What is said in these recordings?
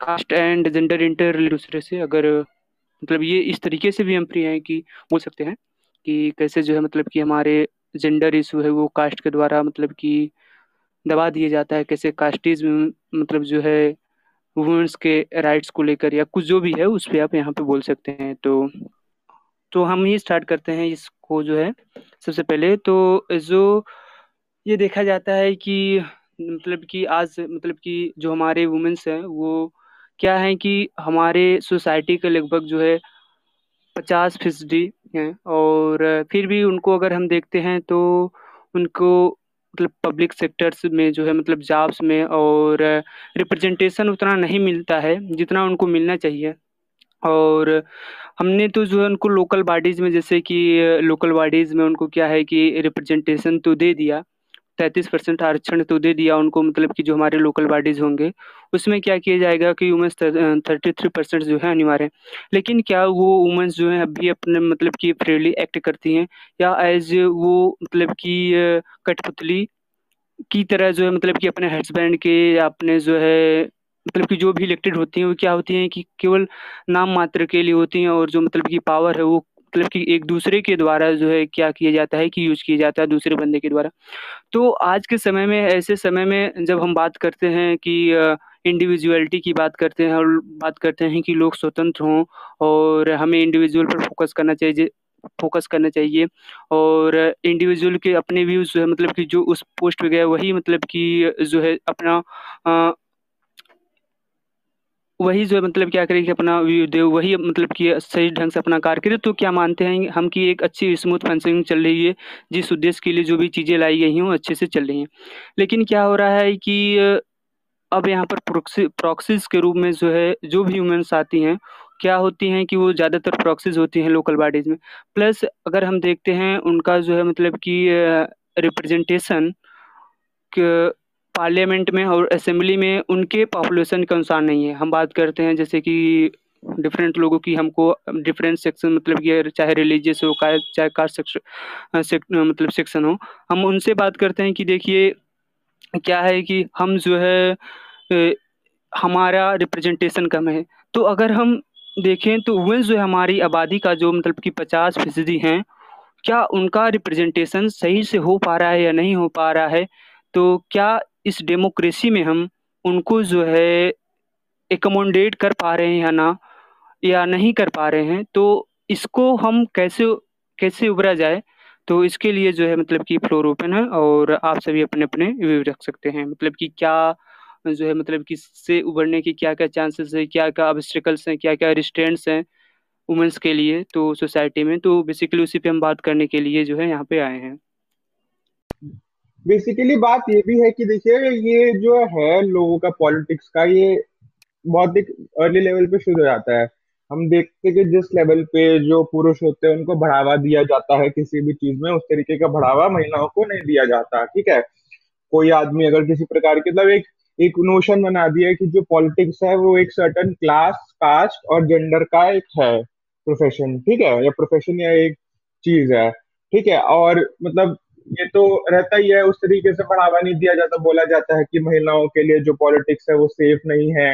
Cast and gender inter दूसरे से अगर मतलब ये इस तरीके से भी हम फ्री हैं कि बोल सकते हैं कि कैसे जो है मतलब कि हमारे जेंडर इशू है वो कास्ट के द्वारा मतलब कि दबा दिया जाता है, कैसे कास्टिज मतलब जो है वुमेंस के राइट्स को लेकर या कुछ जो भी है उस पर आप यहाँ पे बोल सकते हैं। तो तो हम ही स्टार्ट करते हैं इसको जो है सबसे पहले। तो जो ये देखा जाता है कि मतलब कि आज मतलब कि जो हमारे वुमेंस हैं, वो क्या है कि हमारे सोसाइटी के लगभग जो है पचास फ़ीसदी हैं और फिर भी उनको अगर हम देखते हैं तो उनको मतलब पब्लिक सेक्टर्स में जो है मतलब जॉब्स में और रिप्रेजेंटेशन उतना नहीं मिलता है जितना उनको मिलना चाहिए। और हमने तो जो है उनको लोकल बॉडीज़ में, जैसे कि लोकल बॉडीज़ में उनको क्या है कि रिप्रेजेंटेशन तो दे दिया तैंतीस परसेंट आरक्षण तो दे दिया उनको मतलब कि जो हमारे लोकल बॉडीज होंगे, उसमें क्या किया जाएगा कि वुमेंस थर्टी थ्री परसेंट जो है अनिवार्य लेकिन क्या वो वुमेंस जो है अभी अपने मतलब कि फ्रीली एक्ट करती हैं, या एज वो मतलब कि कठपुतली की तरह जो है मतलब कि अपने हस्बैंड के अपने जो है मतलब कि जो भी इलेक्टेड होती हैं, वो क्या होती हैं कि केवल नाम मात्र के लिए होती हैं, और जो मतलब की पावर है वो मतलब कि एक दूसरे के द्वारा जो है क्या किया जाता है कि यूज़ किया जाता है दूसरे बंदे के द्वारा। तो आज के समय में, ऐसे समय में जब हम बात करते हैं कि इंडिविजुअलिटी की बात करते हैं और बात करते हैं कि लोग स्वतंत्र हों और हमें इंडिविजुअल पर फोकस करना चाहिए फोकस करना चाहिए और इंडिविजुअल के अपने व्यूज़ जो है मतलब कि जो उस पोस्ट पे गया, वही मतलब कि जो है अपना वही जो मतलब क्या करें कि अपना व्यू वही मतलब कि सही ढंग से अपना कार्य करे तो क्या मानते हैं हम कि एक अच्छी स्मूथ फंक्शनिंग चल रही है, जिस उद्देश्य के लिए जो भी चीज़ें लाई गई हैं, वो अच्छे से चल रही हैं। लेकिन क्या हो रहा है कि, अब यहाँ पर प्रोक्सी प्रॉक्सीज के रूप में जो है, जो भी ह्यूमेंस आती हैं, क्या होती हैं कि वो ज़्यादातर प्रॉक्सीज होती हैं लोकल बॉडीज़ में। प्लस अगर हम देखते हैं, उनका जो है मतलब कि रिप्रेजेंटेशन पार्लियामेंट में और असेंबली में उनके पॉपुलेशन के अनुसार नहीं है। हम बात करते हैं जैसे कि डिफरेंट लोगों की हमको डिफरेंट सेक्शन मतलब कि चाहे रिलीजियस हो चाहे कास्ट सेक्शन सेक, मतलब सेक्शन हो हम उनसे बात करते हैं कि देखिए क्या है कि हम जो है हमारा रिप्रेजेंटेशन कम है। तो अगर हम देखें तो वुमेंस जो है हमारी आबादी का जो मतलब कि पचास फ़ीसदी हैं क्या उनका रिप्रेजेंटेशन सही से हो पा रहा है या नहीं हो पा रहा है? तो क्या इस डेमोक्रेसी में हम उनको जो है एकमोडेट कर पा रहे हैं या ना, या नहीं कर पा रहे हैं तो इसको हम कैसे कैसे उभरा जाए? तो इसके लिए जो है मतलब कि फ्लोर ओपन है और आप सभी अपने अपने व्यू रख सकते हैं। मतलब कि क्या जो है मतलब कि से उभरने के क्या क्या चांसेस है क्या क्या ऑब्स्टिकल्स हैं क्या क्या रिस्टेंट्स हैं वुमेंस के लिए तो सोसाइटी में तो बेसिकली उसी पे हम बात करने के लिए जो है यहाँ पे आए हैं। बेसिकली बात ये भी है कि देखिए, ये जो है लोगों का पॉलिटिक्स का, ये बहुत एक अर्ली लेवल पे शुरू हो जाता है। हम देखते हैं कि जिस लेवल पे जो पुरुष होते हैं, उनको बढ़ावा दिया जाता है किसी भी चीज़ में, उस तरीके का बढ़ावा महिलाओं को नहीं दिया जाता, ठीक है? कोई आदमी अगर किसी प्रकार के मतलब एक एक नोशन बना दिया कि जो पॉलिटिक्स है, वो एक सर्टन क्लास कास्ट और जेंडर का एक है प्रोफेशन ठीक है? या प्रोफेशन या एक चीज़ है, ठीक है? और मतलब ये तो रहता ही है, उस तरीके से बढ़ावा नहीं दिया जाता, बोला जाता है कि महिलाओं के लिए जो पॉलिटिक्स है वो सेफ़ नहीं है,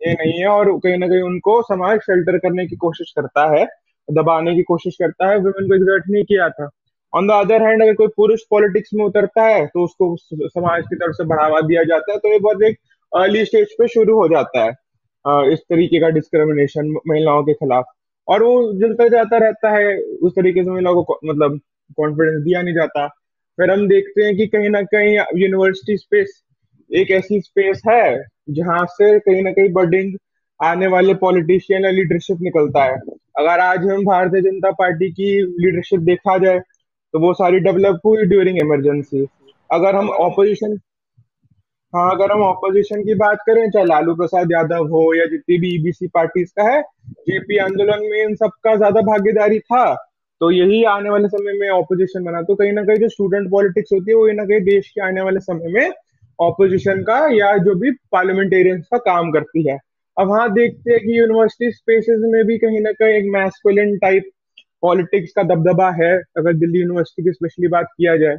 ये नहीं है और कहीं ना कहीं उनको समाज शेल्टर करने की कोशिश करता है, दबाने की कोशिश करता है वुमेन को एग्जर्ट नहीं किया था। ऑन द अदर हैंड अगर कोई पुरुष पॉलिटिक्स में उतरता है तो उसको समाज की तरफ़ से बढ़ावा दिया जाता है तो ये बहुत एक अर्ली स्टेज पे शुरू हो जाता है इस तरीके का डिस्क्रिमिनेशन महिलाओं के खिलाफ। और वो जलता जाता रहता है, उस तरीके से महिलाओं को मतलब कॉन्फिडेंस दिया नहीं जाता। फिर हम देखते हैं कि कहीं ना कहीं यूनिवर्सिटी स्पेस एक ऐसी स्पेस है जहाँ से कहीं ना कहीं बर्डिंग आने वाले पॉलिटिशियन या लीडरशिप निकलता है। अगर आज हम भारतीय जनता पार्टी की लीडरशिप देखा जाए तो वो सारी डेवलप हुई ड्यूरिंग इमरजेंसी अगर हम ऑपोजिशन हाँ अगर हम ऑपोजिशन की बात करें, चाहे लालू प्रसाद यादव हो या जितनी भी ईबीसी पार्टीज़ का है जेपी आंदोलन में इन सबका ज़्यादा भागीदारी था। तो यही आने वाले समय में ऑपोजिशन बना। तो कहीं ना कहीं जो स्टूडेंट पॉलिटिक्स होती है, वो कहीं ना कहीं देश के आने वाले समय में ऑपोजिशन का या जो भी पार्लियामेंटेरियंस का काम करती है। अब हाँ देखते हैं कि यूनिवर्सिटी स्पेसेस में भी कहीं ना कहीं एक मैस्कुलिन टाइप पॉलिटिक्स का दबदबा है। अगर दिल्ली यूनिवर्सिटी की स्पेशली बात किया जाए,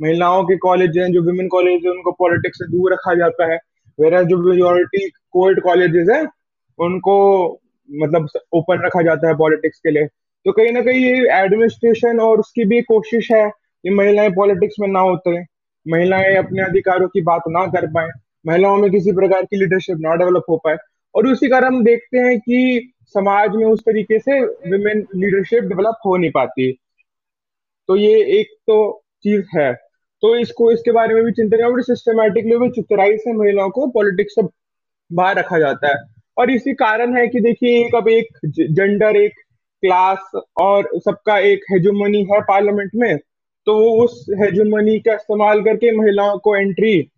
महिलाओं के कॉलेज हैं, जो वुमेन कॉलेज है, उनको पॉलिटिक्स से दूर रखा जाता है। वेरा जो मेजोरिटी कोएड कॉलेजेस हैं, उनको मतलब ओपन रखा जाता है पॉलिटिक्स के लिए। तो कहीं ना कहीं ये एडमिनिस्ट्रेशन और उसकी भी कोशिश है कि महिलाएँ पॉलिटिक्स में ना उतरें, महिलाएँ अपने अधिकारों की बात ना कर पाए, महिलाओं में किसी प्रकार की लीडरशिप ना डेवलप हो पाए। और उसी कारण हम देखते हैं कि समाज में उस तरीके से विमेन लीडरशिप डेवलप हो नहीं पाती। तो ये एक तो चीज़ है। तो इसको, इसके बारे में भी चिंतन है सिस्टमेटिकली भी चितराई से महिलाओं को पॉलिटिक्स से बाहर रखा जाता है। और इसी कारण है कि देखिए, एक अब एक जेंडर एक क्लास और सबका एक हेजुमनी है पार्लियामेंट में तो वो उस हेजुमनी का इस्तेमाल करके महिलाओं को एंट्री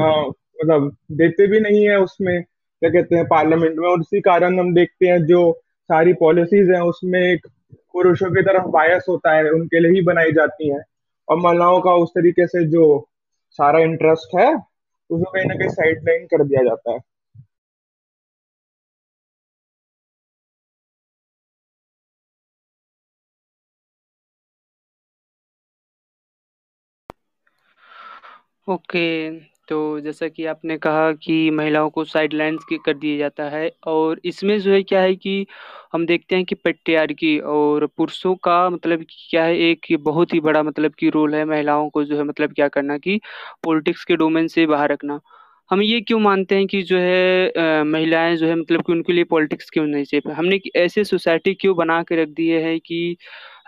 मतलब देते भी नहीं है उसमें। क्या कहते हैं पार्लियामेंट में। और इसी कारण हम देखते हैं जो सारी पॉलिसीज़ हैं, उसमें एक पुरुषों की तरफ़ बायस होता है, उनके लिए ही बनाई जाती हैं। और महिलाओं का उस तरीके से जो सारा इंटरेस्ट है उसको कहीं ना कहीं साइड लाइन कर दिया जाता है। ओके तो जैसा कि आपने कहा कि महिलाओं को साइडलाइंस की कर दिया जाता है और इसमें जो है क्या है कि हम देखते हैं कि पेट्रियार्की और पुरुषों का मतलब क्या है, एक बहुत ही बड़ा मतलब कि रोल है महिलाओं को जो है मतलब क्या करना कि पॉलिटिक्स के डोमेन से बाहर रखना। हम ये क्यों मानते हैं कि जो है अ, महिलाएँ जो है मतलब कि उनके लिए पॉलिटिक्स क्यों नहीं सेफ़ है? हमने ऐसे सोसाइटी क्यों बना के रख दिए है कि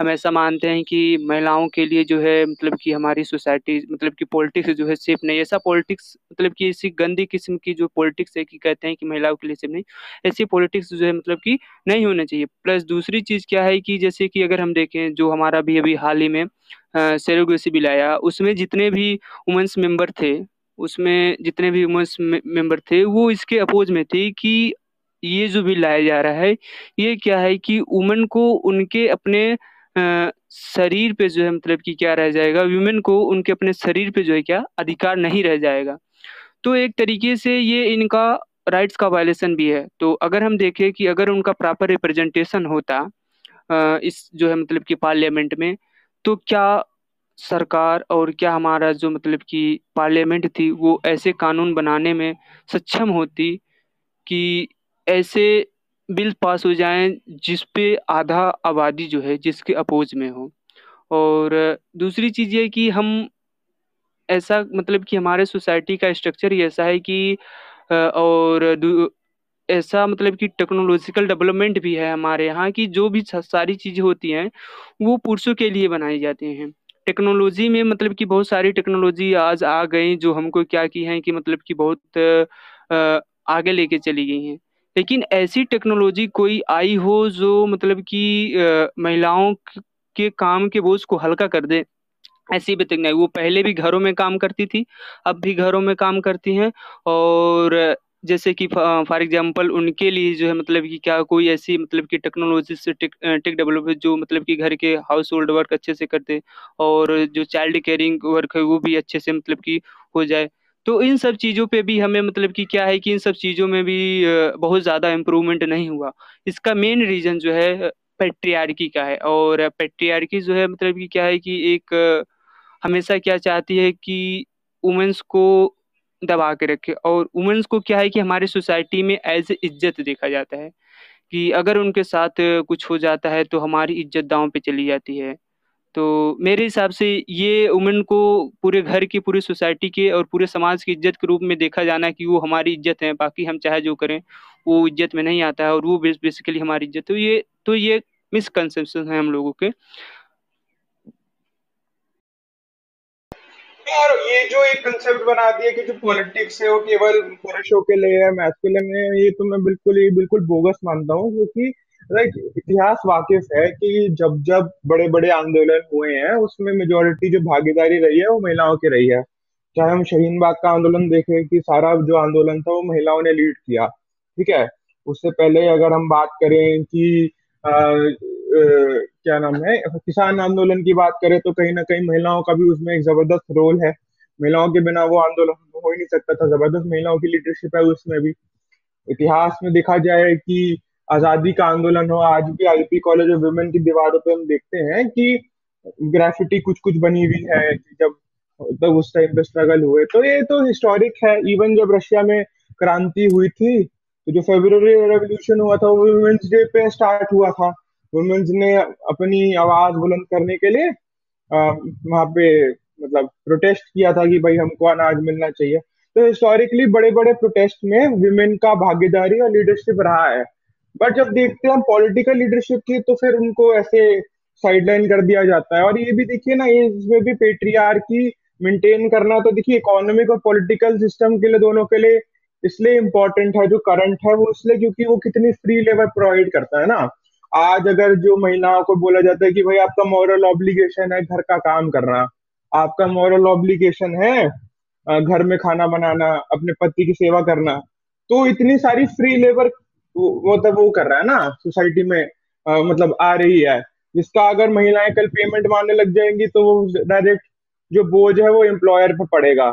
हम ऐसा मानते हैं कि महिलाओं के लिए जो है मतलब कि हमारी सोसाइटी मतलब कि पॉलिटिक्स जो है सेफ़ नहीं ऐसा पॉलिटिक्स मतलब कि ऐसी गंदी किस्म की जो पॉलिटिक्स है कि कहते हैं कि महिलाओं के लिए सेफ़ नहीं ऐसी पॉलिटिक्स जो है मतलब कि नहीं होना चाहिए। प्लस दूसरी चीज़ क्या है कि जैसे कि अगर हम देखें जो हमारा भी अभी हाल ही में सेरोगेसी बिल आया उसमें जितने भी वुमेंस मेंबर थे उसमें जितने भी वुमेंस मेंबर थे, वो इसके अपोज में थे कि ये जो बिल लाया जा रहा है, ये क्या है कि वुमेन को उनके अपने शरीर पे जो है मतलब कि क्या रह जाएगा? वीमेन को उनके अपने शरीर पे जो है क्या अधिकार नहीं रह जाएगा। तो एक तरीके से ये इनका राइट्स का वायलेशन भी है। तो अगर हम देखें कि अगर उनका प्रॉपर रिप्रेजेंटेशन होता इस जो है मतलब कि पार्लियामेंट में तो क्या सरकार और क्या हमारा जो मतलब कि पार्लियामेंट थी, वो ऐसे कानून बनाने में सक्षम होती कि ऐसे बिल पास हो जाएँ जिस पे आधा आबादी जो है, जिसके अपोज में हो। और दूसरी चीज़ ये कि हम ऐसा मतलब कि हमारे सोसाइटी का स्ट्रक्चर ही ऐसा है कि और ऐसा मतलब कि टेक्नोलॉजिकल डेवलपमेंट भी है हमारे यहाँ की जो भी सारी चीज़ें होती हैं, वो पुरुषों के लिए बनाई जाती हैं। टेक्नोलॉजी में मतलब कि बहुत सारी टेक्नोलॉजी आज आ गई जो हमको क्या की हैं कि मतलब कि बहुत आगे लेके चली गई हैं। लेकिन ऐसी टेक्नोलॉजी कोई आई हो जो मतलब कि महिलाओं के काम के बोझ को हल्का कर दे, ऐसी भी नहीं। वो पहले भी घरों में काम करती थी, अब भी घरों में काम करती हैं और जैसे कि फॉर एग्जांपल उनके लिए जो है मतलब कि क्या कोई ऐसी मतलब कि टेक्नोलॉजी से टेक टेक डेवलप है जो मतलब कि घर के हाउस होल्ड वर्क अच्छे से करते और जो चाइल्ड केयरिंग वर्क है वो भी अच्छे से मतलब कि हो जाए। तो इन सब चीज़ों पे भी हमें मतलब कि क्या है कि इन सब चीज़ों में भी बहुत ज़्यादा इम्प्रूवमेंट नहीं हुआ। इसका मेन रीज़न जो है पेट्रियार्की का है और पेट्रियार्की जो है मतलब कि क्या है कि एक, हमेशा क्या चाहती है कि वुमेंस को दबा के रखे। और वुमेंस को क्या है कि हमारे सोसाइटी में एज इज़्ज़त देखा जाता है कि अगर उनके साथ कुछ हो जाता है तो हमारी इज़्ज़त दांव पे चली जाती है। तो मेरे हिसाब से ये वुमेन को पूरे घर की, पूरी सोसाइटी के और पूरे समाज की इज़्ज़त के रूप में देखा जाना कि वो हमारी इज़्ज़त है, बाकी हम चाहे जो करें, वो इज़्ज़त में नहीं आता है और वो बेसिकली हमारी इज़्ज़त। तो ये तो ये मिसकंसेप्शन है हम लोगों के यार ये जो एक कंसेप्ट बना दिया कि जो पॉलिटिक्स है वो केवल पुरुषों के लिए है मैस्कुलिन है ये तो मैं बिल्कुल ही बिल्कुल बोगस मानता हूँ क्योंकि लाइक इतिहास वाकिफ है कि जब जब बड़े बड़े आंदोलन हुए हैं उसमें मेजोरिटी जो भागीदारी रही है वो महिलाओं की रही है। चाहे हम शहीन बाग का आंदोलन देखें कि सारा जो आंदोलन था वो महिलाओं ने लीड किया ठीक है? उससे पहले अगर हम बात करें कि आ, आ, क्या नाम है किसान आंदोलन की बात करें तो कहीं ना कहीं महिलाओं का भी उसमें एक ज़बरदस्त रोल है। महिलाओं के बिना वो आंदोलन हो ही नहीं सकता था। ज़बरदस्त महिलाओं की लीडरशिप है उसमें भी। इतिहास में देखा जाए कि आज़ादी का आंदोलन हो, आज भी आईपी कॉलेज ऑफ़ वुमेन की दीवारों पे हम देखते हैं कि ग्राफिटी कुछ कुछ बनी हुई है जब तब उस टाइम पे स्ट्रगल हुए। तो ये तो हिस्टोरिक है। इवन जब रशिया में क्रांति हुई थी तो जो फेब्रुवरी रेवोल्यूशन हुआ था, वो वुमेन्स डे पे स्टार्ट हुआ था। वुमेन्स ने अपनी आवाज़ बुलंद करने के लिए वहाँ पे मतलब प्रोटेस्ट किया था कि भाई हमको अनाज मिलना चाहिए। तो हिस्टोरिकली बड़े बड़े प्रोटेस्ट में विमेन का भागीदारी और लीडरशिप रहा है। बट जब देखते हैं हम पॉलिटिकल लीडरशिप की तो फिर उनको ऐसे साइडलाइन कर दिया जाता है। और ये भी देखिए ना, ये इसमें भी पेट्रियार की मेंटेन करना तो देखिए इकोनॉमिक और पॉलिटिकल सिस्टम के लिए, दोनों के लिए इसलिए इम्पोर्टेंट है, जो करंट है, वो इसलिए क्योंकि वो कितनी फ्री लेबर प्रोवाइड करता है ना। आज अगर जो महिलाओं को बोला जाता है कि भाई आपका मॉरल ऑब्लिगेशन है, घर का काम करना आपका मॉरल ऑब्लिगेशन है घर में खाना बनाना अपने पति की सेवा करना तो इतनी सारी फ्री लेबर मतलब वो कर रहा है ना सोसाइटी में आ, मतलब आ रही है। जिसका अगर महिलाएँ कल पेमेंट मारने लग जाएँगी तो वो डायरेक्ट जो बोझ है वो एम्प्लॉयर पर पड़ेगा।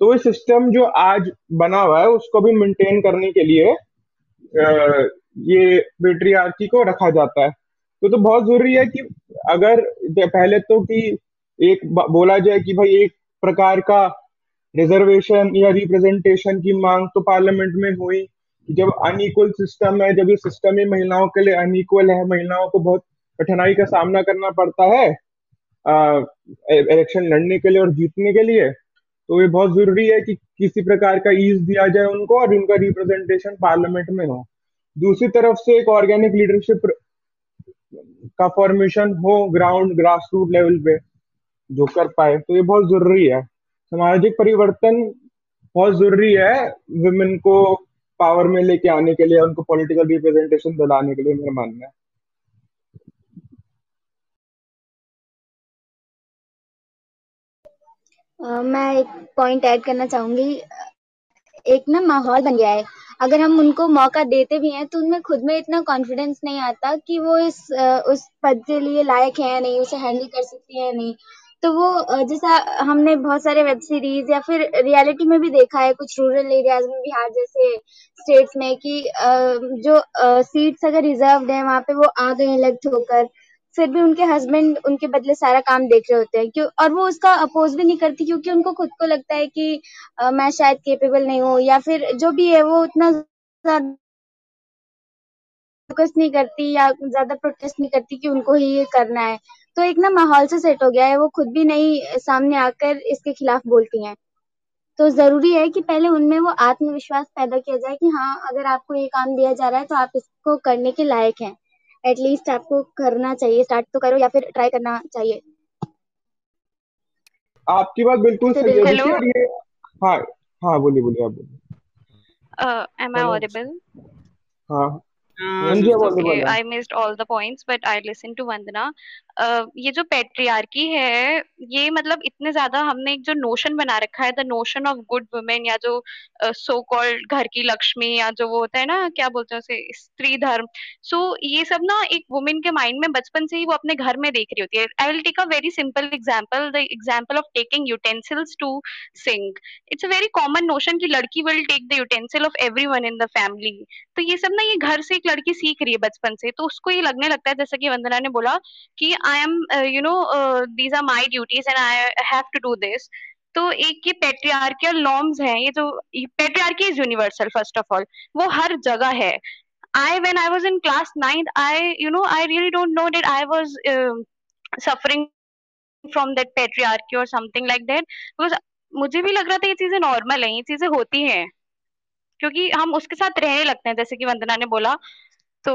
तो ये सिस्टम जो आज बना हुआ है उसको भी मेंटेन करने के लिए आ, ये पेट्रियार्की को रखा जाता है। तो तो बहुत ज़रूरी है कि अगर पहले तो कि एक बोला जाए कि भाई एक प्रकार का रिजर्वेशन या रिप्रेजेंटेशन की मांग तो पार्लियामेंट में हुई जब अनइक्वल सिस्टम है, जब ये सिस्टम ही महिलाओं के लिए अनइक्वल है, महिलाओं को बहुत कठिनाई का सामना करना पड़ता है इलेक्शन लड़ने के लिए और जीतने के लिए तो ये बहुत ज़रूरी है कि किसी प्रकार का ईज दिया जाए उनको और उनका रिप्रेजेंटेशन पार्लियामेंट में हो। दूसरी तरफ़ से एक ऑर्गेनिक लीडरशिप का फॉर्मेशन हो ग्राउंड ग्रास रूट लेवल पे। जो कर पाए तो ये बहुत ज़रूरी है। सामाजिक परिवर्तन बहुत ज़रूरी है विमेन को पावर में लेके आने के लिए उनको पॉलिटिकल रिप्रेजेंटेशन दिलाने के लिए मेरा मानना है Uh, मैं एक पॉइंट ऐड करना चाहूँगी। एक ना माहौल बन गया है। अगर हम उनको मौका देते भी हैं तो उनमें खुद में इतना कॉन्फिडेंस नहीं आता कि वो इस उस पद के लिए लायक है या नहीं उसे हैंडल कर सकती है या नहीं। तो वो जैसा हमने बहुत सारे वेब सीरीज़ या फिर रियलिटी में भी देखा है कुछ रूरल एरियाज़ में बिहार जैसे स्टेट्स में कि जो सीट्स अगर रिज़र्व है वहाँ पे वो आ गए इलेक्ट होकर। फिर भी उनके हस्बैंड उनके बदले सारा काम देख रहे होते हैं। क्यों और वो उसका अपोज भी नहीं करती क्योंकि उनको खुद को लगता है कि आ, मैं शायद केपेबल नहीं हूँ या फिर जो भी है वो उतना फोकस नहीं करती या ज़्यादा प्रोटेस्ट नहीं करती कि उनको ही ये करना है। तो एक ना माहौल से सेट हो गया है वो खुद भी नहीं सामने आकर इसके खिलाफ बोलती हैं। तो ज़रूरी है कि पहले उनमें वो आत्मविश्वास पैदा किया जाए कि हाँ अगर आपको ये काम दिया जा रहा है तो आप इसको करने के लायक हैं। एटलीस्ट आपको करना चाहिए स्टार्ट तो करो या फिर ट्राई करना चाहिए। आपकी बात बिल्कुल तो सही है। हेलो? हाँ हाँ बोलिए बोलिए आप बोलिए। एम आई ऑडिबल हाँ। Missed all the points, but I listened to Vandana. Uh, ये जो पेट्रियार्की है ये मतलब इतने ज़्यादा हमने एक जो नोशन बना रखा है the notion of good women या जो सो uh, कॉल्ड घर की लक्ष्मी या जो वो होता है ना क्या बोलते हैं उसे स्त्री धर्म। सो so, ये सब ना एक वुमेन के माइंड में बचपन से ही वो अपने घर में देख रही होती है। I will take a very simple example the example of taking utensils to sink it's a very common notion की लड़की will take the utensil of everyone in the family तो ये सब ना ये घर से एक लड़की सीख रही है बचपन से तो उसको ये लगने लगता है जैसे कि वंदना ने बोला कि I am you know these are my duties and I have to do this तो एक ये पेट्रियार्कियल नॉर्म्स हैं ये जो patriarchy is universal first of all वो हर जगह है। I when I was in class ninth, I you know I really don't know that I was suffering from that patriarchy or something like that because मुझे भी लग रहा था ये चीज़ें नॉर्मल है ये चीज़ें होती हैं। क्योंकि हम उसके साथ रहने लगते हैं जैसे कि वंदना ने बोला। तो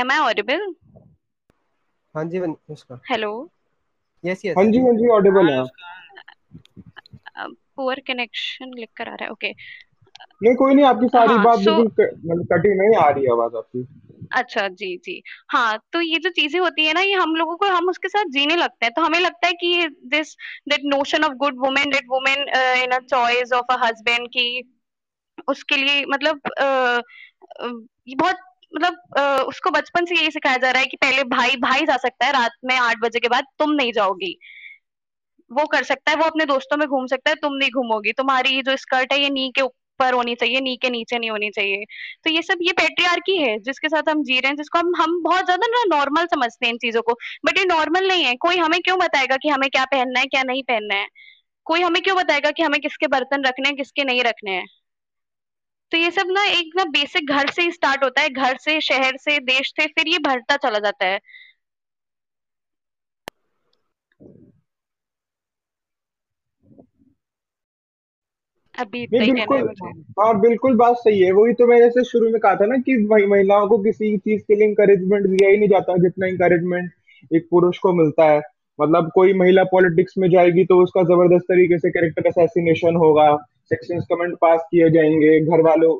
एम आई ऑडिबल हाँ जी उसका हेलो यस यस हाँ जी हाँ जी ऑडिबल है। पुअर कनेक्शन लिख कर आ रहा है ओके नहीं कोई नहीं आपकी सारी हाँ, बात बिल्कुल मतलब कटी नहीं आ रही आवाज़ आपकी। अच्छा जी जी। हाँ तो ये जो चीज़ें होती है ना ये हम लोगों को हम उसके साथ जीने लगते हैं। तो हमें लगता है कि this that notion of good women that women in a choice of a husband की उसके लिए मतलब ये बहुत मतलब उसको बचपन से यही सिखाया जा रहा है कि पहले भाई भाई जा सकता है, रात में आठ बजे के बाद तुम नहीं जाओगी। वो कर सकता है, वो अपने दोस्तों में घूम सकता है, तुम नहीं घूमोगी। तुम्हारी जो स्कर्ट है, ये नी के ऊपर होनी चाहिए, नी के नीचे नहीं होनी चाहिए। तो ये सब, ये पेट्रियार्की है, जिसके साथ हम जी रहे हैं, जिसको हम हम बहुत ज़्यादा ना नॉर्मल समझते हैं इन चीज़ों को। बट ये नॉर्मल नहीं है। कोई हमें क्यों बताएगा कि हमें क्या पहनना है, क्या नहीं पहनना है? कोई हमें क्यों बताएगा कि हमें किसके बर्तन रखने हैं, किसके नहीं रखने हैं? तो ये सब ना एक ना बेसिक घर से ही स्टार्ट होता है। घर से शहर से देश से फिर ये बढ़ता चला जाता है। अभी इतना नहीं ही है बिल्कुल हाँ। बिल्कुल बात सही है। वही तो मैंने जैसे शुरू में कहा था ना कि महि- महिलाओं को किसी चीज़ के लिए इंकरेजमेंट दिया ही नहीं जाता जितना इंकरेजमेंट एक पुरुष को मिलता है। मतलब कोई महिला पॉलिटिक्स में जाएगी तो उसका ज़बरदस्त तरीके से कैरेक्टर असैसिनेशन होगा। सेक्शंस कमेंट पास किए जाएँगे। घर वालों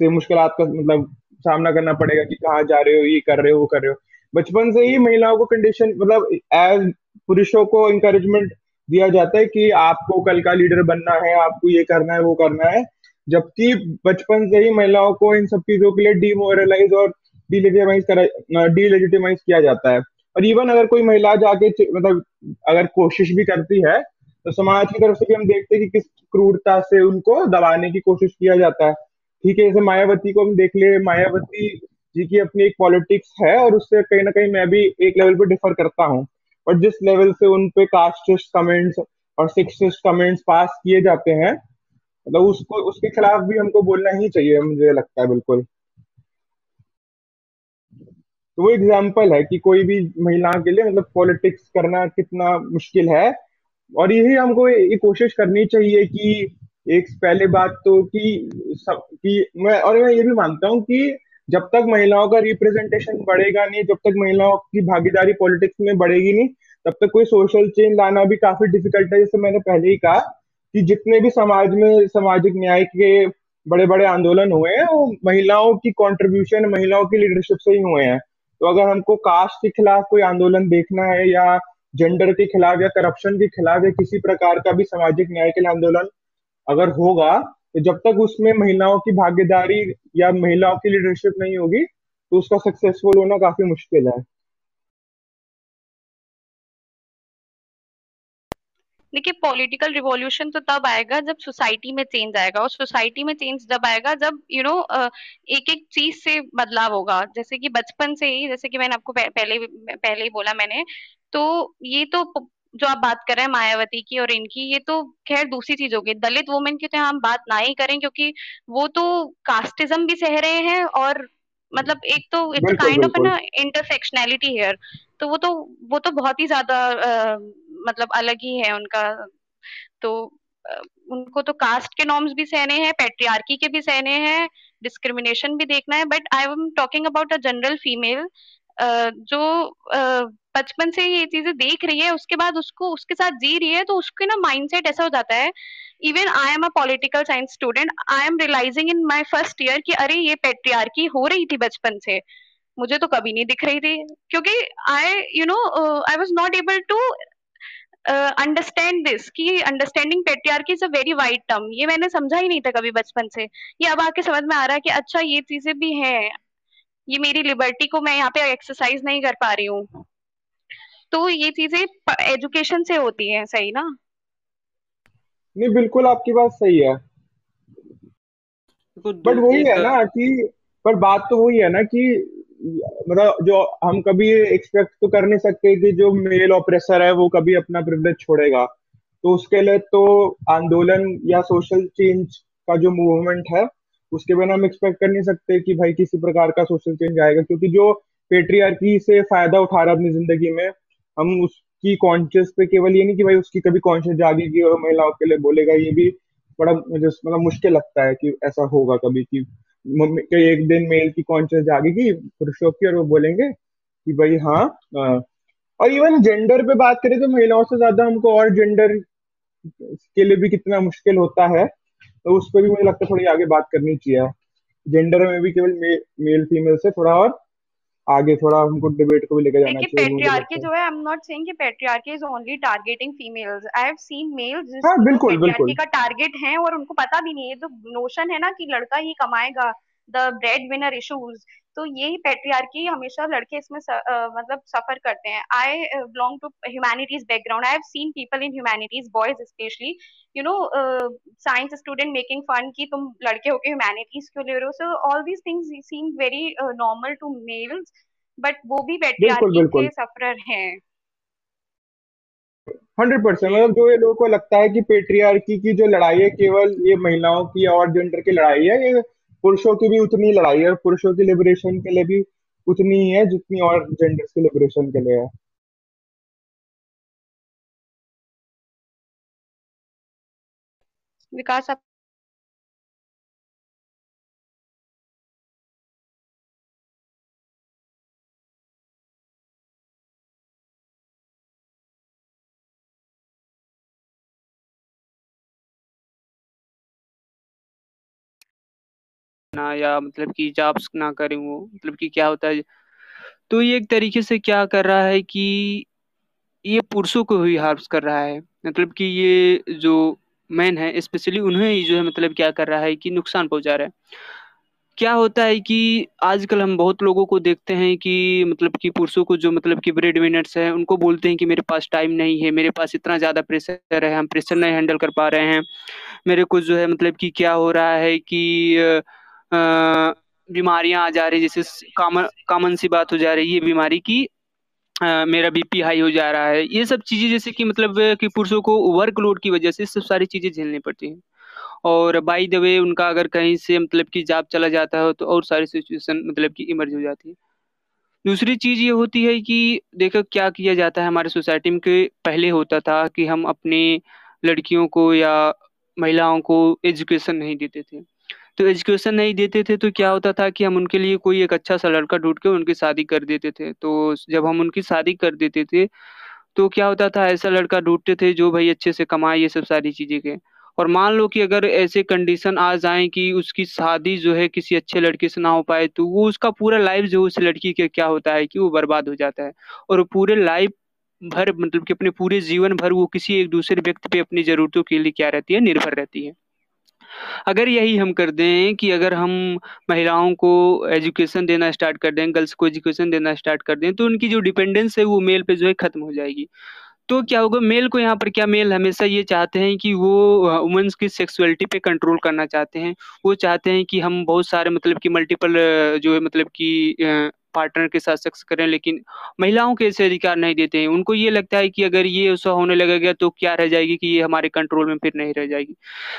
से मुश्किलात का मतलब सामना करना पड़ेगा कि कहाँ जा रहे हो, ये कर रहे हो, वो कर रहे हो। बचपन से ही महिलाओं को कंडीशन मतलब एज पुरुषों को इंकरेजमेंट दिया जाता है कि आपको कल का लीडर बनना है, आपको ये करना है, वो करना है। जबकि बचपन से ही महिलाओं को इन सब चीज़ों के लिए डिमोरलाइज और डिलेजिटिमाइज करा डिलेजिटिमाइज किया जाता है। और इवन अगर कोई महिला जाके मतलब अगर कोशिश भी करती है तो समाज की तरफ़ से भी हम देखते हैं कि किस क्रूरता से उनको दबाने की कोशिश किया जाता है। ठीक है, जैसे मायावती को हम देख ले, मायावती जी की अपनी एक पॉलिटिक्स है और उससे कहीं ना कहीं मैं भी एक लेवल पे डिफर करता हूँ। और जिस लेवल से उन पे कास्टिस्ट कमेंट्स और सेक्सिस्ट कमेंट्स पास किए जाते हैं मतलब उसको, उसके खिलाफ भी हमको बोलना ही चाहिए, मुझे लगता है बिल्कुल। तो वो एग्ज़ाम्पल है कि कोई भी महिला के लिए मतलब पॉलिटिक्स करना कितना मुश्किल है। और यही हमको ये कोशिश करनी चाहिए कि एक पहले बात तो कि सब, कि मैं, और मैं ये भी मानता हूँ कि जब तक महिलाओं का रिप्रेजेंटेशन बढ़ेगा नहीं, जब तक महिलाओं की भागीदारी पॉलिटिक्स में बढ़ेगी नहीं, तब तक कोई सोशल चेंज लाना भी काफ़ी डिफ़िकल्ट है। जैसे मैंने पहले ही कहा कि जितने भी समाज में, सामाजिक न्याय के बड़े बड़े आंदोलन हुए हैं, वो महिलाओं की कंट्रीब्यूशन महिलाओं की लीडरशिप से ही हुए हैं। तो अगर हमको कास्ट के खिलाफ कोई आंदोलन देखना है या जेंडर के खिलाफ या करप्शन के खिलाफ या किसी प्रकार का भी सामाजिक न्याय के लिए आंदोलन अगर होगा तो जब तक उसमें महिलाओं की भागीदारी या महिलाओं की लीडरशिप नहीं होगी तो उसका सक्सेसफुल होना काफ़ी मुश्किल है। देखिए पॉलिटिकल रिवॉल्यूशन तो तब आएगा जब सोसाइटी में चेंज आएगा। और सोसाइटी में चेंज जब आएगा जब यू you नो know, एक एक चीज़ से बदलाव होगा। जैसे कि बचपन से ही जैसे कि मैंने आपको पहले पहले ही बोला मैंने तो ये तो प- जो आप बात कर रहे हैं मायावती की और इनकी ये तो खैर दूसरी चीज़ होगी दलित वुमेन की तो हम बात ना ही करें क्योंकि वो तो कास्टिज्म भी सह रहे हैं और मतलब एक तो इट्स बिल्कुल काइंड ऑफ़ बिल्कुल। ना इंटरसेक्शनैलिटी हेयर। तो वो तो वो तो बहुत ही ज़्यादा अ, मतलब अलग ही है उनका। तो अ, उनको तो कास्ट के नॉर्म्स भी सहने हैं पेट्रियार्की के भी सहने हैं डिस्क्रिमिनेशन भी देखना है but I am talking about a general female. जो बचपन से ये चीज़ें देख रही है, उसके बाद उसको, उसके साथ जी रही है तो उसके ना माइंडसेट ऐसा हो जाता है। Even I am a political science student I am realising in my first year कि अरे, ये पेट्रियार्की हो रही थी बचपन से। मुझे तो कभी नहीं दिख रही थी। क्योंकि I you know I was not able to understand this कि understanding patriarchy is a very wide term ये मैंने समझा ही नहीं था कभी बचपन से। ये अब आके समझ में आ रहा है कि अच्छा ये चीज़ें भी हैं। ये मेरी लिबर्टी को मैं यहाँ पे एक्सरसाइज नहीं कर पा रही हूँ। तो ये चीज़ें एजुकेशन से होती है सही ना? नहीं बिल्कुल आपकी बात सही है। बट दो वही है ना कि पर बात तो वही है ना कि मतलब जो हम कभी एक्सपेक्ट तो कर नहीं सकते कि जो मेल ऑपरेसर है वो कभी अपना प्रिविलेज छोड़ेगा। तो उसके लिए तो आंदोलन या सोशल चेंज का जो मूवमेंट है उसके बिना हम एक्सपेक्ट कर नहीं सकते कि भाई किसी प्रकार का सोशल चेंज आएगा, क्योंकि जो पेट्रियार्की से फ़ायदा उठा रहा है अपनी ज़िंदगी में, हम उसकी कॉन्शियस पे केवल ये नहीं कि भाई उसकी कभी कॉन्शियस जागेगी और महिलाओं के लिए बोलेगा, ये भी बड़ा मुझे मतलब मुश्किल लगता है कि ऐसा होगा कभी कि एक दिन मेल की कॉन्शियस जागेगी, पुरुषों की और वो बोलेंगे कि भाई हाँ और इवन जेंडर पे बात करें तो महिलाओं से ज़्यादा हमको और जेंडर के लिए भी कितना मुश्किल होता है। तो उस पर भी मुझे लगता है थोड़ी आगे बात करनी चाहिए। जेंडर में भी केवल मे, मेल फीमेल से थोड़ा और आगे थोड़ा हमको डिबेट को भी लेकर जाना चाहिए। पैट्रियार्की जो है आई एम नॉट सेइंग कि patriarchy is only targeting females I have seen males जिस बिल्कुल का टारगेट हैं और उनको पता भी नहीं है। जो नोशन है ना कि लड़का ही कमाएगा द ब्रेड विनर इशूज तो यही पेट्रियार्की हमेशा लड़के इसमें स, मतलब सफ़र करते हैं। I belong to humanities background I have seen people in humanities boys specially you know science student making fun कि तुम लड़के होके ह्यूमैनिटीज क्यों ले रहे हो? So all these things seem very normal to males but वो भी पेट्रियार्की के सफरर हैं। हंड्रेड परसेंट मतलब जो ये लोगों को लगता है कि पेट्रियार्की की जो लड़ाई है केवल ये महिलाओं की और जेंडर की लड़ाई है ये पुरुषों की भी उतनी लड़ाई है पुरुषों की लिबरेशन के लिए भी उतनी ही है जितनी और जेंडर्स की लिबरेशन के लिए है। विकास आप ना या मतलब कि जॉब्स ना करें वो मतलब कि क्या होता है। तो ये एक तरीके से क्या कर रहा है कि ये पुरुषों को ही हार्स कर रहा है। मतलब कि ये जो मैन है स्पेशली उन्हें ही जो है मतलब क्या कर रहा है कि नुकसान पहुँचा रहा है। क्या होता है कि आजकल हम बहुत लोगों को देखते हैं कि मतलब कि पुरुषों को जो मतलब कि ब्रेड विनर्स है, उनको बोलते हैं कि मेरे पास टाइम नहीं है, मेरे पास इतना ज़्यादा प्रेशर है, हम प्रेशर नहीं हैंडल कर पा रहे हैं। मेरे को जो है मतलब कि क्या हो रहा है कि बीमारियाँ आ जा रही जैसे कॉमन कॉमन सी बात हो जा रही है बीमारी की आ, मेरा बीपी हाई हो जा रहा है। ये सब चीज़ें जैसे कि मतलब कि पुरुषों को वर्कलोड की वजह से सब सारी चीज़ें झेलनी पड़ती हैं। और बाई द वे उनका अगर कहीं से मतलब कि जाप चला जाता है तो और सारी सिचुएशन मतलब कि इमर्ज हो जाती है। दूसरी चीज़ ये होती है कि देखो क्या किया जाता है हमारे सोसाइटी में कि पहले होता था कि हम अपने लड़कियों को या महिलाओं को एजुकेशन नहीं देते थे। तो एजुकेशन नहीं देते थे तो क्या होता था कि हम उनके लिए कोई एक अच्छा सा लड़का ढूंढ के उनकी शादी कर देते थे। तो जब हम उनकी शादी कर देते थे तो क्या होता था, ऐसा लड़का ढूंढते थे जो भाई अच्छे से कमाए ये सब सारी चीज़ें के। और मान लो कि अगर ऐसे कंडीशन आ जाए कि उसकी शादी जो है किसी अच्छे लड़के से ना हो पाए तो वो उसका पूरा लाइफ जो उस लड़की के क्या होता है कि वो बर्बाद हो जाता है। और पूरे लाइफ भर मतलब कि अपने पूरे जीवन भर वो किसी एक दूसरे व्यक्ति पे अपनी जरूरतों के लिए क्या रहती है, निर्भर रहती है। अगर यही हम कर दें कि अगर हम महिलाओं को एजुकेशन देना स्टार्ट कर दें गर्ल्स को एजुकेशन देना स्टार्ट कर दें तो उनकी जो डिपेंडेंस है वो मेल पे जो है खत्म हो जाएगी। तो क्या होगा मेल को यहाँ पर क्या मेल हमेशा ये चाहते हैं कि वो वुमेंस की सेक्सुअलिटी पे कंट्रोल करना चाहते हैं। वो चाहते हैं कि हम बहुत सारे मतलब कि मल्टीपल जो है मतलब कि पार्टनर के साथ सेक्स करें, लेकिन महिलाओं के ऐसे अधिकार नहीं देते हैं। उनको ये लगता है कि अगर ये ऐसा होने लगेगा तो क्या रह जाएगी कि ये हमारे कंट्रोल में फिर नहीं रह जाएगी?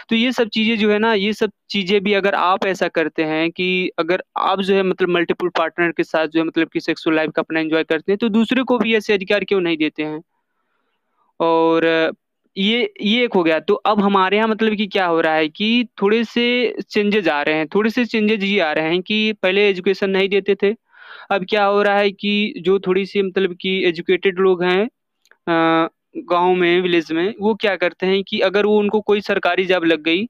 तो ये सब चीज़ें जो है ना, ये सब चीज़ें भी अगर आप ऐसा करते हैं कि अगर आप जो है मतलब मल्टीपल पार्टनर के साथ जो है मतलब कि सेक्सुअल लाइफ का अपना एंजॉय करते हैं तो दूसरे को भी ऐसे अधिकार क्यों नहीं देते हैं? और ये ये एक हो गया। तो अब हमारे यहाँ मतलब कि क्या हो रहा है कि थोड़े से चेंजेज आ रहे हैं, थोड़े से चेंजेज ये आ रहे हैं कि पहले एजुकेशन नहीं देते थे अब क्या हो रहा है कि जो थोड़ी सी मतलब कि एजुकेटेड लोग हैं गाँव में विलेज में, वो क्या करते हैं कि अगर वो उनको कोई सरकारी जॉब लग गई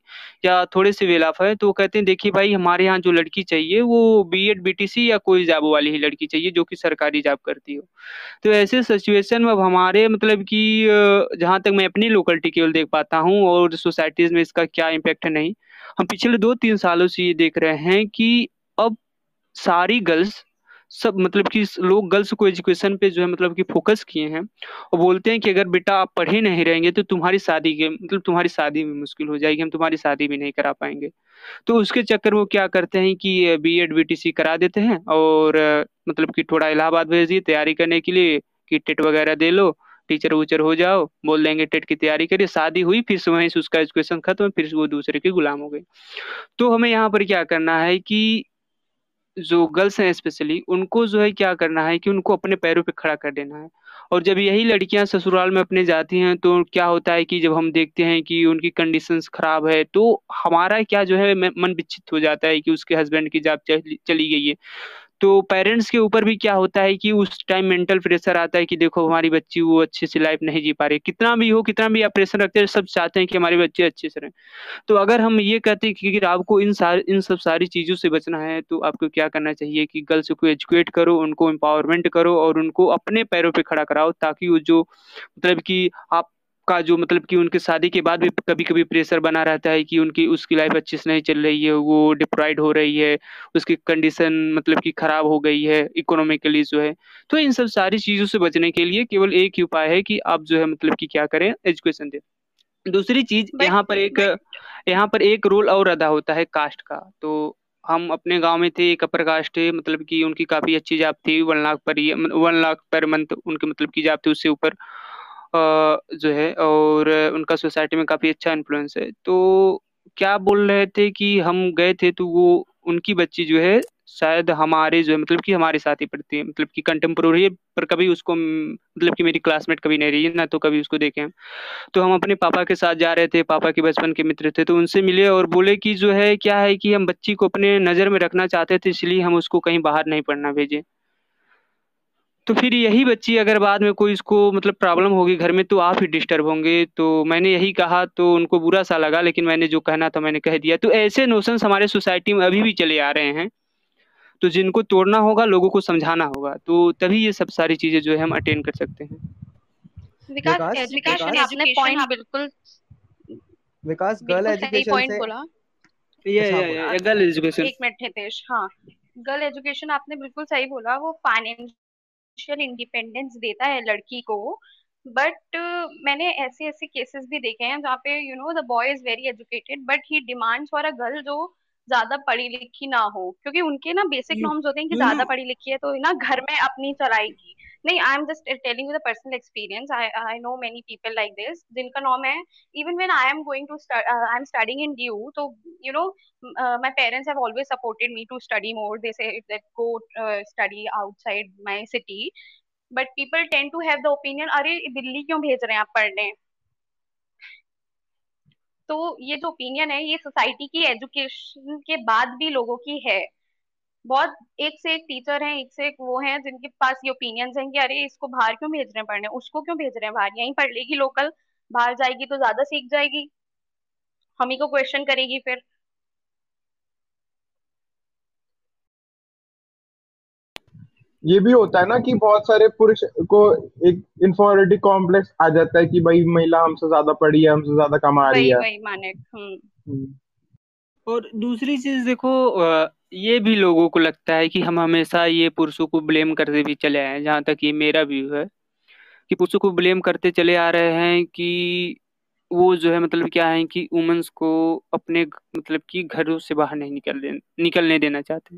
या थोड़े से वेलाफ है तो वो कहते हैं, देखिए भाई, हमारे यहाँ जो लड़की चाहिए, वो B Ed B T C या कोई जॉब वाली ही लड़की चाहिए जो कि सरकारी जॉब करती हो। तो ऐसे सिचुएशन में अब हमारे मतलब कि जहाँ तक मैं अपनी लोकलिटी केवल देख पाता हूँ और सोसाइटीज़ में इसका क्या इम्पेक्ट है नहीं, हम पिछले दो तीन सालों से ये देख रहे हैं कि अब सारी गर्ल्स सब मतलब कि लोग गर्ल्स को एजुकेशन पे जो है मतलब कि फोकस किए हैं और बोलते हैं कि अगर बेटा आप पढ़े नहीं रहेंगे तो तुम्हारी शादी के मतलब तुम्हारी शादी में मुश्किल हो जाएगी, हम तुम्हारी शादी भी नहीं करा पाएँगे। तो उसके चक्कर वो क्या करते हैं कि B Ed B T C करा देते हैं और मतलब कि थोड़ा इलाहाबाद भेज दिए तैयारी करने के लिए कि टेट वगैरह दे लो, टीचर वूचर हो जाओ, बोल देंगे टेट की तैयारी करिए, शादी हुई, फिर वहीं से उसका एजुकेशन खत्म, फिर वो दूसरे के गुलाम हो गए। तो हमें यहाँ पर क्या करना है कि जो गर्ल्स हैं स्पेशली, उनको जो है क्या करना है कि उनको अपने पैरों पे खड़ा कर देना है। और जब यही लड़कियाँ ससुराल में अपने जाती हैं तो क्या होता है कि जब हम देखते हैं कि उनकी कंडीशंस खराब है तो हमारा क्या जो है मन विच्छित हो जाता है कि उसके हस्बैंड की जॉब चली गई है। तो पेरेंट्स के ऊपर भी क्या होता है कि उस टाइम मेंटल प्रेशर आता है कि देखो हमारी बच्ची वो अच्छे से लाइफ नहीं जी पा रही कितना भी हो, कितना भी आप प्रेशर रखते हैं, सब चाहते हैं कि हमारे बच्चे अच्छे से रहें। तो अगर हम ये कहते हैं कि आपको इन सारे, इन सब सारी चीज़ों से बचना है तो आपको क्या करना चाहिए कि गर्ल्स को एजुकेट करो, उनको एम्पावरमेंट करो और उनको अपने पैरों पर खड़ा कराओ, ताकि वो जो मतलब कि आप का जो मतलब कि उनके शादी के बाद भी कभी कभी प्रेशर बना रहता है कि उनकी उसकी लाइफ अच्छे से नहीं चल रही है वो डिप्राइड हो रही है उसकी कंडीशन मतलब कि खराब हो गई है इकोनॉमिकली जो है। तो इन सब सारी चीज़ों से बचने के लिए केवल एक ही उपाय है कि आप जो है मतलब कि क्या करें एजुकेशन दें। दूसरी चीज़ यहाँ पर एक यहाँ पर एक रोल और अदा होता है कास्ट का। तो हम अपने गाँव में थे एक अपर कास्ट है मतलब कि उनकी काफ़ी अच्छी जॉब थी वन लाख पर वन लाख पर मंथ उनके मतलब की जॉब थी उससे ऊपर जो है और उनका सोसाइटी में काफ़ी अच्छा इन्फ्लुएंस है। तो क्या बोल रहे थे कि हम गए थे तो वो उनकी बच्ची जो है शायद हमारे जो है मतलब कि हमारे साथ ही पढ़ती है मतलब कि कंटेम्प्रोरी पर कभी उसको मतलब कि मेरी क्लासमेट कभी नहीं रही है ना तो कभी उसको देखे हम। तो हम अपने पापा के साथ जा रहे थे, पापा के बचपन के मित्र थे तो उनसे मिले और बोले कि जो है, क्या है कि हम बच्ची को अपने नज़र में रखना चाहते थे, इसलिए हम उसको कहीं बाहर नहीं पढ़ना भेजे। तो फिर यही बच्ची अगर बाद में कोई इसको मतलब प्रॉब्लम होगी घर में तो आप ही डिस्टर्ब होंगे। तो मैंने यही कहा तो उनको बुरा सा लगा लेकिन मैंने जो कहना था मैंने कह दिया। तो ऐसे नोशंस हमारे सोसाइटी में अभी भी चले आ रहे हैं। तो जिनको तोड़ना होगा लोगों को समझाना होगा। तो तभी ये सब सारी चीज़ें जो है हम अटेंड कर सकते हैं। विकास एजुकेशन आपने पॉइंट बिल्कुल। विकास गर्ल एजुकेशन पॉइंट बोला। ये ये गर्ल एजुकेशन एक मिनट हितेश। हाँ गर्ल एजुकेशन आपने बिल्कुल सही बोला। वो फाइनेंशियल इंडिपेंडेंस देता है लड़की को बट uh, मैंने ऐसे ऐसे केसेस भी देखे हैं जहाँ पे you know the boy is very educated but he demands for a girl जो ज़्यादा पढ़ी लिखी ना हो क्योंकि उनके ना बेसिक नॉर्म्स होते हैं कि ज़्यादा पढ़ी लिखी है तो ना घर में अपनी चलाएगी। नहीं I am just telling you the personal experience I I know many people like this जिनका नॉर्म है even when I am going to I am studying in D U तो you know my parents have always supported me to study more they say that go study outside my city but people tend to have the opinion अरे, दिल्ली क्यों भेज रहे हैं आप पढ़ने? तो ये जो ओपिनियन है, ये सोसाइटी की एजुकेशन के बाद भी लोगों की है। बहुत एक से एक टीचर हैं एक से एक वो हैं जिनके पास ये ओपिनियंस हैं कि अरे इसको बाहर क्यों भेज रहे हैं पढ़ने? उसको क्यों भेज रहे हैं बाहर? यहीं पढ़ लेगी लोकल बाहर जाएगी तो ज़्यादा सीख जाएगी। हम ही को क्वेश्चन करेगी फिर। ये भी होता है ना कि बहुत सारे पुरुष को एक इन्फॉरिटी कॉम्प्लेक्स आ जाता है कि भाई महिला हमसे ज़्यादा पढ़ी है हमसे ज़्यादा कमा रही है। वही माने हम्म। हम्म। और दूसरी चीज़ देखो ये भी लोगों को लगता है कि हम हमेशा ये पुरुषों को ब्लेम करते भी चले आए हैं, जहाँ तक ये मेरा व्यू है, कि पुरुषों को ब्लेम करते चले आ रहे हैं कि वो जो है मतलब क्या है कि वुमेन्स को अपने मतलब कि घरों से बाहर नहीं निकल दे, निकलने देना चाहते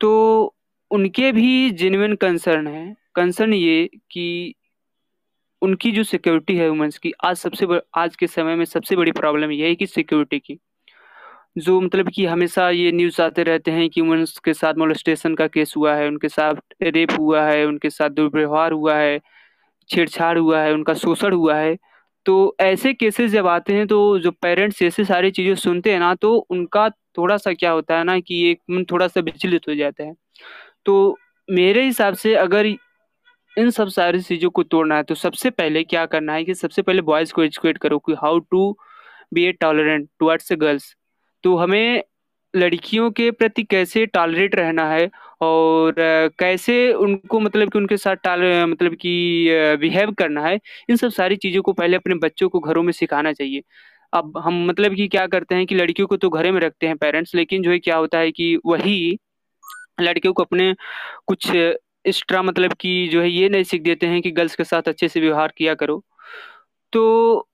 तो उनके भी जेन्युइन कंसर्न है। कंसर्न ये कि उनकी जो सिक्योरिटी है वुमेन्स की, आज सबसे आज के समय में सबसे बड़ी प्रॉब्लम ये है कि सिक्योरिटी की। जो मतलब कि हमेशा ये न्यूज़ आते रहते हैं कि वुमेन्स के साथ मोलेस्टेशन का केस हुआ है, उनके साथ रेप हुआ है, उनके साथ दुर्व्यवहार हुआ है, छेड़छाड़ हुआ है, उनका शोषण हुआ है। तो ऐसे केसेस जब आते हैं तो जो पेरेंट्स ऐसे सारी चीज़ें सुनते हैं ना तो उनका थोड़ा सा क्या होता है ना कि एक मन थोड़ा सा विचलित हो जाता है। तो मेरे हिसाब से अगर इन सब सारी चीज़ों को तोड़ना है तो सबसे पहले क्या करना है कि सबसे पहले बॉयज़ को एजुकेट करो कि how to be a tolerant towards girls तो हमें लड़कियों के प्रति कैसे टॉलरेट रहना है और कैसे उनको मतलब कि उनके साथ टाल मतलब कि बिहेव करना है, इन सब सारी चीज़ों को पहले अपने बच्चों को घरों में सिखाना चाहिए। अब हम मतलब कि क्या करते हैं कि लड़कियों को तो घरे में रखते हैं पेरेंट्स लेकिन जो है क्या होता है कि वही लड़कियों को अपने कुछ एक्स्ट्रा मतलब कि जो है ये नहीं सीख देते हैं कि गर्ल्स के साथ अच्छे से व्यवहार किया करो। तो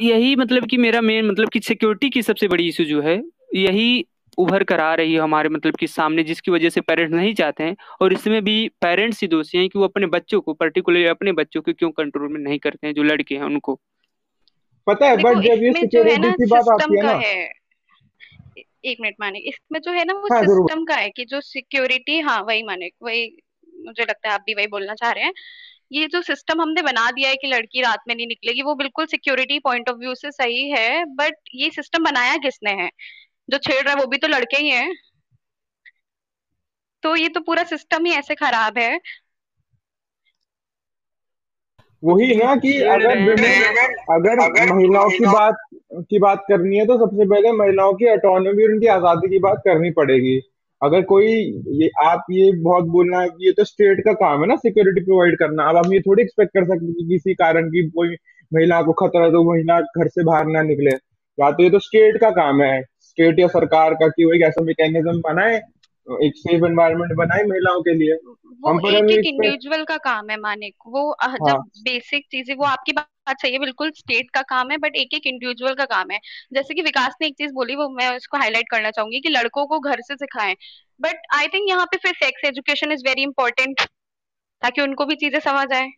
यही मतलब कि मेरा मेन मतलब कि सिक्योरिटी की सबसे बड़ी इशू जो है यही उभर कर आ रही है हमारे मतलब कि सामने जिसकी वजह से पेरेंट्स नहीं चाहते हैं। और इसमें भी पेरेंट्स ही दोषी हैं कि वो अपने बच्चों को पर्टिकुलरली अपने बच्चों को क्यों कंट्रोल में नहीं करते हैं जो लड़के हैं उनको। पता है बट जब ये सिक्योरिटी की बात आती है ना। एक मिनट माने इसमें जो है ना वो हाँ, सिस्टम का है कि जो सिक्योरिटी हाँ वही माने वही मुझे लगता है आप भी वही बोलना चाह रहे हैं। ये जो सिस्टम हमने बना दिया है कि लड़की रात में नहीं निकलेगी वो बिल्कुल सिक्योरिटी पॉइंट ऑफ़ व्यू से सही है बट ये सिस्टम बनाया किसने है? जो छेड़ रहा है वो भी तो लड़के ही हैं। तो ये तो पूरा सिस्टम ही ऐसे खराब है। वही ना कि अगर अगर महिलाओं की बात की बात करनी है तो सबसे पहले महिलाओं की ऑटोनॉमी और उनकी आज़ादी की बात करनी पड़ेगी। अगर कोई ये आप ये बहुत बोलना है कि ये तो स्टेट का काम है ना सिक्योरिटी प्रोवाइड करना। अब हम ये थोड़ी एक्सपेक्ट कर सकते कि किसी कारण की कोई महिला को खतरा तो महिला घर से बाहर ना निकले। या तो ये तो स्टेट का काम है। स्टेट या सरकार का कि वो एक ऐसा मैकेनिज्म बनाए एक सेफ़ एनवायरनमेंट बनाए महिलाओं के लिए। वो एक एक इंडिविजुअल का काम है मानिक। वो हाँ. जब बेसिक चीज़ें वो आपकी बात सही है बिल्कुल स्टेट का काम है बट एक एक इंडिविजुअल का काम है। जैसे कि विकास ने एक चीज़ बोली वो मैं उसको हाईलाइट करना चाहूँगी कि लड़कों को घर से सिखाएँ। बट आई थिंक यहाँ पे फिर sex education is very important ताकि उनको भी चीज़ें समझ आए।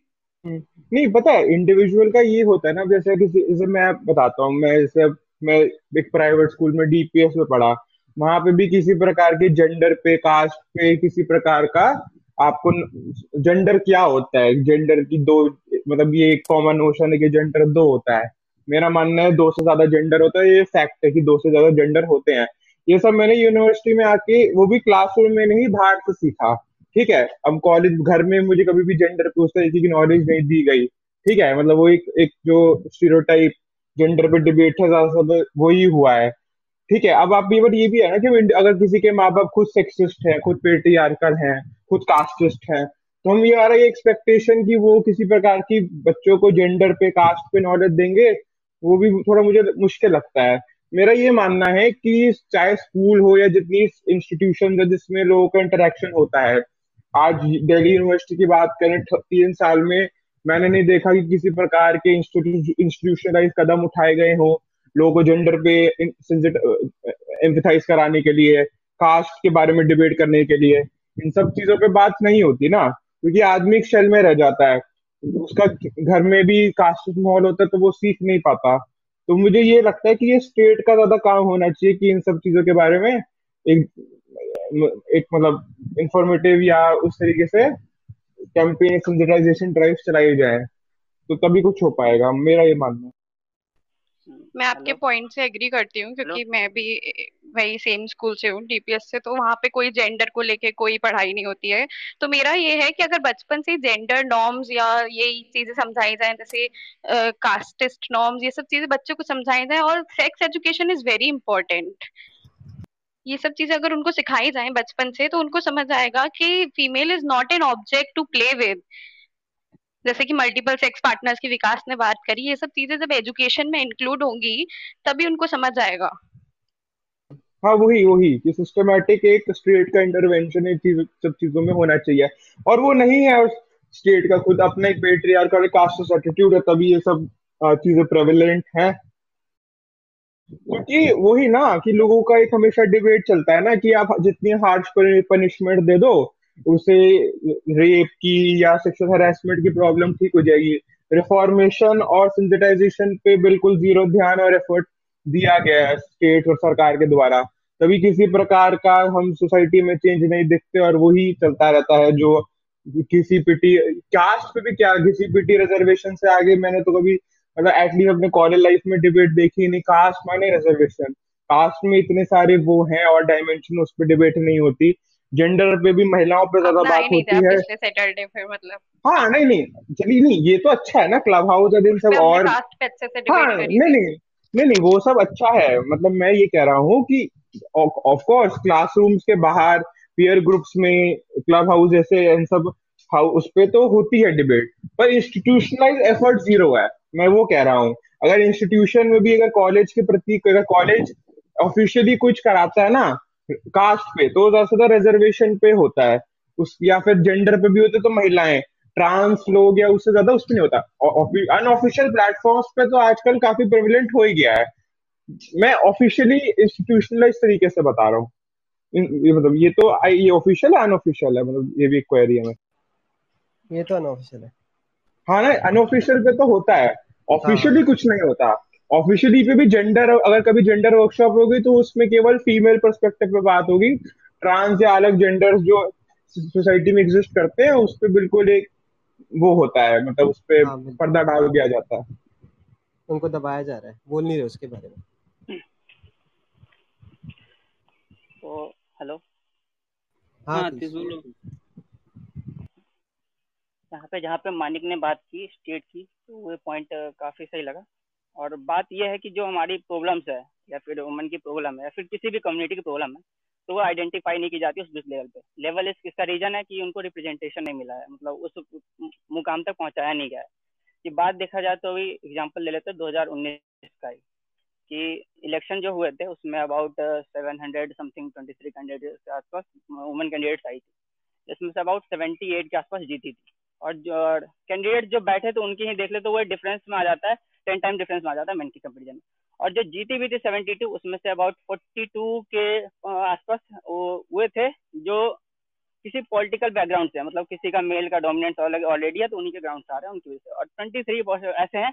हम्म, नहीं पता है इंडिविजुअल का ये होता है ना जैसे किसी जैसे मैं बताता हूँ मैं जैसे मैं एक प्राइवेट स्कूल में डीपीएस में पढ़ा वहाँ पे भी किसी प्रकार के जेंडर पे कास्ट पे किसी प्रकार का आपको जेंडर क्या होता है? जेंडर की दो मतलब ये एक कॉमन नोशन है कि जेंडर दो होता है। मेरा मानना है दो से ज़्यादा जेंडर होता है, ये फैक्ट है कि दो से ज़्यादा जेंडर होते हैं। ये सब मैंने यूनिवर्सिटी में आके, वो भी क्लासरूम में नहीं, बाहर से सीखा। ठीक है? अब कॉलेज घर में मुझे कभी भी जेंडर पे उस तरीके की नॉलेज नहीं दी गई। ठीक है? मतलब वो एक एक जो स्टीरियोटाइप जेंडर पे डिबेट है, ज़्यादा वही हुआ है। ठीक है? अब आप ये ये भी है ना कि अगर किसी के माँ बाप खुद सेक्सिस्ट हैं, खुद पेट्रियार्कल हैं खुद कास्टिस्ट हैं। तो हम ये आ रहा है एक्सपेक्टेशन कि वो किसी प्रकार की बच्चों को जेंडर पे कास्ट पे नॉलेज देंगे, वो भी थोड़ा मुझे मुश्किल लगता है। मेरा ये मानना है कि चाहे स्कूल हो या जितनी इंस्टीट्यूशन है, जिसमें लोगों का इंटरेक्शन होता है। आज दिल्ली यूनिवर्सिटी की बात करें तीन साल में मैंने नहीं देखा कि किसी प्रकार के इंस्टीट्यूशनलाइज कदम उठाए गए हों लोगों को जेंडर पे एम्फेसाइज कराने के लिए कास्ट के बारे में डिबेट करने के लिए। इन सब चीज़ों पे बात नहीं होती ना क्योंकि आदमी एक शेल में रह जाता है। उसका घर में भी कास्ट माहौल होता है तो वो सीख नहीं पाता। तो मुझे ये लगता है कि ये स्टेट का ज़्यादा काम होना चाहिए कि इन सब चीज़ों के बारे में एक एक मतलब इंफॉर्मेटिव या उस तरीके से कैंपेन सेंसिटाइजेशन ड्राइव चलाई जाए तो तभी कुछ हो पाएगा। मेरा ये मानना मैं आपके पॉइंट से एग्री करती हूँ क्योंकि मैं भी वही सेम स्कूल से हूँ डीपीएस से तो वहाँ पे कोई जेंडर को लेके कोई पढ़ाई नहीं होती है। तो मेरा ये है कि अगर बचपन से जेंडर नॉर्म्स या ये चीज़ें समझाई जाए, जैसे कास्टिस्ट नॉर्म्स ये सब चीज़ें बच्चों को समझाई जाए और sex education is very important ये सब चीज़ें अगर उनको सिखाई जाए बचपन से तो उनको समझ आएगा कि female is not an object to play with जैसे कि मल्टीपल सेक्स पार्टनर्स की विकास ने बात करी, ये सब चीज़ें जब एजुकेशन में इंक्लूड होंगी, तभी उनको समझ आएगा। हाँ वही वही कि सिस्टमेटिक एक स्टेट का इंटरवेंशन इन चीज़, सब चीज़ों में होना चाहिए। और वो नहीं है स्टेट का खुद अपना एक पेट्रियार का कास्ट एटीट्यूड है, तभी ये सब चीज़ें प्रेवलेंट हैं। क्योंकि वही ना कि लोगों का एक हमेशा डिबेट चलता है ना कि आप जितनी हार्श पनिशमेंट दे दो, उसे रेप की या सेक्सुअल हरासमेंट की प्रॉब्लम ठीक हो जाएगी। रिफॉर्मेशन और सिंथेटाइजेशन पे बिल्कुल ज़ीरो ध्यान और एफर्ट दिया गया है स्टेट और सरकार के द्वारा। तभी किसी प्रकार का हम सोसाइटी में चेंज नहीं देखते और वही चलता रहता है जो किसी पीटी कास्ट पे भी क्या किसी पीटी रिजर्वेशन से आगे मैंने तो कभी मतलब एटलीस्ट अपने कॉलेज लाइफ में डिबेट देखी नहीं कास्ट माने रिजर्वेशन कास्ट में इतने सारे वो हैं और डायमेंशन उस पर डिबेट नहीं होती। जेंडर पे भी महिलाओं पे ज़्यादा बात होती है। सैटरडे पे मतलब। हाँ नहीं नहीं चलिए नहीं ये तो अच्छा है ना क्लब हाउस दिन सब और हाँ नहीं नहीं नहीं नहीं, वो सब अच्छा है। मतलब मैं ये कह रहा हूँ कि ऑफ़ कोर्स क्लासरूम्स के बाहर पीयर ग्रुप्स में क्लब हाउस जैसे इन सब हाउ उस पे तो होती है डिबेट पर इंस्टीट्यूशनलाइज एफर्ट ज़ीरो है। मैं वो कह रहा हूँ। अगर इंस्टीट्यूशन में भी अगर कॉलेज के प्रति, अगर कॉलेज ऑफिशियली कुछ कराता है ना कास्ट पे तो ज़्यादा से ज़्यादा रिजर्वेशन पे होता है। उस, या फिर जेंडर पे भी होते तो महिलाएँ ट्रांस लोग या उससे ज़्यादा उस पर नहीं होता। अनऑफिशियल प्लेटफॉर्म्स पे तो आजकल काफ़ी प्रेवलेंट हो ही गया है। मैं ऑफिशियली इंस्टीट्यूशनलाइज तरीके से बता रहा हूँ। ये मतलब ये तो ये ऑफिशियल है अनऑफिशियल है? मतलब ये भी क्वेरी है ये तो अनऑफिशियल है। हाँ ना अनऑफिशियल पे तो होता है। ऑफिशियली हाँ। कुछ नहीं होता। ऑफिशियली पे भी जेंडर अगर कभी जेंडर वर्कशॉप होगी तो उसमें केवल फीमेल परस्पेक्टिव पे बात होगी। ट्रांस या अलग जेंडर्स जो सोसाइटी में एग्जिस्ट करते हैं उस पर बिल्कुल एक वो होता है मतलब उस पर हाँ, पर्दा डाल दिया जाता है। उनको दबाया जा रहा है बोल नहीं रहे उसके बारे में। तो हेलो। हाँ, हाँ यहाँ पे जहाँ पे मानिक ने बात की स्टेट की तो वो पॉइंट काफ़ी सही लगा। और बात यह है कि जो हमारी प्रॉब्लम्स है या फिर वुमन की प्रॉब्लम है या फिर किसी भी कम्युनिटी की प्रॉब्लम है तो वो आइडेंटिफाई नहीं की जाती उस लेवल पे। लेवल इस इसका रीजन है कि उनको रिप्रेजेंटेशन नहीं मिला है। मतलब उस मुकाम तक पहुँचाया नहीं गया है। कि बात देखा जाए तो अभी एग्ज़ाम्पल ले लेते हज़ार उन्नीस का ही। कि इलेक्शन जो हुए थे, उसमें about seven hundred something twenty three candidate के आसपास वुमेन कैंडिडेट्स आई थी। इसमें से अबाउट सेवेंटी एट के आसपास जीती थी। और जो कैंडिडेट जो बैठे तो उनकी ही देख ले तो वो डिफरेंस में आ जाता है टेन टाइम डिफरेंस में आ जाता है मेन की कंपेरिजन में। और जो जीती भी थी सेवेंटी टू उसमें से अबाउट फोर्टी टू के आसपास हुए थे, जो किसी पॉलिटिकल बैकग्राउंड से मतलब किसी का मेल का डोमिनेंस ऑलरेडी है तो उन्हीं के ग्राउंड आ रहे हैं, उनकी वजह से। और ट्वेंटी थ्री ऐसे हैं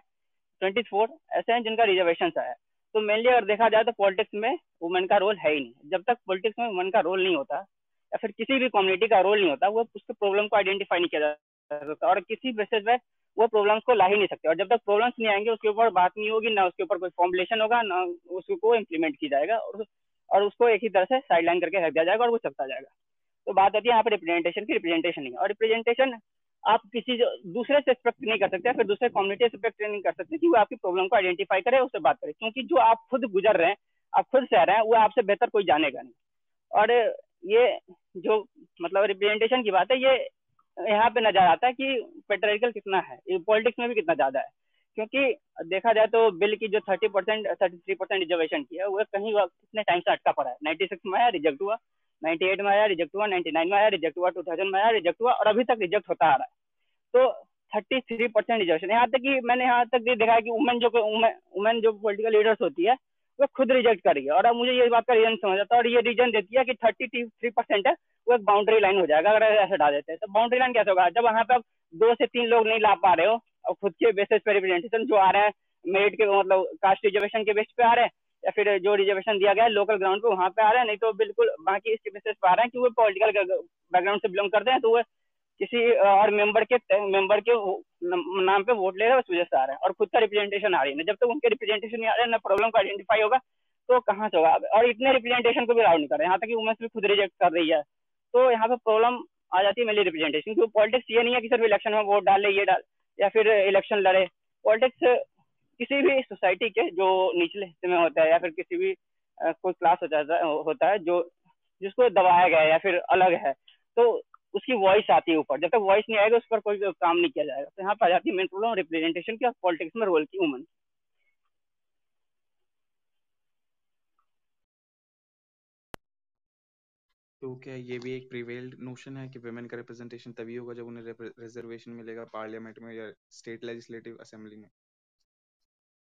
ट्वेंटी फोर ऐसे हैं, जिनका रिजर्वेशन आया है। तो मेनली अगर देखा जाए तो पॉलिटिक्स में वुमेन का रोल है ही नहीं। जब तक पॉलिटिक्स में वुमेन का रोल नहीं होता, या फिर किसी भी कम्युनिटी का रोल नहीं होता, वो उसके प्रॉब्लम को आइडेंटिफाई नहीं किया जा सकता। और किसी बेसिस पे वो प्रॉब्लम्स को ला ही नहीं सकते। और जब तक प्रॉब्लम्स नहीं आएँगे, उसके ऊपर बात नहीं होगी, ना उसके ऊपर कोई फॉर्मुलेशन होगा, ना उसको इम्प्लीमेंट की जाएगा और और उसको एक ही तरह से साइडलाइन करके रख दिया जाएगा और वो चलता जाएगा। तो बात आती है यहाँ पे रिप्रेजेंटेशन की रिप्रेजेंटेशन नहीं और रिप्रेजेंटेशन आप किसी दूसरे से एक्सपेक्ट नहीं कर सकते फिर दूसरे कम्युनिटी से एक्सपेक्ट नहीं कर सकते कि वो आपकी प्रॉब्लम को आइडेंटिफाई करे उससे बात करे। क्योंकि जो आप खुद गुजर रहे हैं, आप खुद सह रहे हैं, वो आपसे बेहतर कोई जानेगा नहीं। और ये जो मतलब रिप्रेजेंटेशन की बात है, ये यहाँ पे नज़र आता है कि पेट्रिकल कितना है पॉलिटिक्स में भी कितना ज़्यादा है। क्योंकि देखा जाए तो बिल की जो thirty percent thirty three percent reservation की है, वो कहीं कितने टाइम से अटका पड़ा है। नाइन्टी सिक्स में आया रिजेक्ट हुआ। नाइन्टी एट में आया रिजेक्ट हुआ। नाइन्टी नाइन में आया रिजेक्ट हुआ। टू थाउज़ेंड में आया रिजेक्ट हुआ। और अभी तक रिजेक्ट होता आ रहा है। तो थर्टी थ्री परसेंट रिजर्वेशन यहाँ तक कि मैंने यहाँ तक ये देखा है कि वुमेन जो वुमेन जो पोलिटिकल लीडर्स होती है वो खुद रिजेक्ट कर रही है और अब मुझे ये बात का रीजन समझ आता है और ये रीजन देती है कि थर्टी थ्री परसेंट है, वो एक बाउंड्री लाइन हो जाएगा, अगर ऐसे डाल देते हैं। तो बाउंड्री लाइन कैसे होगा? जब वहाँ पे आप दो से तीन लोग नहीं ला पा रहे हो, और खुद के बेसिस पे रिप्रेजेंटेशन जो आ रहे हैं मेरिट के मतलब कास्ट रिजर्वेशन के बेस पे आ रहे हैं, या फिर जो रिजर्वेशन दिया गया है लोकल ग्राउंड पे वहाँ पे आ रहे हैं, नहीं तो बिल्कुल बाकी इसके बेसिस पे आ रहे हैं कि वो पॉलिटिकल बैकग्राउंड से बिलोंग करते हैं तो वो किसी और मेंबर के मेंबर के नाम पे वोट ले रहे हैं, उस वजह से आ रहे हैं। और खुद का रिप्रेजेंटेशन आ रही है। जब तक तो उनके रिप्रेजेंटेशन नहीं आ रहे, ना प्रॉब्लम को आइडेंटिफाई होगा तो कहाँ से होगा? और इतने रिप्रेजेंटेशन को भी अलाउ नहीं कर रहे यहाँ तक कि वुमेन्स भी खुद रिजेक्ट कर रही है। तो यहाँ पे प्रॉब्लम आ जाती है मेरी रिप्रेजेंटेशन क्योंकि पॉलिटिक्स ये नहीं है कि सिर्फ़ इलेक्शन में वोट डाले ये डाल, या फिर इलेक्शन लड़े। पॉलिटिक्स किसी भी सोसाइटी के जो निचले हिस्से में होता है, या फिर किसी भी कोई क्लास होता है, जो, जिसको दबाया गया है या फिर अलग है तो उसकी वॉइस आती है ऊपर। जब तक वॉइस नहीं आएगा, उस पर कोई काम नहीं किया जाएगा। तो यहाँ पर आ जाती है मेन प्रॉब्लम रिप्रेजेंटेशन की और पॉलिटिक्स में रोल की वुमन तो क्या ये भी एक प्रिवेल्ड नोशन है कि वुमेन का रिप्रेजेंटेशन तभी होगा जब उन्हें रिजर्वेशन मिलेगा पार्लियामेंट में या स्टेट लेजिस्लेटिव असेंबली में?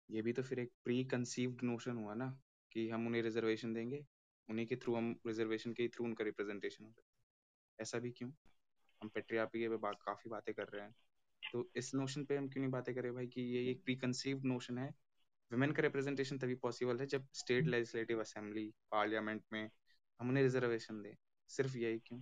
ये भी तो फिर एक प्री कंसीव्ड नोशन हुआ ना, कि हम उन्हें रिजर्वेशन देंगे, उन्हीं के थ्रू हम रिजर्वेशन के थ्रू उनका रिप्रेजेंटेशन हो सकता है ऐसा भी क्यों? हम पेट्रियापी पे बात काफ़ी बातें कर रहे हैं। तो इस नोशन पे हम क्यों नहीं बातें करें भाई कि ये एक प्री कंसीव्ड नोशन है? वुमेन का रिप्रेजेंटेशन तभी पॉसिबल है जब स्टेट लेजिस्लेटिव असेंबली पार्लियामेंट में हम उन्हें रिजर्वेशन दें। सिर्फ़ यही क्यों?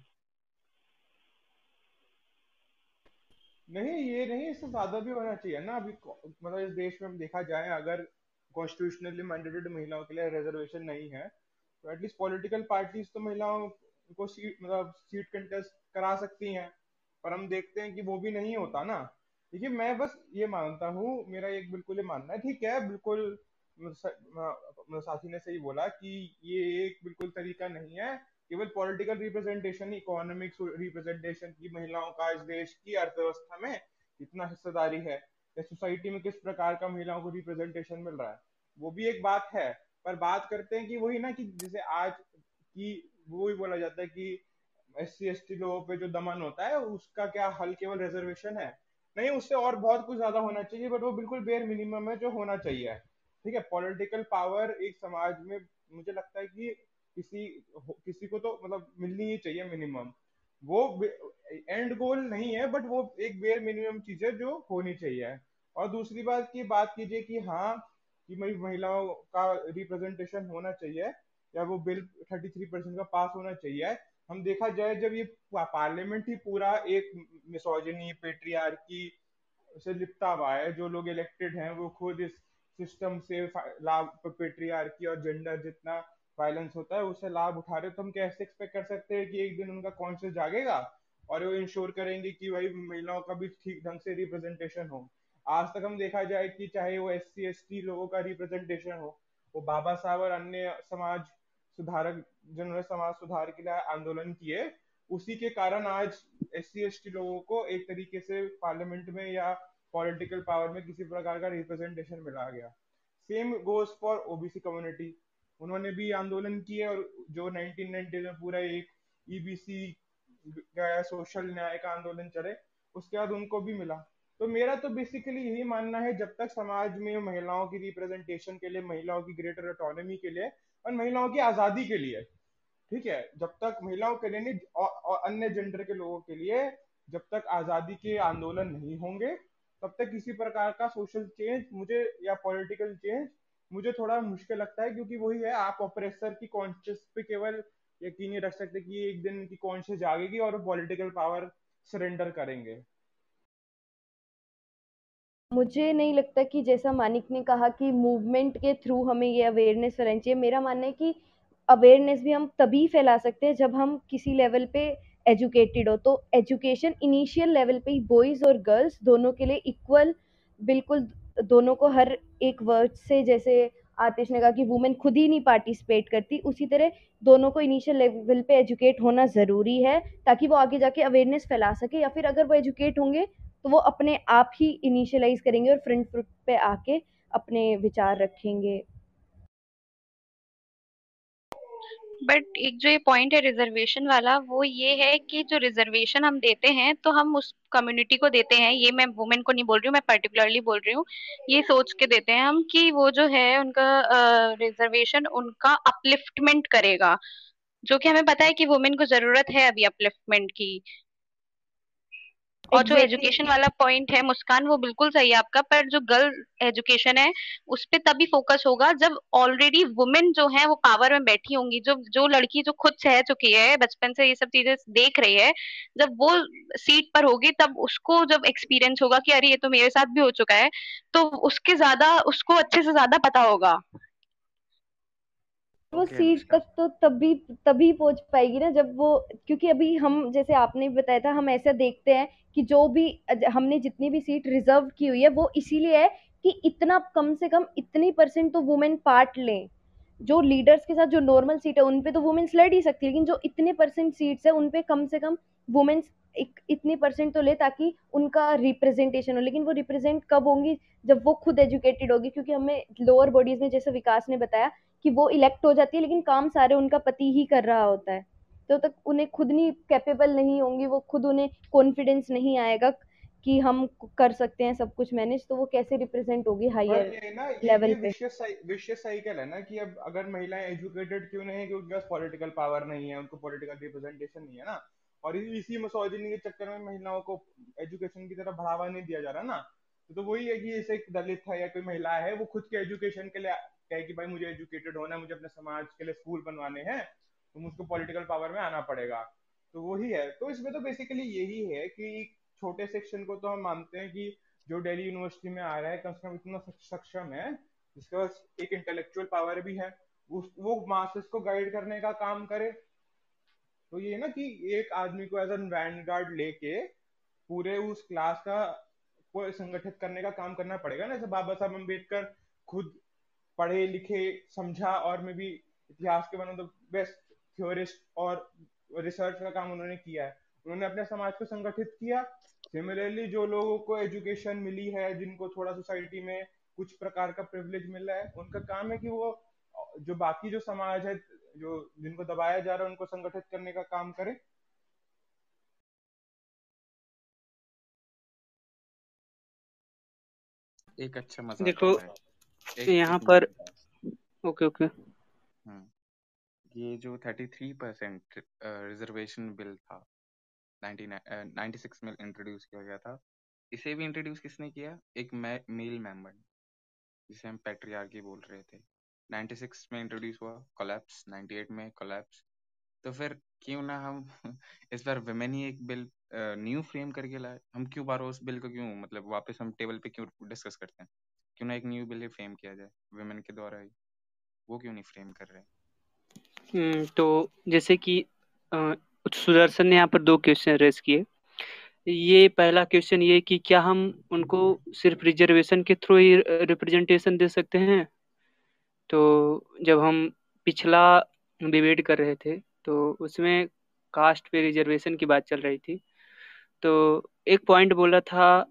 नहीं, ये नहीं, इससे ज़्यादा भी होना चाहिए ना। अभी मतलब इस देश में देखा जाए, अगर कॉन्स्टिट्यूशनली मैंडेटेड महिलाओं के लिए रिजर्वेशन नहीं है तो एटलीस्ट पॉलिटिकल पार्टीज़ तो महिलाओं को सीट मतलब सीट कंटेस्ट करा सकती हैं, पर हम देखते हैं कि वो भी नहीं होता ना। देखिए, मैं बस ये मानता हूँ, मेरा एक बिल्कुल ही मानना है, ठीक है, बिल्कुल साथी ने सही बोला कि ये एक बिल्कुल तरीका नहीं है, केवल पॉलिटिकल रिप्रेजेंटेशन इकोनॉमिक रिप्रेजेंटेशन की महिलाओं का इस देश की अर्थव्यवस्था में कितना हिस्सेदारी है। या सोसाइटी में किस प्रकार का महिलाओं को रिप्रेजेंटेशन मिल रहा है, वो भी एक बात है, पर बात करते हैं कि वही ना कि जैसे आज की वो भी बोला जाता है कि एस सी एस टी लोगों पे जो दमन होता है, उसका क्या हल केवल रिजर्वेशन है? नहीं, उससे और बहुत कुछ ज़्यादा होना चाहिए बट वो बिल्कुल बेयर मिनिमम है जो होना चाहिए। ठीक है पॉलिटिकल पावर एक समाज में मुझे लगता है कि किसी किसी को तो मतलब मिलनी ही चाहिए मिनिमम वो एंड गोल नहीं है बट वो एक बेयर मिनिमम चीज़ है जो होनी चाहिए। और दूसरी बात की, बात कीजिए कि हाँ कि महिलाओं का रिप्रेजेंटेशन होना चाहिए। या वो बिल थर्टी थ्री परसेंट का पास होना चाहिए। हम देखा जाए, जब ये पार्लियामेंट ही पूरा एक मिसोजनी पेट्रियार्की से लिपटा हुआ है, जो लोग इलेक्टेड हैं, वो खुद इस सिस्टम से लाभ पेट्रियार्की और जेंडर जितना वायलेंस होता है उससे लाभ उठा रहे तो हम कैसे एक्सपेक्ट कर सकते हैं कि एक दिन उनका कॉन्शियस जागेगा और वो इंश्योर करेंगे कि भाई महिलाओं का भी ठीक ढंग से रिप्रेजेंटेशन हो। आज तक हम देखा जाए कि चाहे वो एस सी लोगों का रिप्रेजेंटेशन हो, वो बाबा साहब और अन्य समाज सुधारक जिन्होंने समाज सुधार के लिए आंदोलन किए। उसी के कारण आज एस सी लोगों को एक तरीके से पार्लियामेंट में या पॉलिटिकल पावर में किसी प्रकार का रिप्रेजेंटेशन मिला गया। Same goes for OBC community उन्होंने भी आंदोलन किए और जो 1990 में पूरा एक ईबीसी e सोशल न्याय का आंदोलन चले, उसके बाद उनको भी मिला। तो मेरा तो बेसिकली यही मानना है, जब तक समाज में महिलाओं की रिप्रेजेंटेशन के लिए, महिलाओं की ग्रेटर ऑटोनॉमी के लिए और महिलाओं की आज़ादी के लिए। ठीक है? जब तक महिलाओं के लिए नहीं और, अन्य जेंडर के लोगों के लिए जब तक आज़ादी के आंदोलन नहीं होंगे तब तक किसी प्रकार का सोशल चेंज मुझे या पॉलिटिकल चेंज मुझे थोड़ा मुश्किल लगता है क्योंकि वही है आप ऑपरेसर की कॉन्शियस पे केवल यकीन नहीं रख सकते कि एक दिन की कॉन्शियस जागेगी और पॉलिटिकल पावर सरेंडर करेंगे। मुझे नहीं लगता कि जैसा मानिक ने कहा कि मूवमेंट के थ्रू हमें ये अवेयरनेस फैलानी चाहिए। मेरा मानना है कि अवेयरनेस भी हम तभी फैला सकते हैं जब हम किसी लेवल पे एजुकेटेड हो। तो एजुकेशन इनिशियल लेवल पे ही बॉयज़ और गर्ल्स दोनों के लिए इक्वल बिल्कुल दोनों को हर एक वर्ड से जैसे आतिश ने कहा कि वुमेन खुद ही नहीं पार्टिसिपेट करती, उसी तरह दोनों को इनिशियल लेवल पे एजुकेट होना ज़रूरी है ताकि वो आगे जाके अवेयरनेस फैला सके या फिर अगर वो एजुकेट होंगे तो वो अपने आप ही इनिशियलाइज करेंगे और फ्रंट फुट पे आके अपने विचार रखेंगे। बट एक जो ये पॉइंट है रिजर्वेशन वाला, वो ये है कि जो रिजर्वेशन हम देते हैं तो हम उस कम्युनिटी को देते हैं। ये मैं वुमेन को नहीं बोल रही हूँ, मैं पर्टिकुलरली बोल रही हूँ। ये सोच के देते हैं हम कि वो जो है उनका रिजर्वेशन उनका अपलिफ्टमेंट करेगा। जो कि हमें पता है कि वुमेन को ज़रूरत है अभी अपलिफ्टमेंट की। और जो एजुकेशन वाला पॉइंट है मुस्कान वो बिल्कुल सही है आपका पर जो गर्ल एजुकेशन है उस पर तभी फोकस होगा जब ऑलरेडी वुमेन जो है वो पावर में बैठी होंगी जो जो लड़की जो खुद सह चुकी है बचपन से ये सब चीज़ें देख रही है जब वो सीट पर होगी तब उसको जब एक्सपीरियंस होगा कि अरे ये तो मेरे साथ भी हो चुका है तो उसके ज़्यादा उसको अच्छे से ज़्यादा पता होगा। वो सीट तक तो तभी तभी पहुँच पाएगी ना जब वो क्योंकि अभी हम जैसे आपने भी बताया था हम ऐसा देखते हैं कि जो भी हमने जितनी भी सीट रिज़र्व की हुई है वो इसीलिए है कि इतना कम से कम इतनी परसेंट तो वुमेन पार्ट लें। जो लीडर्स के साथ जो नॉर्मल सीट है उन पे तो वुमेन्स लड़ ही सकती है लेकिन जो इतने परसेंट सीट्स है उन पे कम से कम वुमेन्स एक इतनी परसेंट तो ले ताकि उनका रिप्रेजेंटेशन हो लेकिन वो रिप्रेजेंट कब होंगी? जब वो खुद एजुकेटेड होगी क्योंकि हमें लोअर बॉडीज में जैसे विकास ने बताया कि वो इलेक्ट हो जाती है लेकिन काम सारे उनका पति ही कर रहा होता है। तो तक उन्हें खुद नहीं कैपेबल नहीं होंगी वो खुद उन्हें कॉन्फिडेंस नहीं आएगा कि हम कर सकते हैं सब कुछ मैनेज तो वो कैसे रिप्रेजेंट होगी हायर लेवल पे? विशेष साइकिल है ना कि अब अगर महिलाएँ एजुकेटेड क्यों नहीं है? क्योंकि उनके पास पॉलिटिकल पावर नहीं है उनको पॉलिटिकल रिप्रेजेंटेशन नहीं है ना। और इसी मिसोजिनी के चक्कर में महिलाओं को एजुकेशन की तरफ़ बढ़ावा नहीं दिया जा रहा ना। तो, तो वही है कि जैसे एक दलित है या कोई महिला है वो खुद के एजुकेशन के लिए कहे कि भाई मुझे एजुकेटेड होना है मुझे अपने समाज के लिए स्कूल बनवाने हैं तो मुझको पॉलिटिकल पावर में आना पड़ेगा। तो वही है। तो इसमें तो बेसिकली यही है कि छोटे सेक्शन को तो हम मानते हैं कि जो डेली यूनिवर्सिटी में आ रहा है कम से कम इतना सक्षम है जिसके पास एक इंटेलेक्चुअल पावर भी है वो मासेस को गाइड करने का काम करे तो ये ना कि एक आदमी को एज एन वैंड गार्ड लेके पूरे उस क्लास का को संगठित करने का काम करना पड़ेगा ना। जैसे बाबा साहब अंबेडकर खुद पढ़े, लिखे, समझा और में भी इतिहास के one of the best theorist और रिसर्च का काम उन्होंने किया है। उन्होंने अपने समाज को संगठित किया। सिमिलरली जो लोगों को एजुकेशन मिली है, जिनको थोड़ा सोसाइटी में कुछ प्रकार का प्रिविलेज मिल है, उनका काम है कि वो, जो बाकी जो समाज है जो जिनको दबाया जा रहा है उनको संगठित करने का काम करे। एक अच्छा मज़ा देखो यहाँ पर ओके ओके। हम्म। ये जो thirty three percent reservation bill था नाइनटी सिक्स में इंट्रोड्यूस किया गया था। इसे भी इंट्रोड्यूस किसने किया? एक मेल मेंबर जिसे हम पेट्रियार्की बोल रहे थे। 96 में इंट्रोड्यूस हुआ कोलैप्स 98 में कोलैप्स तो फिर क्यों ना हम इस बार वुमेन ही एक बिल न्यू फ्रेम करके लाए। हम क्यों बार उस बिल को क्यों मतलब वापस हम टेबल पे क्यों डिस्कस करते हैं? क्यों ना एक न्यू बिल ही फ्रेम किया जाए वुमेन के द्वारा ही। वो क्यों नहीं फ्रेम कर रहे हम्म, तो जैसे कि सुदर्शन ने यहाँ पर दो क्वेश्चन रेस किए। ये पहला क्वेश्चन ये कि क्या हम उनको सिर्फ़ रिजर्वेशन के थ्रू ही रिप्रेजेंटेशन दे सकते हैं? तो जब हम पिछला डिबेट कर रहे थे तो उसमें कास्ट पे रिजर्वेशन की बात चल रही थी। तो एक पॉइंट बोला था,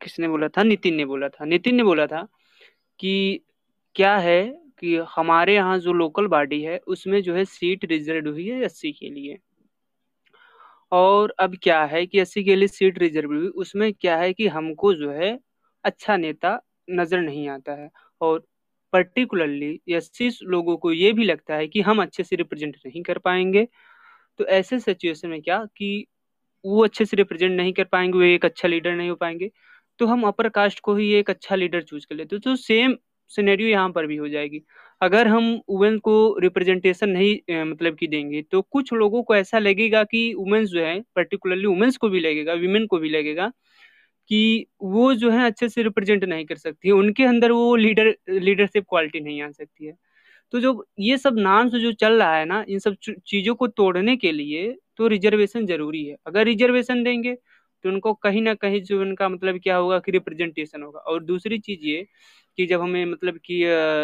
किसने बोला था? नितिन ने बोला था। नितिन ने बोला था कि क्या है कि हमारे यहाँ जो लोकल बॉडी है, उसमें जो है सीट रिज़र्व हुई है अस्सी के लिए। और अब क्या है कि अस्सी के लिए सीट रिज़र्व हुई, उसमें क्या है कि हमको जो है अच्छा नेता नज़र नहीं आता है। और पर्टिकुलरली एस लोगों को ये भी लगता है कि हम अच्छे से रिप्रेजेंट नहीं कर पाएँगे। तो ऐसे सिचुएशन में क्या कि वो अच्छे से रिप्रेजेंट नहीं कर पाएँगे, वो एक अच्छा लीडर नहीं हो पाएँगे। तो हम अपर कास्ट को ही एक अच्छा लीडर चूज़ कर लेते तो सेम सिनेरियो यहाँ पर भी हो जाएगी। अगर हम वुमेन को रिप्रेजेंटेशन नहीं मतलब कि देंगे तो कुछ लोगों को ऐसा लगेगा कि वुमेन्स जो है पर्टिकुलरली वुमेन्स को भी लगेगा वीमेन को भी लगेगा कि वो जो है अच्छे से रिप्रेजेंट नहीं कर सकती उनके अंदर वो लीडर लीडरशिप क्वालिटी नहीं आ सकती है। तो जो ये सब नाम से जो चल रहा है ना, इन सब चीज़ों को तोड़ने के लिए तो रिजर्वेशन ज़रूरी है। अगर रिजर्वेशन देंगे तो उनको कहीं ना कहीं जो उनका मतलब क्या होगा कि रिप्रेजेंटेशन होगा। और दूसरी चीज़ ये कि जब हमें मतलब कि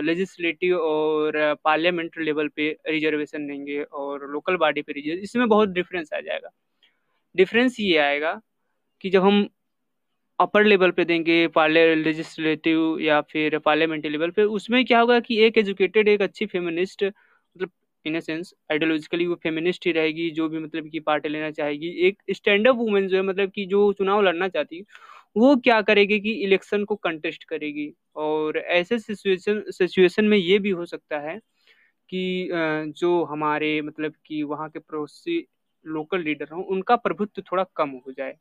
लेजिस्लेटिव और पार्लियामेंट लेवल पे रिजर्वेशन देंगे और लोकल बॉडी पे रिज़र्व इसमें बहुत डिफरेंस आ जाएगा। डिफरेंस ये आएगा कि जब हम अपर लेवल पे देंगे पार्ले लेजिस्लेटिव या फिर पार्लियामेंट्री लेवल पे उसमें क्या होगा कि एक एजुकेटेड एक अच्छी फेमिनिस्ट मतलब इन अ सेंस आइडियोलॉजिकली वो फेमिनिस्ट ही रहेगी, जो भी मतलब की पार्ट लेना चाहेगी। एक स्टैंड अप वुमेन जो है मतलब कि जो चुनाव लड़ना चाहती है वो क्या करेगी कि इलेक्शन को कंटेस्ट करेगी। और ऐसे सिचुएशन सिचुएशन में ये भी हो सकता है कि जो हमारे मतलब कि वहाँ के पड़ोसी लोकल लीडर हों, उनका प्रभुत्व थोड़ा कम हो जाए।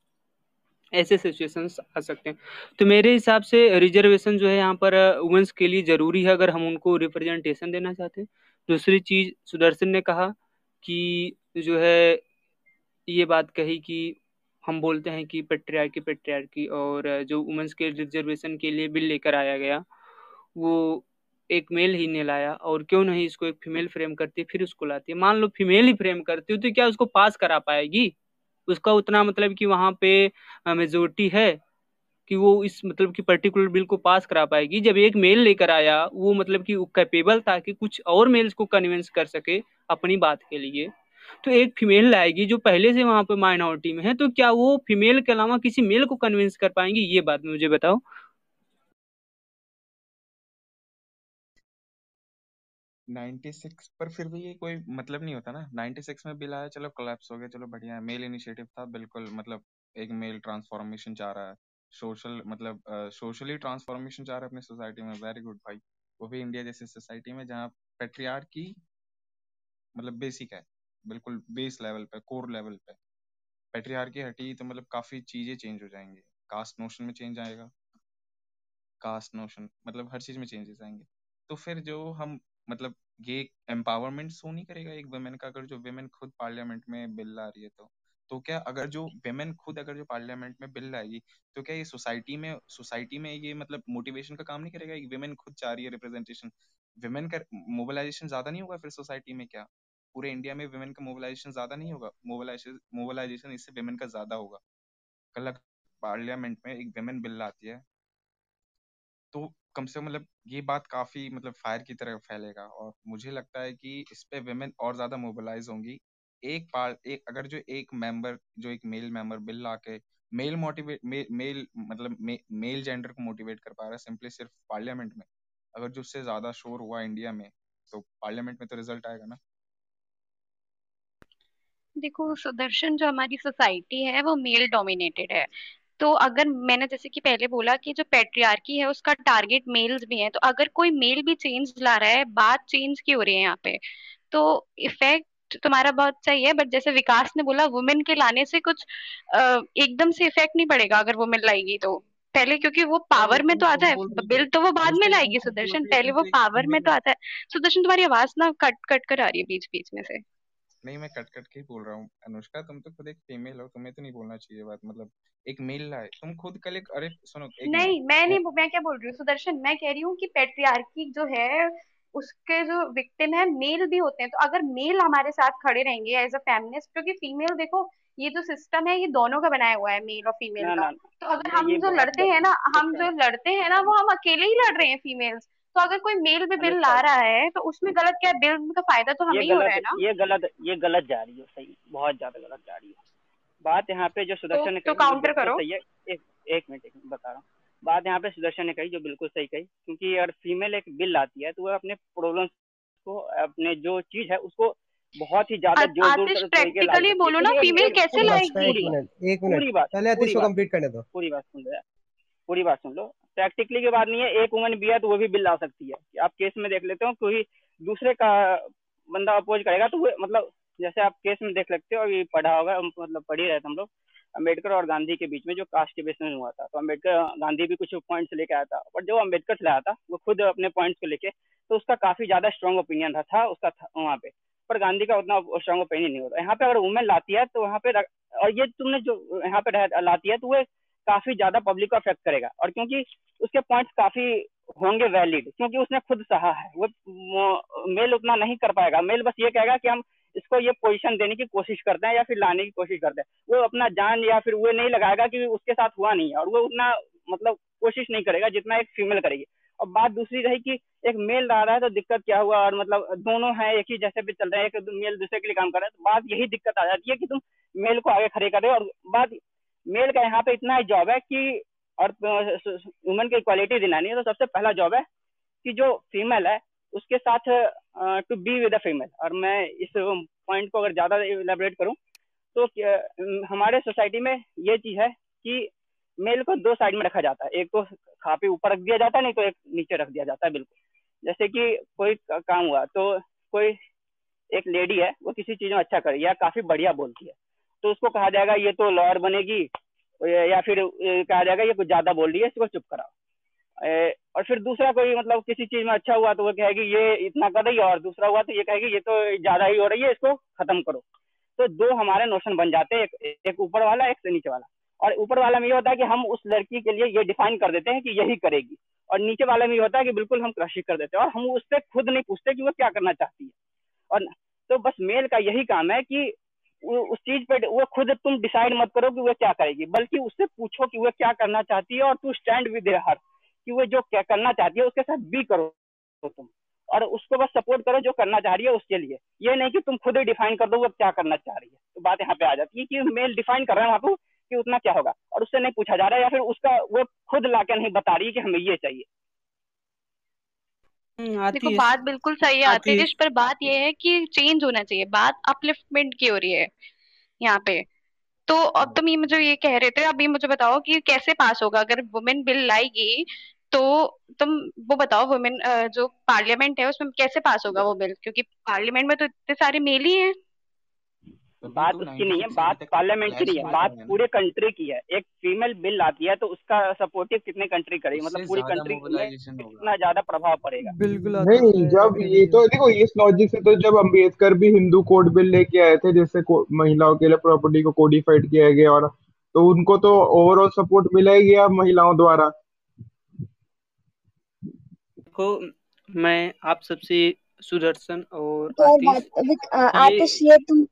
ऐसे सिचुएशंस आ सकते हैं। तो मेरे हिसाब से रिजर्वेशन जो है यहाँ पर वुमेंस के लिए ज़रूरी है अगर हम उनको रिप्रेजेंटेशन देना चाहते हैं। दूसरी चीज़, सुदर्शन ने कहा कि जो है, ये बात कही कि हम बोलते हैं कि पेट्रियार्की पेट्रियार्की और जो वुमेंस के रिजर्वेशन के लिए बिल लेकर आया गया, वो एक मेल ही ने लाया और क्यों नहीं इसको एक फीमेल फ्रेम करती फिर उसको लाती है। मान लो फीमेल ही फ्रेम करती हो तो क्या उसको पास करा पाएगी? उसका उतना मतलब कि वहाँ पे मेजोरिटी है कि वो इस मतलब कि पर्टिकुलर बिल को पास करा पाएगी। जब एक मेल लेकर आया, वो मतलब कि कैपेबल था कि कुछ और मेल्स को कन्विंस कर सके अपनी बात के लिए। तो एक फीमेल लाएगी जो पहले से वहाँ पे माइनॉरिटी में है तो क्या वो फीमेल के अलावा किसी मेल को कन्विंस कर पाएँगी? ये बात मुझे बताओ। नाइन्टी सिक्स पर फिर भी ये कोई मतलब नहीं होता ना। नाइन्टी सिक्स में बिल आया, चलो कोलैप्स हो गया, चलो बढ़िया मेल इनिशिएटिव था, बिल्कुल मतलब एक मेल ट्रांसफॉर्मेशन चाह रहा है। सोशल मतलब सोशली ट्रांसफॉर्मेशन चाह रहा है अपनी सोसाइटी में। वेरी गुड भाई। वो भी इंडिया जैसी सोसाइटी में, जहाँ पेट्रियार की मतलब बेसिक है। बिल्कुल बेस लेवल पे कोर लेवल पे। पेट्रियार की हटी तो मतलब काफ़ी चीज़ें चेंज हो जाएँगी। कास्ट नोशन में चेंज आएगा। कास्ट नोशन मतलब हर चीज़ में चेंजेस आएँगे। तो फिर जो हम मतलब ये एम्पावरमेंट शो नहीं करेगा एक वुमेन का? अगर जो वुमेन खुद पार्लियामेंट में बिल ला रही है तो तो क्या अगर जो वेमेन खुद अगर जो पार्लियामेंट में बिल लाएगी तो क्या ये सोसाइटी में सोसाइटी में ये मतलब मोटिवेशन का काम नहीं करेगा? एक वेमेन खुद चाह रही है रिप्रेजेंटेशन वेमेन का मोबिलाइजेशन ज़्यादा नहीं होगा फिर सोसाइटी में क्या? पूरे इंडिया में वेमेन का मोबिलाइजेशन ज़्यादा नहीं होगा? मोबिलाइजेशन मोबिलाइजेशन इससे वेमेन का ज़्यादा होगा। कल पार्लियामेंट में एक वेमेन बिल आती है तो कम से कम मतलब ये बात काफ़ी मतलब फायर की तरह फैलेगा और मुझे लगता है कि इस पे वेमेन और ज़्यादा मोबिलाइज होंगी। एक पार्ट एक अगर जो एक मेंबर जो एक मेल मेंबर बिल ला के मेल मोटिवेट मे, मेल मतलब मे, मेल जेंडर को मोटिवेट कर पा रहा है सिंपली सिर्फ़ पार्लियामेंट में। अगर जो उससे ज़्यादा शोर हुआ इंडिया में तो पार्लियामेंट में तो रिज़ल्ट आएगा ना। देखो सुदर्शन जो हमारी सोसाइटी है वो मेल डोमिनेटेड है। तो अगर मैंने जैसे कि पहले बोला कि जो पेट्रियार्की है उसका टारगेट मेल्स भी है तो अगर कोई मेल भी चेंज ला रहा है बात चेंज की हो रही है यहाँ पे? तो इफ़ेक्ट तुम्हारा बहुत सही है बट जैसे विकास ने बोला वुमेन के लाने से कुछ एकदम से इफ़ेक्ट नहीं पड़ेगा अगर वुमेन लाएगी तो। पहले क्योंकि वो पावर में तो आता है बिल तो वो बाद में लाएगी सुदर्शन। पहले वो पावर में तो आता है। सुदर्शन तुम्हारी आवाज़ ना कट कट कर आ रही है बीच बीच में से। नहीं मैं कट कट के ही बोल रहा हूँ। अनुष्का तुम तो खुद एक फीमेल हो तुम्हें तो नहीं बोलना चाहिए बात मतलब एक मेल है। तुम खुद कल एक अरे सुनो एक नहीं मैं नहीं मैं क्या बोल रही हूँ? सुदर्शन मैं कह रही हूँ कि पेट्रियार्की जो है उसके जो विक्टिम है मेल भी होते हैं। तो अगर मेल हमारे साथ खड़े रहेंगे एज अ फेमिनिस्ट क्योंकि फीमेल देखो ये जो सिस्टम है ये दोनों का बनाया हुआ है मेल और फीमेल का। तो अगर हम जो लड़ते हैं ना हम जो लड़ते हैं ना वो हम अकेले ही लड़ रहे हैं फीमेल्स तो अगर कोई मेल भी बिल ला रहा है तो उसमें गलत क्या बिल का फ़ायदा तो हमें ही हो रहा है ना? ये गलत ये गलत जा रही है सही बहुत ज़्यादा गलत जा रही है। बात यहाँ पे जो सुदर्शन तो, ने तो काउंटर करो। सही है एक एक मिनट एक मिनट बता रहा हूँ। बात यहाँ पे सुदर्शन ने कही जो बिल्कुल सही कही क्योंकि अगर फीमेल एक बिल लाती है तो वो अपने प्रॉब्लम को अपने जो चीज़ है उसको बहुत ही ज़्यादा ज़ोर ज़ोर प्रैक्टिकली बोलो ना फीमेल कैसे लाएगी? एक मिनट एक मिनट पहले अतिश को कंप्लीट करने दो। पूरी बात सुन लो। पूरी बात सुन लो। प्रैक्टिकली की बात नहीं है एक वुमेन भी है तो वो भी बिल ला सकती है। आप केस में देख लेते हो कोई दूसरे का बंदा अपोज करेगा तो वो मतलब जैसे आप केस में देख सकते हो अभी पढ़ा होगा मतलब पढ़ ही रहे थे हम लोग अंबेडकर और गांधी के बीच में जो कास्ट के बेस में हुआ था। तो अंबेडकर गांधी भी कुछ पॉइंट्स लेके आया था। बट जो अंबेडकर लाया था वो खुद अपने पॉइंट्स को लेके तो उसका काफ़ी ज़्यादा स्ट्रॉन्ग ओपिनियन था, था उसका था वहाँ पे। पर गांधी का उतना स्ट्रॉन्ग ओपिनियन नहीं होता। यहाँ पे अगर वुमेन लाती है तो वहाँ पे और ये तुमने जो यहाँ पे लाती है तो वो काफ़ी ज़्यादा पब्लिक को अफेक्ट करेगा। और क्योंकि उसके पॉइंट्स काफ़ी होंगे वैलिड क्योंकि उसने खुद सहा है। वो मेल उतना नहीं कर पाएगा। मेल बस ये कहेगा कि हम इसको ये पोजीशन देने की कोशिश करते हैं या फिर लाने की कोशिश करते हैं। वो अपना जान या फिर वो नहीं लगाएगा कि उसके साथ हुआ नहीं है। और वो उतना मतलब कोशिश नहीं करेगा जितना एक फीमेल करेगी। और बात दूसरी रही कि एक मेल ला रहा है तो दिक्कत क्या हुआ? और मतलब दोनों हैं एक ही जैसे भी चल रहे हैं, एक मेल दूसरे के लिए काम कर रहा है तो बात यही दिक्कत आ जाती है कि तुम मेल को आगे खड़े करे और बात मेल का यहाँ पे इतना ही जॉब है कि और वुमेन की इक्वालिटी दिलानी है तो सबसे पहला जॉब है कि जो फीमेल है, उसके साथ to be with a female और मैं इस पॉइंट को अगर ज़्यादा इलेबरेट करूँ तो हमारे सोसाइटी में ये चीज़ है कि मेल को दो साइड में रखा जाता है। एक तो खापी ऊपर रख दिया जाता है, नहीं तो एक नीचे रख दिया जाता है, बिल्कुल। जैसे कि कोई काम हुआ तो कोई एक लेडी है, वो किसी चीज़ में अच्छा करे या काफ़ी बढ़िया बोलती है। तो उसको कहा जाएगा ये तो लॉयर बनेगी या फिर कहा जाएगा ये कुछ ज़्यादा बोल रही है इसको चुप कराओ। और फिर दूसरा कोई मतलब किसी चीज़ में अच्छा हुआ तो वो कहेगी ये इतना कर रही है और दूसरा हुआ तो ये कहेगी ये तो ज़्यादा ही हो रही है इसको खत्म करो। तो दो हमारे नोशन बन जाते हैं एक, ऊपर वाला एक नीचे वाला। और ऊपर वाला में ये होता है कि हम उस लड़की के लिए ये डिफाइन कर देते हैं कि यही करेगी। और नीचे वाला में ये होता है कि बिल्कुल हम क्रशिक कर देते हैं और हम उससे खुद नहीं पूछते कि वो क्या करना चाहती है। और तो बस मेल का यही काम है कि उस चीज़ पे वो खुद तुम डिसाइड मत करो कि वो क्या करेगी, बल्कि उससे पूछो कि वो क्या करना चाहती है और तू स्टैंड विद हर कि वो जो क्या करना चाहती है उसके साथ भी करो तुम। और उसको बस सपोर्ट करो जो करना चाह रही है उसके लिए। ये नहीं कि तुम खुद ही डिफाइन कर दो वो क्या करना चाह रही है। तो बात यहाँ पे आ जाती है कि मेल डिफाइन कर रहे हैं वहाँ पे कि उतना क्या होगा। और उससे नहीं पूछा जा रहा है या फिर उसका वो खुद लाके नहीं बता रही है कि हमें ये चाहिए। हम्म, देखो बात बिल्कुल सही आती है पर बात यह है कि चेंज होना चाहिए बात अपलिफ्टमेंट की हो रही है यहाँ पे। तो अब तुम ये मुझे ये कह रहे थे अभी मुझे बताओ कि कैसे पास होगा? अगर वुमेन बिल लाएगी तो तुम वो बताओ वुमेन जो पार्लियामेंट है उसमें कैसे पास होगा वो बिल क्योंकि पार्लियामेंट में तो इतने सारे मेल ही हैं। बात तो उसकी नहीं है बात पार्लियामेंट की नहीं है बात पूरे कंट्री की है। एक फीमेल बिल आती है तो उसका सपोर्टिव कितने कंट्री करेगी? मतलब पूरी कंट्री में कितना ज़्यादा प्रभाव पड़ेगा? बिल्कुल नहीं जब ये तो देखो इस लॉजिक से तो जब अंबेडकर भी हिंदू कोड बिल लेके आए थे जिससे महिलाओं के लिए प्रॉपर्टी को कोडिफाइड किया गया और तो उनको तो ओवरऑल सपोर्ट मिला ही गया महिलाओं द्वारा। देखो मैं आप सबसे सुदर्शन और आतिश आतिश ये तुम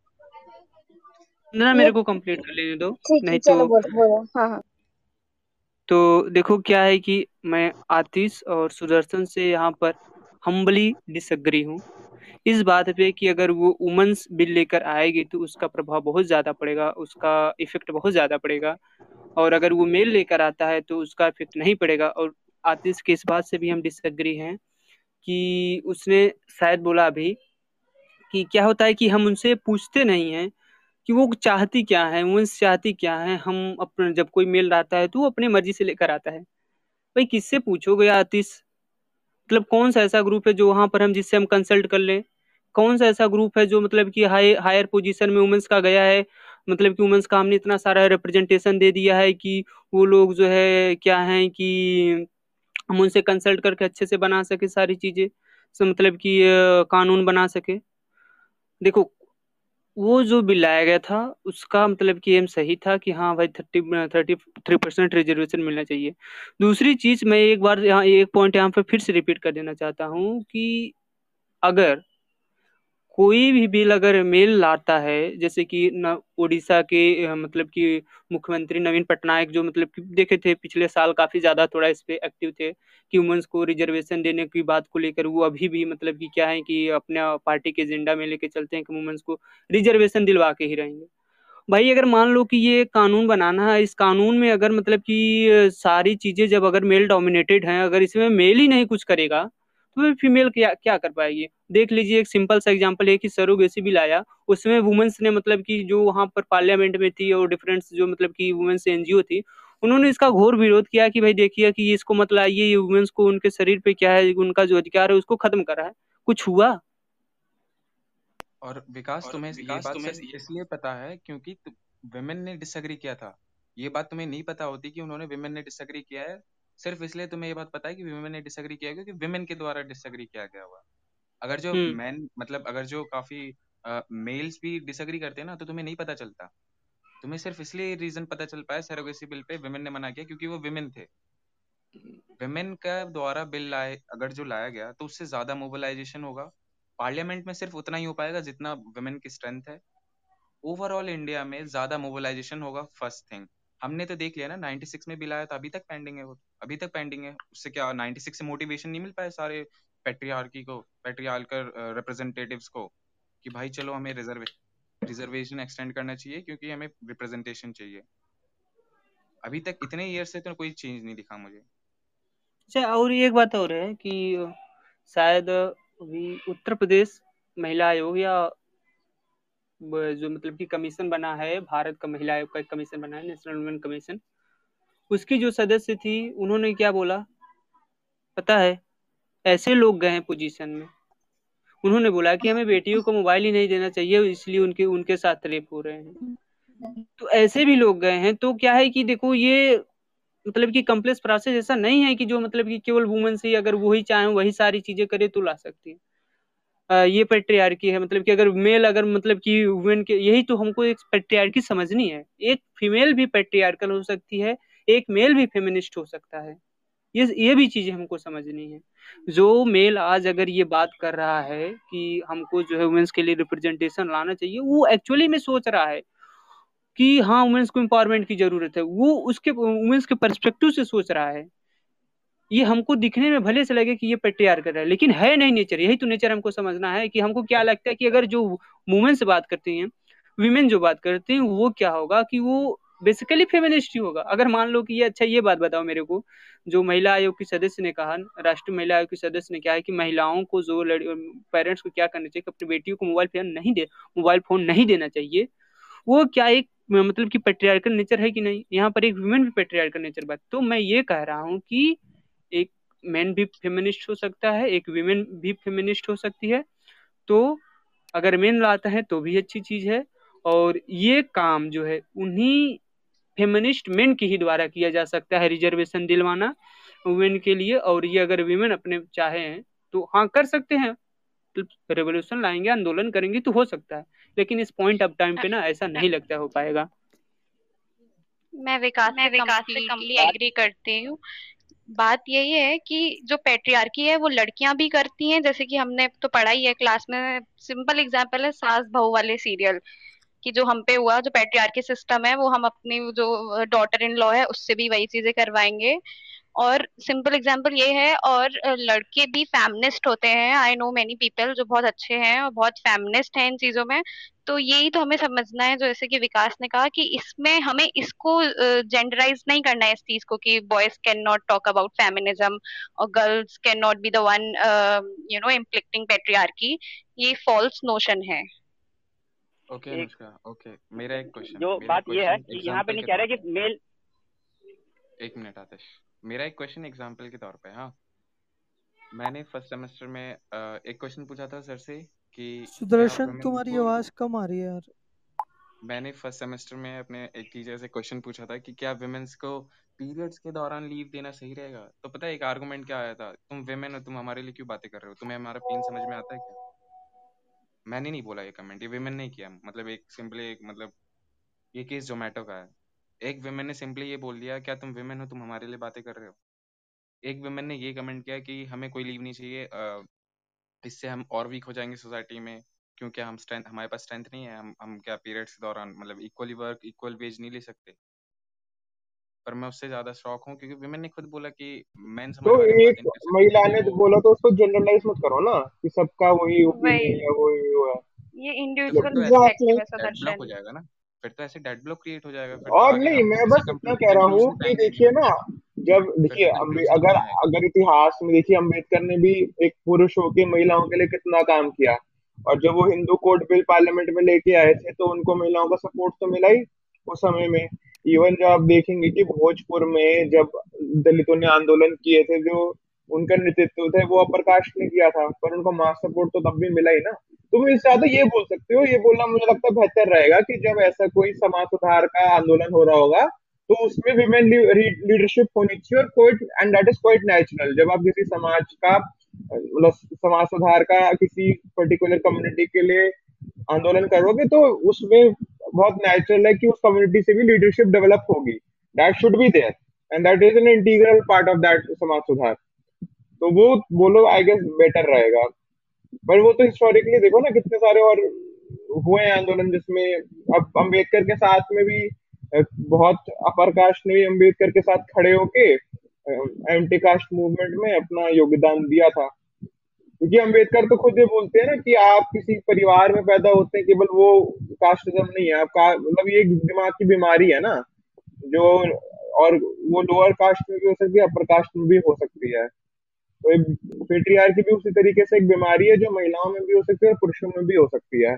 ना मेरे को कंप्लीट कर लेने दो नहीं तो बोलो बोलो। हाँ हाँ। तो देखो क्या है कि मैं आतिश और सुदर्शन से यहाँ पर हम्बली डिसग्री हूँ। इस बात पे कि अगर वो वुमेन्स बिल लेकर आएगी तो उसका प्रभाव बहुत ज़्यादा पड़ेगा उसका इफ़ेक्ट बहुत ज़्यादा पड़ेगा। और अगर वो मेल लेकर आता है तो उसका इफ़ेक्ट नहीं पड़ेगा। और आतिश के इस बात से भी हम डिसएग्री हैं कि उसने शायद बोला अभी कि क्या होता है कि हम उनसे पूछते नहीं हैं कि वो चाहती क्या है वंश चाहती क्या है, हम अपने जब कोई मेल आता है तो वो अपनी मर्ज़ी से लेकर आता है। भाई, किससे पूछोगे आतिश? मतलब कौन सा ऐसा ग्रुप है जो वहाँ पर हम जिससे हम कंसल्ट कर लें? कौन सा ऐसा ग्रुप है जो मतलब कि हाई हायर पोजीशन में वुमेंस का गया है? मतलब कि वुमेंस का हमने इतना सारा रिप्रेजेंटेशन दे दिया है कि वो लोग जो है क्या है कि हम उनसे कंसल्ट करके अच्छे से बना सके सारी चीज़ें मतलब कि कानून बना सके। देखो वो जो बिल लाया गया था, उसका मतलब कि एम सही था कि हाँ भाई thirty thirty three percent reservation मिलना चाहिए। दूसरी चीज़ मैं एक बार यहाँ, एक पॉइंट यहाँ पर फिर से रिपीट कर देना चाहता हूँ कि अगर कोई भी बिल अगर मेल लाता है, जैसे कि न उड़ीसा के मतलब कि मुख्यमंत्री नवीन पटनायक जो मतलब कि देखे थे पिछले साल काफ़ी ज़्यादा थोड़ा इस पे एक्टिव थे, कि वुमेंस को रिजर्वेशन देने की बात को लेकर वो अभी भी मतलब कि क्या है कि अपने पार्टी के एजेंडा में लेके चलते हैं कि वुमेंस को रिजर्वेशन दिलवा के ही रहेंगे। भाई अगर मान लो कि ये कानून बनाना है, इस कानून में अगर मतलब कि सारी चीज़ें जब अगर मेल डोमिनेटेड हैं, अगर इसमें मेल ही नहीं कुछ करेगा तो फीमेल क्या क्या कर पाएगी? देख लीजिए एक सिंपल सा एग्जांपल है कि सरोगेसी बिल आया उसमें वुमेन्स ने मतलब कि जो वहाँ पर पार्लियामेंट में थी और डिफरेंट जो मतलब कि वुमेन्स एनजीओ थी उन्होंने इसका घोर विरोध किया कि भाई देखिए कि इसको मतलब आइए ये वुमेन्स को उनके शरीर पे क्या है उनका जो अधिकार है उसको खत्म करा है। कुछ हुआ? और विकास तुम्हें ये बात इसलिए पता है क्योंकि विमेन ने डिसएग्री किया था। ये बात तुम्हें नहीं पता होती कि उन्होंने विमेन ने डिसएग्री किया है। सिर्फ़ इसलिए तुम्हें ये बात पता है कि विमेन ने डिसएग्री किया क्योंकि विमेन के द्वारा डिसएग्री किया गया हुआ अगर जो मैन हम्म। मतलब अगर जो काफ़ी मेल्स भी डिसएग्री करते हैं ना तो तुम्हें नहीं पता चलता। तुम्हें सिर्फ़ इसलिए रीजन पता चल पाया सरोगेसी बिल पे विमेन ने मना किया क्योंकि वो विमेन थे। विमेन का द्वारा बिल लाए अगर जो लाया गया तो उससे ज़्यादा मोबिलाइजेशन होगा। पार्लियामेंट में सिर्फ़ उतना ही हो पाएगा जितना वुमेन की स्ट्रेंथ है। ओवरऑल इंडिया में ज़्यादा मोबिलाइजेशन होगा फ़र्स्ट थिंग हमने तो देख लिया ना 96 में बिल आया तो अभी तक पेंडिंग है वो, अभी तक पेंडिंग है। उससे क्या 96 से मोटिवेशन नहीं मिल पाया सारे पेट्रियार्की को पेट्रियार्कल रिप्रेजेंटेटिव्स को, कि भाई चलो हमें रिजर्वे रिजर्वेशन एक्सटेंड करना चाहिए, क्योंकि हमें रिप्रेजेंटेशन चाहिए। अभी तक इतने ईयर से तो कोई चेंज नहीं दिखा मुझे। अच्छा और एक बात और है कि शायद अभी उत्तर प्रदेश महिला आयोग या जो मतलब कि कमीशन बना है, भारत का महिला आयोग का एक कमीशन बना है नेशनल वुमेन कमीशन उसकी जो सदस्य थी, उन्होंने क्या बोला? पता है, ऐसे लोग गए हैं पोजीशन में। उन्होंने बोला कि हमें बेटियों को मोबाइल ही नहीं देना चाहिए, इसलिए उनके उनके साथ रेप हो रहे हैं। तो ऐसे भी लोग गए हैं तो क्या है कि देखो, ये मतलब कि कम्प्लेक्स प्रोसेस ऐसा नहीं है कि जो मतलब कि केवल वुमेन से अगर वही चाहे, वही सारी चीज़ें करे तो ला सकती है। ये पेट्रियार्की है मतलब कि अगर मेल अगर मतलब कि वुमेन के, यही तो हमको एक पेट्रियार्की समझनी है। एक फीमेल भी पेट्रियार्कल हो सकती है, एक मेल भी फेमिनिस्ट हो सकता है। ये ये भी चीज़ें हमको समझनी है। जो मेल आज अगर ये बात कर रहा है कि हमको जो है वुमेन्स के लिए रिप्रेजेंटेशन लाना चाहिए, वो एक्चुअली में सोच रहा है कि हाँ वुमेन्स को एम्पावरमेंट की ज़रूरत है। वो उसके वुमेन्स के परस्पेक्टिव से सोच रहा है। ये हमको दिखने में भले से लगे कि ये पेट्रियार कर रहा है, लेकिन है नहीं नेचर। यही तो नेचर हमको समझना है कि हमको क्या लगता है कि अगर जो वुमेन से बात करती हैं वीमेन जो बात करते हैं, वो क्या होगा कि वो बेसिकली फेमिनिस्ट ही होगा। अगर मान लो कि ये अच्छा ये बात बताओ मेरे को, जो महिला आयोग की सदस्य ने कहा, राष्ट्रीय महिला आयोग की सदस्य ने कहा है कि महिलाओं को जो पेरेंट्स को क्या करना चाहिए अपनी बेटियों को मोबाइल फ़ोन नहीं दे मोबाइल फ़ोन नहीं देना चाहिए, वो क्या एक मतलब कि पेट्रियार्कल नेचर है कि नहीं? यहाँ पर एक वुमेन भी पेट्रियार्कल नेचर बात। तो मैं ये कह रहा हूँ कि मैन भी फेमिनिस्ट हो सकता है एक वीमेन भी फेमिनिस्ट हो सकती है। तो अगर मेन लाता है तो भी अच्छी चीज़ है। और ये काम जो है उन्हीं फेमिनिस्ट मेन के ही द्वारा किया जा सकता है रिजर्वेशन दिलवाना वुमेन के लिए। और ये अगर वीमेन अपने चाहे हैं तो हाँ कर सकते हैं। रेवोल्यूशन लाएँगे आंदोलन करेंगे तो हो सकता है। लेकिन इस पॉइंट ऑफ़ टाइम पे ना ऐसा नहीं लगता हो पाएगा। मैं विकास मैं विकास से कम्प्लीटली एग्री करती हूँ। बात यही है कि जो पेट्रियार्की है, वो लड़कियाँ भी करती हैं। जैसे कि हमने तो पढ़ाई है क्लास में सिंपल एग्जांपल है सास बहू वाले सीरियल कि जो हम पे हुआ, जो पेट्रियार्की सिस्टम है, वो हम अपनी जो डॉटर इन लॉ है, उससे भी वही चीज़ें करवाएँगे। और सिंपल एग्जांपल ये है और लड़के भी फेमिनिस्ट होते हैं। आई नो मेनी पीपल जो बहुत अच्छे हैं और बहुत फेमिनिस्ट हैं इन चीज़ों में। तो यही तो हमें समझना है जो जैसे कि विकास ने कहा कि इसमें हमें इसको जेंडराइज नहीं करना है इस चीज़ को कि boys can not talk about feminism और girls can not be the one you know implicating patriarchy ये फॉल्स नोशन है। ओके अनुष्का ओके मेरा एक क्वेश्चन जो बात ये है कि यहाँ पे नहीं कह रहे कि मेल एक मिनट आतिश। मेरा एक क्वेश्चन एग्जांपल के तौर पे हाँ। मैंने फ़र्स्ट सेमेस्टर में एक क्वेश्चन पूछा था सर से कि सुदर्शन तुम्हारी आवाज़ कम आ रही है यार। मैंने फ़र्स्ट सेमेस्टर में अपने एक टीचर से क्वेश्चन पूछा था कि क्या विमेंस को पीरियड्स के दौरान लीव देना सही रहेगा? तो पता है एक आर्गुमेंट क्या आया था? तुम विमेन हो तुम हमारे लिए क्यों बातें कर रहे हो? तुम्हें हमारा पेन समझ में आता है क्या? मैंने नहीं बोला ये कमेंट ये विमेन ने किया। मतलब एक सिंपली एक मतलब ये केस जोमेटो का है। एक विमेन ने सिंपली ये बोल दिया क्या तुम विमेन हो? तुम हमारे लिए बातें कर रहे हो? एक विमेन ने ये कमेंट किया कि हमें कोई लीव नहीं चाहिए इससे हम और वीक हो जाएँगे सोसाइटी में क्योंकि हम स्ट्रेंथ हमारे पास स्ट्रेंथ नहीं है हम हम क्या पीरियड्स के दौरान मतलब इक्वली वर्क इक्वल वेज नहीं ले सकते। पर मैं उससे ज़्यादा शौक हूँ क्योंकि विमेन ने खुद बोला कि मैं तो एक महिला ने तो बोला तो उसको जनरलाइज मत करो ना कि सबका वही ओपिनियन है वही वो है। ये इंडिविजुअल हो जाएगा ना। फिर तो ऐसे डेड ब्लॉक क्रिएट हो जाएगा फिर और तो नहीं मैं बस इतना कह रहा हूँ कि देखिए ना जब देखिए अगर अगर इतिहास में देखिए अंबेडकर ने भी एक पुरुष होकर महिलाओं के लिए कितना काम किया। और जब वो हिंदू कोड बिल पार्लियामेंट में लेके आए थे तो उनको महिलाओं का सपोर्ट तो मिला ही उस समय में। इवन जो आप देखेंगे कि भोजपुर में जब दलितों ने आंदोलन किए थे जो उनका नेतृत्व थे, वो अपर कास्ट ने किया था, पर उनको मास सपोर्ट तो तब भी मिला ही ना। तुम इससे ज़्यादा ये बोल सकते हो, ये बोलना मुझे लगता है बेहतर रहेगा कि जब ऐसा कोई समाज सुधार का आंदोलन हो रहा होगा तो उसमें विमेन लीडरशिप होनी चाहिए और कोई and that is quite natural जब आप किसी समाज का मतलब समाज सुधार का किसी पर्टिकुलर कम्युनिटी के लिए आंदोलन करोगे तो उसमें बहुत नेचुरल है कि उस कम्युनिटी से भी लीडरशिप डेवलप होगी। That should be there and that is an integral part of that समाज सुधार। तो वो बोलो आई गेस बेटर रहेगा। पर वो तो हिस्टोरिकली देखो ना, कितने सारे और हुए हैं आंदोलन जिसमें अब अंबेडकर के साथ में भी बहुत अपर कास्ट ने भी अंबेडकर के साथ खड़े होके एंटी कास्ट मूवमेंट में अपना योगदान दिया था। क्योंकि अंबेडकर तो खुद ये बोलते हैं ना कि आप किसी परिवार में पैदा होते हैं, केवल वो कास्टिज्म नहीं है। आपका मतलब ये दिमाग की बीमारी है ना, जो और वो लोअर कास्ट में भी हो सकती है अपर कास्ट में भी हो सकती है। तो पेट्रियार की भी उसी तरीके से एक बीमारी है जो महिलाओं में भी हो सकती है और पुरुषों में भी हो सकती है।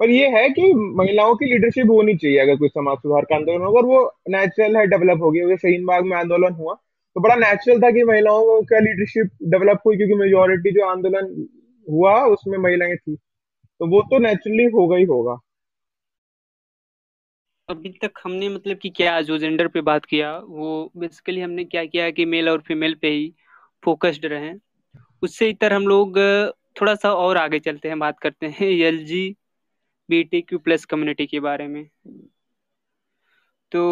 पर ये है कि महिलाओं की लीडरशिप होनी चाहिए, अगर कोई समाज सुधार का आंदोलन होगा और वो नेचुरल है डेवलप हो गया शहीन बाग में आंदोलन हुआ तो बड़ा नेचुरल था कि महिलाओं का लीडरशिप डेवलप हुई, क्योंकि मेजोरिटी जो आंदोलन हुआ, उसमें महिलाएँ थी। तो वो तो नेचुरली होगा ही होगा। अभी तक हमने मतलब कि क्या, जो जेंडर पे बात किया, वो बेसिकली हमने क्या किया कि मेल और फीमेल पे ही फोकस्ड रहे। उससे इतर हम लोग थोड़ा सा और आगे चलते हैं, बात करते हैं L G B T Q plus community के बारे में। तो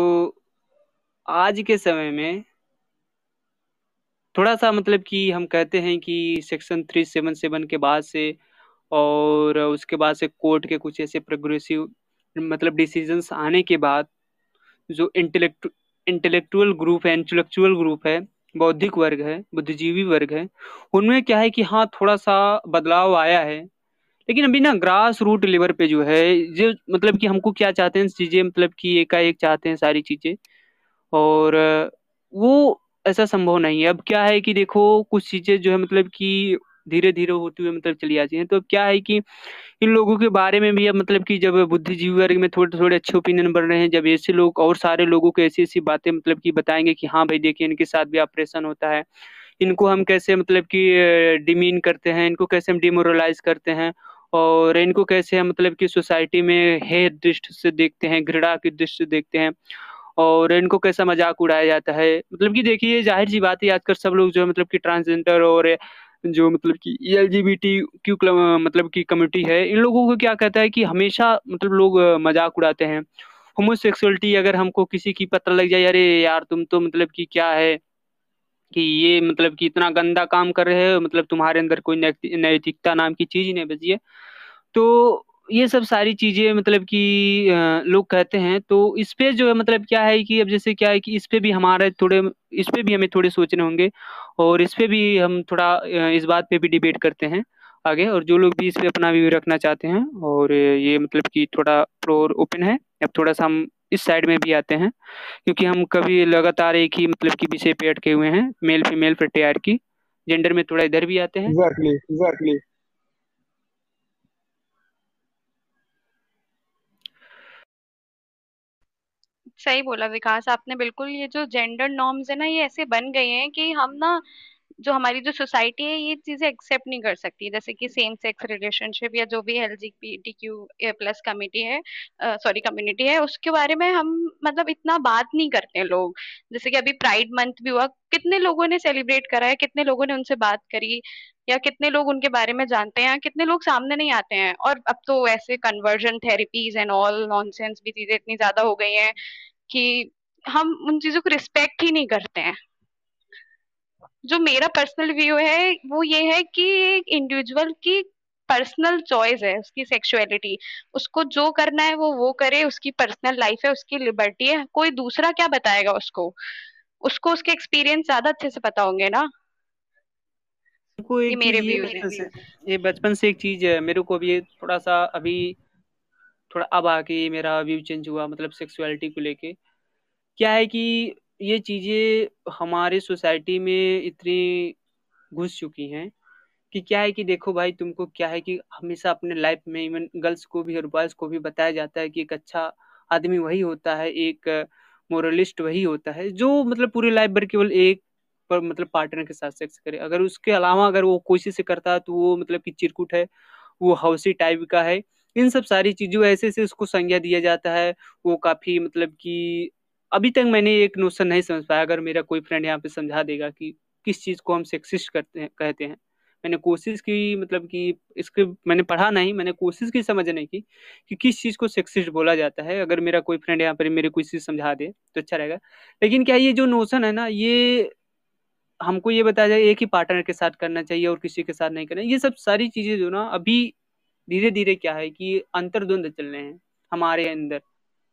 आज के समय में थोड़ा सा मतलब कि हम कहते हैं कि सेक्शन थ्री सेवन सेवन के बाद से और उसके बाद से कोर्ट के कुछ ऐसे प्रोग्रेसिव मतलब डिसीजंस आने के बाद जो इंटेलेक्ट इंटेलेक्चुअल ग्रुप है इंटेलेक्चुअल ग्रुप है, बौद्धिक वर्ग है, बुद्धिजीवी वर्ग है, उनमें क्या है कि हाँ थोड़ा सा बदलाव आया है। लेकिन अभी ना ग्रास रूट लेवल पे जो है जो मतलब कि हमको क्या चाहते हैं, चीज़ें मतलब कि एकाएक चाहते हैं सारी चीज़ें और वो ऐसा संभव नहीं है। अब क्या है कि देखो, कुछ चीज़ें जो है मतलब कि धीरे धीरे होती हुई मतलब चली आती हैं। तो अब क्या है कि इन लोगों के बारे में भी अब मतलब कि जब बुद्धिजीवी वर्ग में थोड़े थोड़े अच्छे ओपिनियन बन रहे हैं, जब ऐसे लोग और सारे लोगों को ऐसी ऐसी बातें मतलब कि बताएँगे कि हाँ भाई देखिए, इनके साथ भी ऑपरेशन होता है। इनको हम कैसे मतलब कि डिमीन करते हैं, इनको कैसे हम डिमोरलाइज करते हैं और इनको कैसे हम मतलब कि सोसाइटी में हे दृष्टि से देखते हैं, घृणा की दृष्टि से देखते हैं। और इनको कैसा मज़ाक उड़ाया जाता है? मतलब कि देखिए, ज़ाहिर सी बात है, आजकल सब लोग जो है मतलब कि ट्रांसजेंडर और जो मतलब कि L G B T Q मतलब की कम्युनिटी है, इन लोगों को क्या कहता है कि हमेशा मतलब लोग मज़ाक उड़ाते हैं। होमोसेक्सुअलिटी अगर हमको किसी की पता लग जाए, अरे यार, तुम तो मतलब कि क्या है कि ये मतलब कि इतना गंदा काम कर रहे हो मतलब तुम्हारे अंदर कोई नैतिकता नाम की चीज़ ही नहीं बची है। तो ये सब सारी चीज़ें मतलब कि लोग कहते हैं तो इस पे जो है मतलब क्या है कि अब जैसे क्या है कि इस पे भी हमारे थोड़े इस पे भी हमें थोड़े सोचने होंगे और इस पे भी हम थोड़ा इस बात पे भी डिबेट करते हैं आगे और जो लोग भी इस पे अपना व्यू रखना चाहते हैं और ये मतलब कि थोड़ा फ्लोर ओपन है अब थोड़ा सा हम इस साइड में भी आते हैं क्योंकि हम कभी लगातार एक ही मतलब कि विषय पे अटके हुए हैं मेल फीमेल फ्रटियार की जेंडर में थोड़ा इधर भी आते हैं exactly, exactly. सही बोला विकास, आपने बिल्कुल ये जो जेंडर नॉर्म्स है ना, ये ऐसे बन गए हैं कि हम ना, जो हमारी जो सोसाइटी है, ये चीज़ें एक्सेप्ट नहीं कर सकती। जैसे कि सेम सेक्स रिलेशनशिप या जो भी L G P Q plus committee है सॉरी कम्युनिटी है, उसके बारे में हम मतलब इतना बात नहीं करते लोग। जैसे कि अभी प्राइड मंथ भी हुआ, कितने लोगों ने सेलिब्रेट करा है, कितने लोगों ने उनसे बात करी, या कितने लोग उनके बारे में जानते हैं कितने लोग सामने नहीं आते हैं। और अब तो ऐसे conversion therapies and all nonsense भी चीज़ें इतनी ज़्यादा हो गई हैं। कि हम उन चीज़ों को रिस्पेक्ट ही नहीं करते हैं। जो मेरा पर्सनल व्यू है वो ये है कि एक इंडिविजुअल की पर्सनल चॉइस है उसकी सेक्सुअलिटी उसको जो करना है वो वो करे उसकी पर्सनल लाइफ है उसकी लिबर्टी है। कोई दूसरा क्या बताएगा उसको? उसको उसके एक्सपीरियंस ज़्यादा अच्छे से पता होंगे ना? मेरे व्यू ये, ये बचपन से एक चीज़ है मेरे को अभी थोड़ा सा अभी थोड़ा अब आके मेरा व्यू चेंज हुआ मतलब सेक्सुअलिटी को लेके। क्या है कि ये चीज़ें हमारे सोसाइटी में इतनी घुस चुकी हैं कि क्या है कि देखो भाई, तुमको क्या है कि हमेशा अपने लाइफ में इवन गर्ल्स को भी और बॉयज़ को भी बताया जाता है कि एक अच्छा आदमी वही होता है, एक मोरलिस्ट वही होता है, जो मतलब पूरी लाइफ भर केवल एक पर मतलब पार्टनर के साथ सेक्स करे। अगर उसके अलावा अगर वो कोशिश करता है तो वो मतलब कि चिरकुट है, वो हाउसी टाइप का है। इन सब सारी चीज़ों ऐसे से उसको संज्ञा दिया जाता है। वो काफ़ी मतलब कि अभी तक मैंने एक नोशन नहीं समझ पाया। अगर मेरा कोई फ्रेंड यहाँ पे समझा देगा कि किस चीज़ को हम सेक्सिस्ट करते हैं, कहते हैं। मैंने कोशिश की मतलब कि इसके मैंने पढ़ा नहीं, मैंने कोशिश की समझने की कि किस चीज़ को सेक्सिस्ट बोला जाता है। अगर मेरा कोई फ्रेंड यहाँ पर मेरे कोई चीज़ समझा दे तो अच्छा रहेगा। लेकिन क्या ये जो नोशन है ना, ये हमको ये बताया जाए, एक ही पार्टनर के साथ करना चाहिए और किसी के साथ नहीं करना ये सब सारी चीज़ें जो ना अभी धीरे धीरे क्या है कि अंतर्द्वंद चल रहे हैं हमारे अंदर।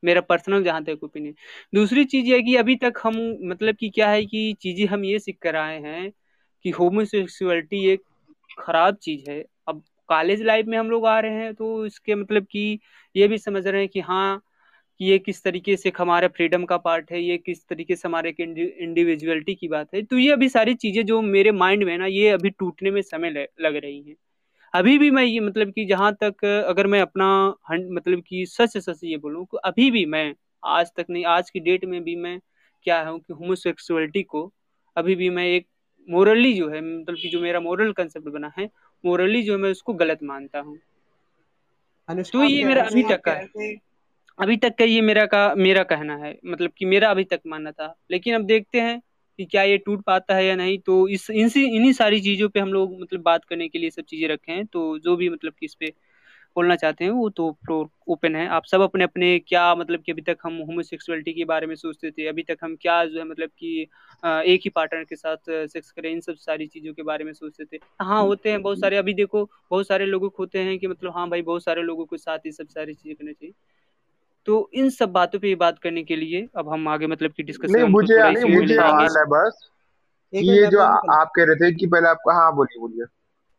मेरा पर्सनल जहाँ तक ओपिनियन दूसरी चीज़ ये कि अभी तक हम मतलब कि क्या है कि चीज़ें हम ये सीख कर आए हैं कि होमोसेक्सुअलिटी एक खराब चीज़ है। अब कॉलेज लाइफ में हम लोग आ रहे हैं तो इसके मतलब कि ये भी समझ रहे हैं कि हाँ कि ये किस तरीके से हमारे फ्रीडम का पार्ट है, ये किस तरीके से हमारे इंडिविजुअलिटी की बात है। तो ये अभी सारी चीज़ें जो मेरे माइंड में ना, ये अभी टूटने में समय लग रही हैं। अभी भी मैं ये मतलब कि जहाँ तक अगर मैं अपना मतलब कि सच सच ये बोलूँ तो अभी भी मैं आज तक नहीं आज की डेट में भी मैं क्या हूँ कि होमोसेक्सुअलिटी को अभी भी मैं एक मोरली जो है मतलब कि जो मेरा मोरल कंसेप्ट बना है मोरली जो है मैं उसको गलत मानता हूँ। तो ये मेरा अभी तक का है अभी तक का ये मेरा का मेरा कहना है मतलब कि मेरा अभी तक मानना था। लेकिन अब देखते हैं कि क्या ये टूट पाता है या नहीं? तो इस इन्हीं सारी चीज़ों पे हम लोग मतलब बात करने के लिए सब चीज़ें रखे हैं। तो जो भी मतलब कि इस पे बोलना चाहते हैं, वो तो फ्लोर ओपन है। आप सब अपने अपने क्या मतलब कि अभी तक हम होमोसेक्सुअलिटी के बारे में सोचते थे, अभी तक हम क्या जो है मतलब कि एक ही पार्टनर के साथ सेक्स करें, इन सब सारी चीज़ों के बारे में सोचते थे। हाँ होते हैं बहुत सारे। अभी देखो, बहुत सारे लोगों को होते हैं कि मतलब हाँ भाई, बहुत सारे लोगों के साथ ये सब सारी चीज़ें करनी चाहिए। तो इन सब बातों पे बात करने के लिए अब हम आगे मतलब की डिस्कशन नहीं मुझे नहीं मुझे सवाल है बस। ये जो आप कह रहे थे कि पहले आपका हाँ बोलिए बोलिए।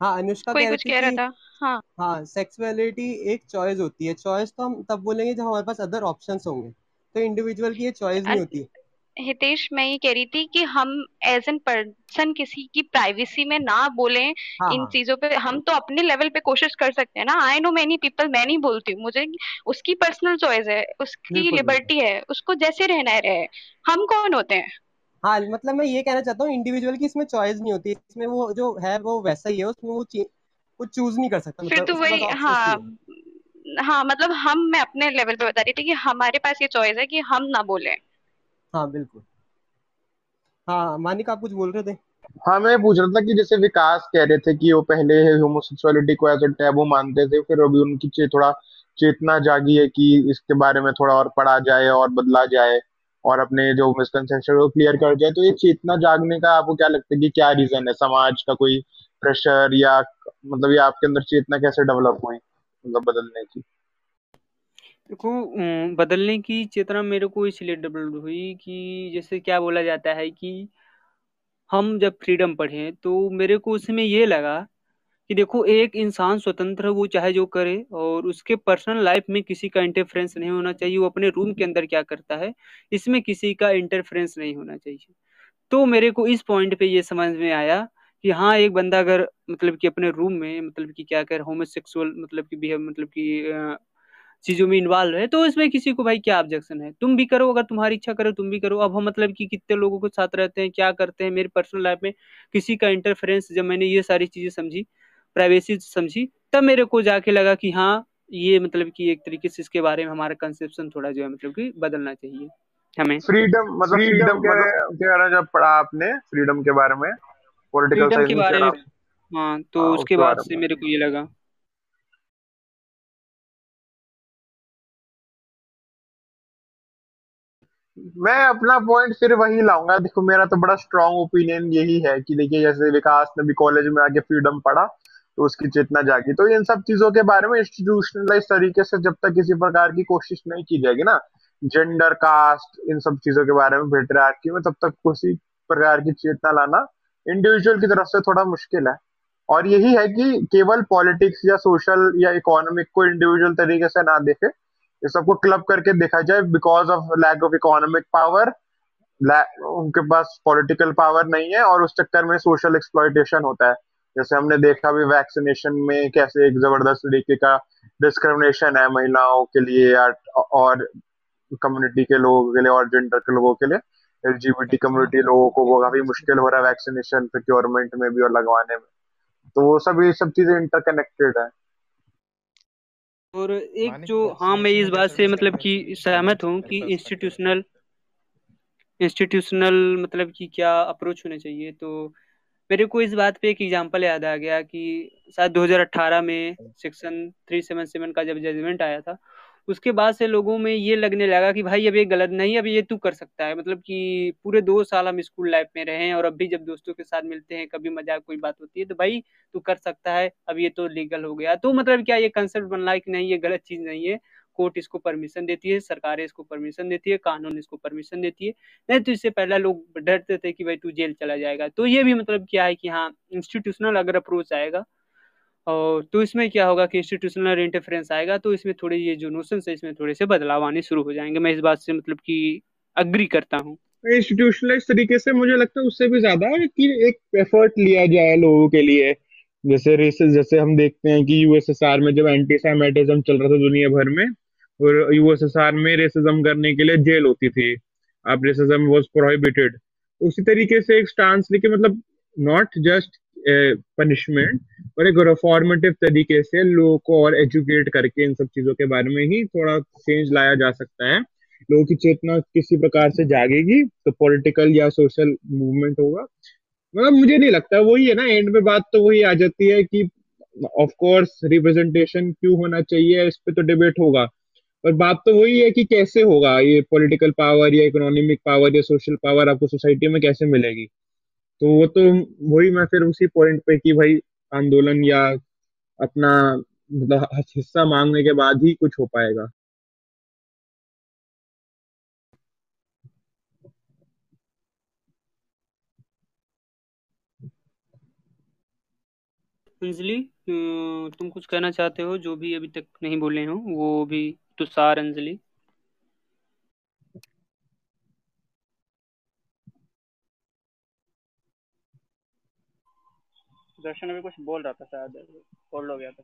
हाँ अनुष्का कोई कुछ कह रहा था? हाँ। हाँ सेक्सुअलिटी एक चॉइस होती है। चॉइस तो हम तब बोलेंगे जब हमारे पास अदर ऑप्शंस होंगे। तो इंडिविजुअल की ये चॉइस नहीं होती। हितेश मैं ये कह रही थी कि हम एज एन पर्सन किसी की प्राइवेसी में ना बोले हाँ, इन हाँ. चीज़ों पे हम तो अपने लेवल पे कोशिश कर सकते हैं ना। आई नो मैनी पीपल मैं नहीं बोलती हूँ मुझे उसकी पर्सनल चॉइस है उसकी लिबर्टी है उसको जैसे रहना है रहे हम कौन होते हैं? हाँ मतलब मैं ये कहना चाहता हूँ इंडिविजुअल की इसमें चॉइस नहीं होती इसमें वो जो है वो वैसा ही है उसमें वो वो चूज़ नहीं कर सकता फिर मतलब तो वही हाँ। हाँ। मतलब हम मैं अपने लेवल पे बता रही थी कि हमारे पास ये चॉइस है कि हम ना बोले। हाँ बिल्कुल। हाँ मानिक आप कुछ बोल रहे थे? हाँ मैं पूछ रहा था कि जैसे विकास कह रहे थे कि वो पहले होमोसेक्सुअलिटी को एज ए टैबू मानते थे फिर अभी उनकी चे, थोड़ा चेतना जागी है कि इसके बारे में थोड़ा और पढ़ा जाए और बदला जाए और अपने जो मिसकनसेप्शन को क्लियर कर जाए। तो ये चेतना जागने का आपको क्या लगता है कि क्या रीजन है? समाज का कोई प्रेशर या मतलब ये आपके अंदर चेतना कैसे डेवलप हुई मतलब बदलने की? देखो बदलने की चेतना मेरे को इसलिए डेवलप हुई कि जैसे क्या बोला जाता है कि हम जब फ्रीडम पढ़े तो मेरे को उसमें ये लगा कि देखो, एक इंसान स्वतंत्र है वो चाहे जो करे, और उसके पर्सनल लाइफ में किसी का इंटरफेरेंस नहीं होना चाहिए। वो अपने रूम के अंदर क्या करता है, इसमें किसी का इंटरफेरेंस नहीं होना चाहिए। तो मेरे को इस पॉइंट पे ये समझ में आया कि हाँ एक बंदा अगर मतलब कि अपने रूम में मतलब कि क्या कर होमोसेक्सुअल मतलब कि बिहेव मतलब कि चीज़ों में इन्वॉल्व है तो इसमें किसी को भाई क्या ऑब्जेक्शन है? तुम भी करो अगर तुम्हारी इच्छा करो तुम भी करो। अब हम मतलब कि कितने लोगों के साथ रहते हैं क्या करते हैं मेरी पर्सनल लाइफ में किसी का इंटरफेरेंस जब मैंने ये सारी चीज़ें समझी प्राइवेसी समझी तब मेरे को जाके लगा कि हाँ ये मतलब कि एक तरीके से इसके बारे में हमारा कंसेप्शन थोड़ा जो है मतलब कि बदलना चाहिए। हमें। फ्रीडम मतलब फ्रीडम के बारे में जब पढ़ा आपने फ्रीडम के बारे में पॉलिटिकल साइंस के बारे में हाँ तो हाँ, उसके बाद से मेरे को ये लगा। मैं अपना पॉइंट फिर वही लाऊँगा। देखो, मेरा तो बड़ा स्ट्रांग ओपिनियन यही है कि देखिए, जैसे विकास ने भी कॉलेज में आके फ्रीडम पढ़ा तो उसकी चेतना जागी। तो इन सब चीज़ों के बारे में इंस्टीट्यूशनलाइज तरीके से जब तक किसी प्रकार की कोशिश नहीं की जाएगी ना जेंडर कास्ट इन सब चीज़ों के बारे में पेट्रियार्की में तब तक किसी प्रकार की चेतना लाना इंडिविजुअल की तरफ़ से थोड़ा मुश्किल है। और यही है कि केवल पॉलिटिक्स या सोशल या इकोनॉमिक को इंडिविजुअल तरीके से ना देखे ये सबको क्लब करके देखा जाए because of lack of economic power उनके पास पॉलिटिकल पावर नहीं है और उस चक्कर में सोशल एक्सप्लॉयटेशन होता है। जैसे हमने देखा भी वैक्सीनेशन में कैसे एक ज़बरदस्त तरीके का डिस्क्रिमिनेशन है महिलाओं के लिए या और कम्युनिटी के लोगों के लिए और जेंडर के लोगों के लिए। एलजीबीटी कम्युनिटी लोगों को वो काफ़ी मुश्किल हो रहा है वैक्सीनेशन प्रिक्योरमेंट में भी और लगवाने में। तो वो सब ये सब चीज़ें इंटरकनेक्टेड है। और एक जो हाँ मैं इस बात से मतलब कि सहमत हूँ कि इंस्टीट्यूशनल इंस्टीट्यूशनल मतलब कि क्या अप्रोच होना चाहिए। तो मेरे को इस बात पे एक एग्जांपल याद आ गया कि शायद 2018 में सेक्शन 377 का जब जजमेंट आया था उसके बाद से लोगों में ये लगने लगा कि भाई अब ये गलत नहीं, अब ये तू कर सकता है। मतलब कि पूरे दो साल हम स्कूल लाइफ में रहे हैं और अब भी जब दोस्तों के साथ मिलते हैं, कभी मज़ाक कोई बात होती है तो भाई तू कर सकता है, अब ये तो लीगल हो गया। तो मतलब क्या ये कंसेप्ट बन रहा है कि नहीं, ये गलत चीज़ नहीं है। कोर्ट इसको परमिशन देती है, सरकारें इसको परमिशन देती है, कानून इसको परमिशन देती है। नहीं तो इससे पहले लोग डरते थे कि भाई तू जेल चला जाएगा। तो ये भी मतलब क्या है कि हाँ इंस्टीट्यूशनल अगर अप्रोच आएगा और तो इसमें क्या होगा कि इंस्टीट्यूशनल इंटरफेरेंस आएगा तो इसमें थोड़े ये जो नोशन है, इसमें थोड़े से बदलाव आने शुरू हो जाएँगे। मैं इस बात से मतलब कि अग्री करता हूँ। इंस्टीट्यूशनलाइज तरीके से मुझे लगता है उससे भी ज़्यादा कि एक एफर्ट लिया जाए लोगों के लिए। जैसे रेसेस जैसे हम देखते हैं कि यूएसएसआर में जब एंटी सेमेटिज्म चल रहा था दुनिया भर में, और यूएसएसआर में रेसिज्म करने के लिए जेल होती थी। अब रेसिज्म वाज प्रोहिबिटेड उसी तरीके से एक स्टांस लेके मतलब नॉट जस्ट पनिशमेंट और एक रिफॉर्मेटिव तरीके से लोगों को और एजुकेट करके इन सब चीज़ों के बारे में ही थोड़ा चेंज लाया जा सकता है। लोगों की चेतना किसी प्रकार से जागेगी तो पॉलिटिकल या सोशल मूवमेंट होगा। मतलब मुझे नहीं लगता, वही है ना एंड में बात तो वही आ जाती है कि ऑफ़ कोर्स रिप्रेजेंटेशन क्यों होना चाहिए, इस पे तो डिबेट होगा। पर बात तो वही है कि कैसे होगा, ये पॉलिटिकल पावर या इकोनॉमिक पावर या सोशल पावर आपको सोसाइटी में कैसे मिलेगी? तो वो तो वही मैं फिर उसी पॉइंट पे कि भाई आंदोलन या अपना मतलब हिस्सा मांगने के बाद ही कुछ हो पाएगा। अंजलि तुम कुछ कहना चाहते हो? जो भी अभी तक नहीं बोले हो, वो भी तुषार अंजलि। दर्शन अभी कुछ बोल रहा था शायद होल्ड हो गया था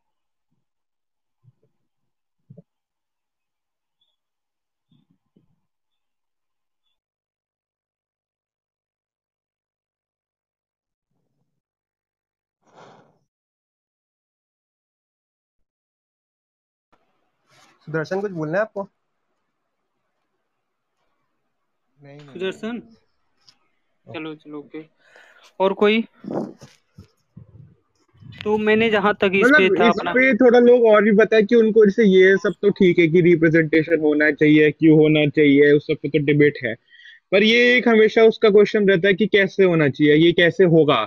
सुदर्शन कुछ बोलना है आपको? नहीं सुदर्शन? चलो चलो ओके और कोई? तो मैंने जहाँ तक इस मतलब पे था अपना पे थोड़ा लोग और भी बताए कि उनको जैसे ये सब तो ठीक है कि रिप्रेजेंटेशन होना चाहिए क्यों होना चाहिए उस सब पे तो डिबेट है। पर ये एक हमेशा उसका क्वेश्चन रहता है कि कैसे होना चाहिए ये कैसे होगा?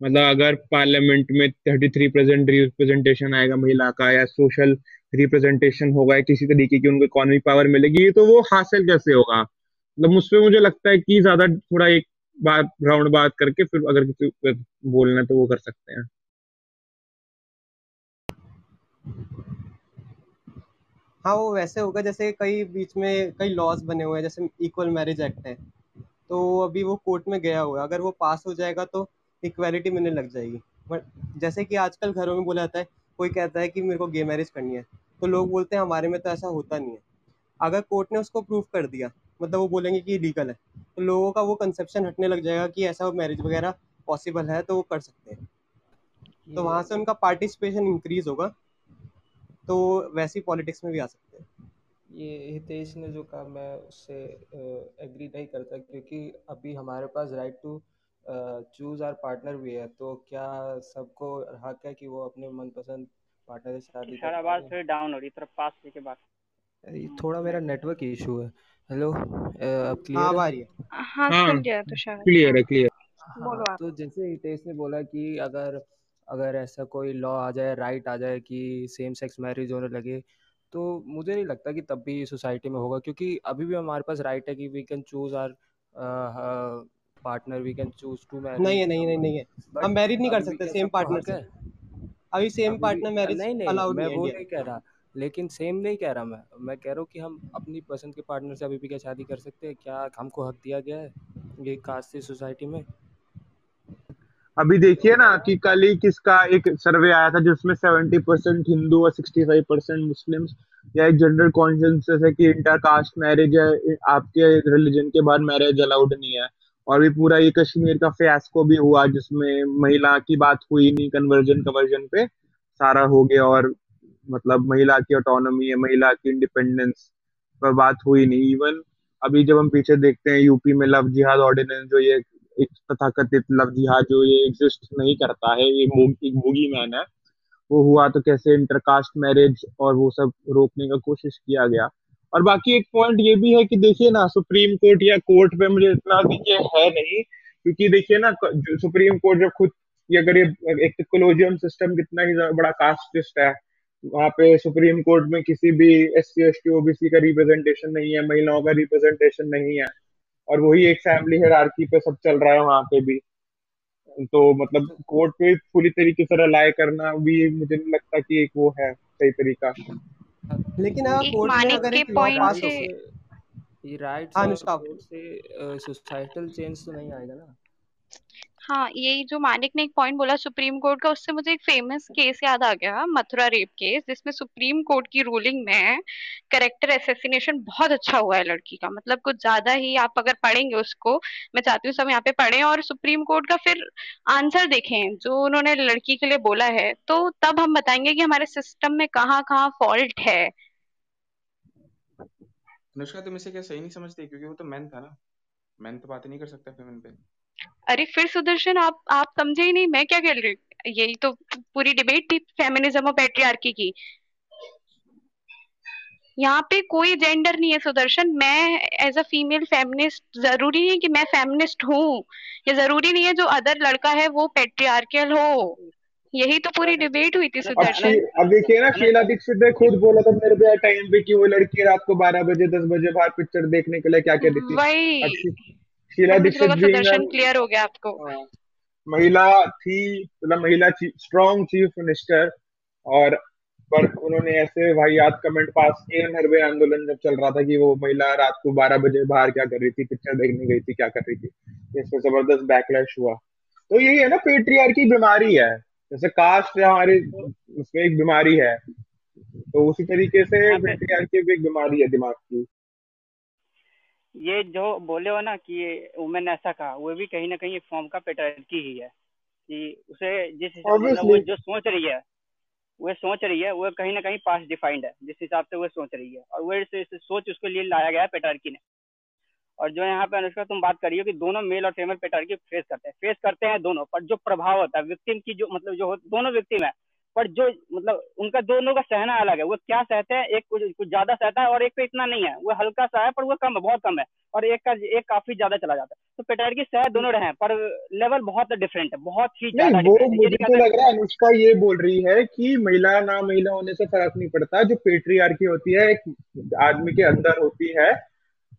मतलब अगर पार्लियामेंट में थर्टी थ्री परसेंट रिप्रेजेंटेशन आएगा महिला का या सोशल रिप्रेजेंटेशन होगा या किसी तरीके की उनको इकोनॉमिक पावर मिलेगी ये तो वो हासिल कैसे होगा? मतलब मुझसे मुझे लगता है कि ज़्यादा थोड़ा एक बात राउंड बात करके फिर अगर किसी बोलना तो वो कर सकते हैं। हाँ वो वैसे होगा जैसे कई बीच में कई लॉज बने हुए हैं जैसे इक्वल मैरिज एक्ट है। तो अभी वो कोर्ट में गया हुआ है। अगर वो पास हो जाएगा तो इक्वालिटी मिलने लग जाएगी। बट जैसे कि आजकल घरों में बोला जाता है कोई कहता है कि मेरे को गे मैरिज करनी है तो लोग बोलते हैं हमारे में तो ऐसा होता नहीं है। अगर कोर्ट ने उसको प्रूव कर दिया मतलब वो बोलेंगे कि लीगल है तो लोगों का वो कंसेप्शन हटने लग जाएगा कि ऐसा मैरिज वगैरह पॉसिबल है तो वो कर सकते हैं। तो वहाँ से उनका पार्टिसिपेशन इंक्रीज होगा। तो वैसी पॉलिटिक्स में भी आ सकते हैं। ये हितेश ने जो कहा मैं उससे एग्री नहीं करता क्योंकि अभी हमारे पास right to choose our partner भी है। तो क्या सबको हक है कि वो अपने मनपसंद पार्टनर से शादी कर आवाज़ थोड़ी डाउन हो रही तरफ़ पास लेके बात थोड़ा मेरा नेटवर्क इशू है। हेलो अब क्लियर हाँ आ रही है। हाँ सुन गया तो शायद। क्लियर है क्लियर बोलो तो जैसे हितेश ने बोला कि अगर अगर ऐसा कोई लॉ आ जाए राइट आ जाए कि सेम सेक्स मैरिज होने लगे तो मुझे नहीं लगता कि तब भी सोसाइटी में होगा क्योंकि अभी भी हमारे पास राइट है कि we can choose our partner we can choose to marriage नहीं है नहीं नहीं नहीं है। हम मैरिज नहीं कर सकते सेम पार्टनर से। अभी सेम पार्टनर मैरिज नहीं नहीं मैं वो नहीं कह रहा लेकिन सेम नहीं कह रहा मैं। मैं कह रहा हूँ कि हम अपनी पसंद के पार्टनर से अभी भी क्या शादी कर सकते हैं? क्या हमको हक दिया गया है ये कास्ट सोसाइटी में? अभी देखिए ना कि कल ही किसका एक सर्वे आया था जिसमें सेवेंटी परसेंट हिंदू और सिक्सटी फाइव परसेंट मुस्लिम या एक जनरल कॉन्सेंसस है कि इंटरकास्ट मैरिज है आपके रिलीजन के बाद मैरिज अलाउड नहीं है। और भी पूरा ये कश्मीर का फैसको भी हुआ जिसमें महिला की बात हुई नहीं कन्वर्जन कन्वर्जन पे सारा हो गया और मतलब महिला की ऑटोनॉमी है, महिला की इंडिपेंडेंस पर बात हुई नहीं। इवन अभी जब हम पीछे देखते हैं यूपी में लव जिहाद ऑर्डिनेंस जो ये एक तथाकथित लव जिहाद जो ये एग्जिस्ट नहीं करता है, ये बोगी मैन है, वो हुआ तो कैसे इंटरकास्ट मैरिज और वो सब रोकने का कोशिश किया गया। और बाकी एक पॉइंट ये भी है कि देखिए ना, सुप्रीम कोर्ट या कोर्ट पे मुझे इतना देखिए है नहीं, क्योंकि देखिए ना सुप्रीम कोर्ट जब खुद अगर ये, एक कोलोजियम सिस्टम कितना ही बड़ा कास्टिस्ट है, वहाँ पे सुप्रीम कोर्ट में किसी भी S C S T OBC का रिप्रेजेंटेशन नहीं है, महिलाओं का रिप्रेजेंटेशन नहीं है। और वही एक फैमिली हेरारकी पे सब चल रहा है वहाँ पे भी। तो मतलब कोर्ट पे पूरी तरीके से रिलाय करना भी मुझे नहीं लगता कि एक वो है सही तरीका। लेकिन हाँ कोर्ट में अगर एक लॉ पास हो ये राइट्स से सोसाइटल चेंज तो नहीं आएगा ना? हाँ यही जो मानिक ने एक पॉइंट बोला सुप्रीम कोर्ट का, उससे मुझे एक फ़ेमस केस याद आ गया, मथुरा रेप केस जिसमें सुप्रीम कोर्ट की रूलिंग में करेक्टर एसेसिनेशन बहुत अच्छा हुआ है लड़की का। मतलब कुछ ज़्यादा ही आप अगर पढ़ेंगे उसको, मैं चाहती हूँ सब यहाँ पे पढ़ें और सुप्रीम कोर्ट का फिर आंसर देखें, जो उन्होंने लड़की के लिए बोला है तो तब हम बताएँगे कि हमारे सिस्टम में कहाँ कहाँ फॉल्ट है। अनुष्का, तुम इसे क्या सही नहीं समझती? क्योंकि वो तो मैन था ना। मैन तो बात नहीं कर सकता फेमिन पे। अरे फिर सुदर्शन आप आप समझे ही नहीं मैं क्या कह रही हूँ? यही तो पूरी डिबेट थी फेमिनिज्म और पेट्रियार्की की। यहाँ पे कोई जेंडर नहीं है सुदर्शन। मैं एज अ फीमेल फेमिनिस्ट ज़रूरी नहीं कि मैं फेमिनिस्ट हूँ। ये ज़रूरी नहीं है जो अदर लड़का है वो पेट्रियार्कल हो। यही तो पूरी डिबेट हुई थी सुदर्शन। अब देखिए ना शीला दीक्षित ने खुद बोला था मेरे पे टाइम पे कि वो लड़की रात को बारह बजे दस बजे बाहर पिक्चर देखने के लिए क्या क्या थी वही। शीला दीक्षित सुदर्शन क्लियर हो गया आपको। हाँ। महिला थी मतलब महिला स्ट्रॉन्ग चीफ मिनिस्टर और पर उन्होंने ऐसे वाहियात कमेंट पास किए नरवे आंदोलन जब चल रहा था कि वो महिला रात को बारह बजे बाहर क्या कर रही थी पिक्चर देखने गई थी क्या कर रही थी। इस पर ज़बरदस्त बैकलैश हुआ। तो यही है ना पेट्रियार की बीमारी है। जैसे कास्ट हमारे उसमें एक बीमारी है। तो उसी तरीके से पेट्रियार की भी एक बीमारी है दिमाग की। ये जो बोले हो ना कि वुमेन ने ऐसा कहा वो भी कहीं ना कहीं एक फॉर्म का पेटर्निटी ही है। कि उसे जिस हिसाब से वो जो सोच रही है वो सोच रही है वो कहीं ना कहीं पास डिफाइंड है जिस हिसाब से वो सोच रही है। और वो सोच उसके लिए लाया गया है पेटर्की ने। और जो यहाँ पे अनुष्का तुम बात करियो हो कि दोनों मेल और फीमेल पेटर्की फेस करते हैं फेस करते हैं दोनों पर जो प्रभाव होता है विक्टिम की जो मतलब जो दोनों विक्टिम है पर जो मतलब उनका दोनों का सहना अलग है। वो क्या सहते हैं? एक कुछ कुछ ज़्यादा सहता है और एक पे इतना नहीं है। वो हल्का सा है पर वो कम है बहुत कम है। और एक का एक काफ़ी ज़्यादा चला जाता है। तो पेटायर की सह दोनों रहे पर लेवल बहुत डिफरेंट है बहुत ही ज़्यादा वो मुझे तो लग रहा है अनुष्का ये बोल रही है कि महिला ना महिला होने से फ़र्क नहीं पड़ता। जो पेट्रियार्की होती है एक आदमी के अंदर होती है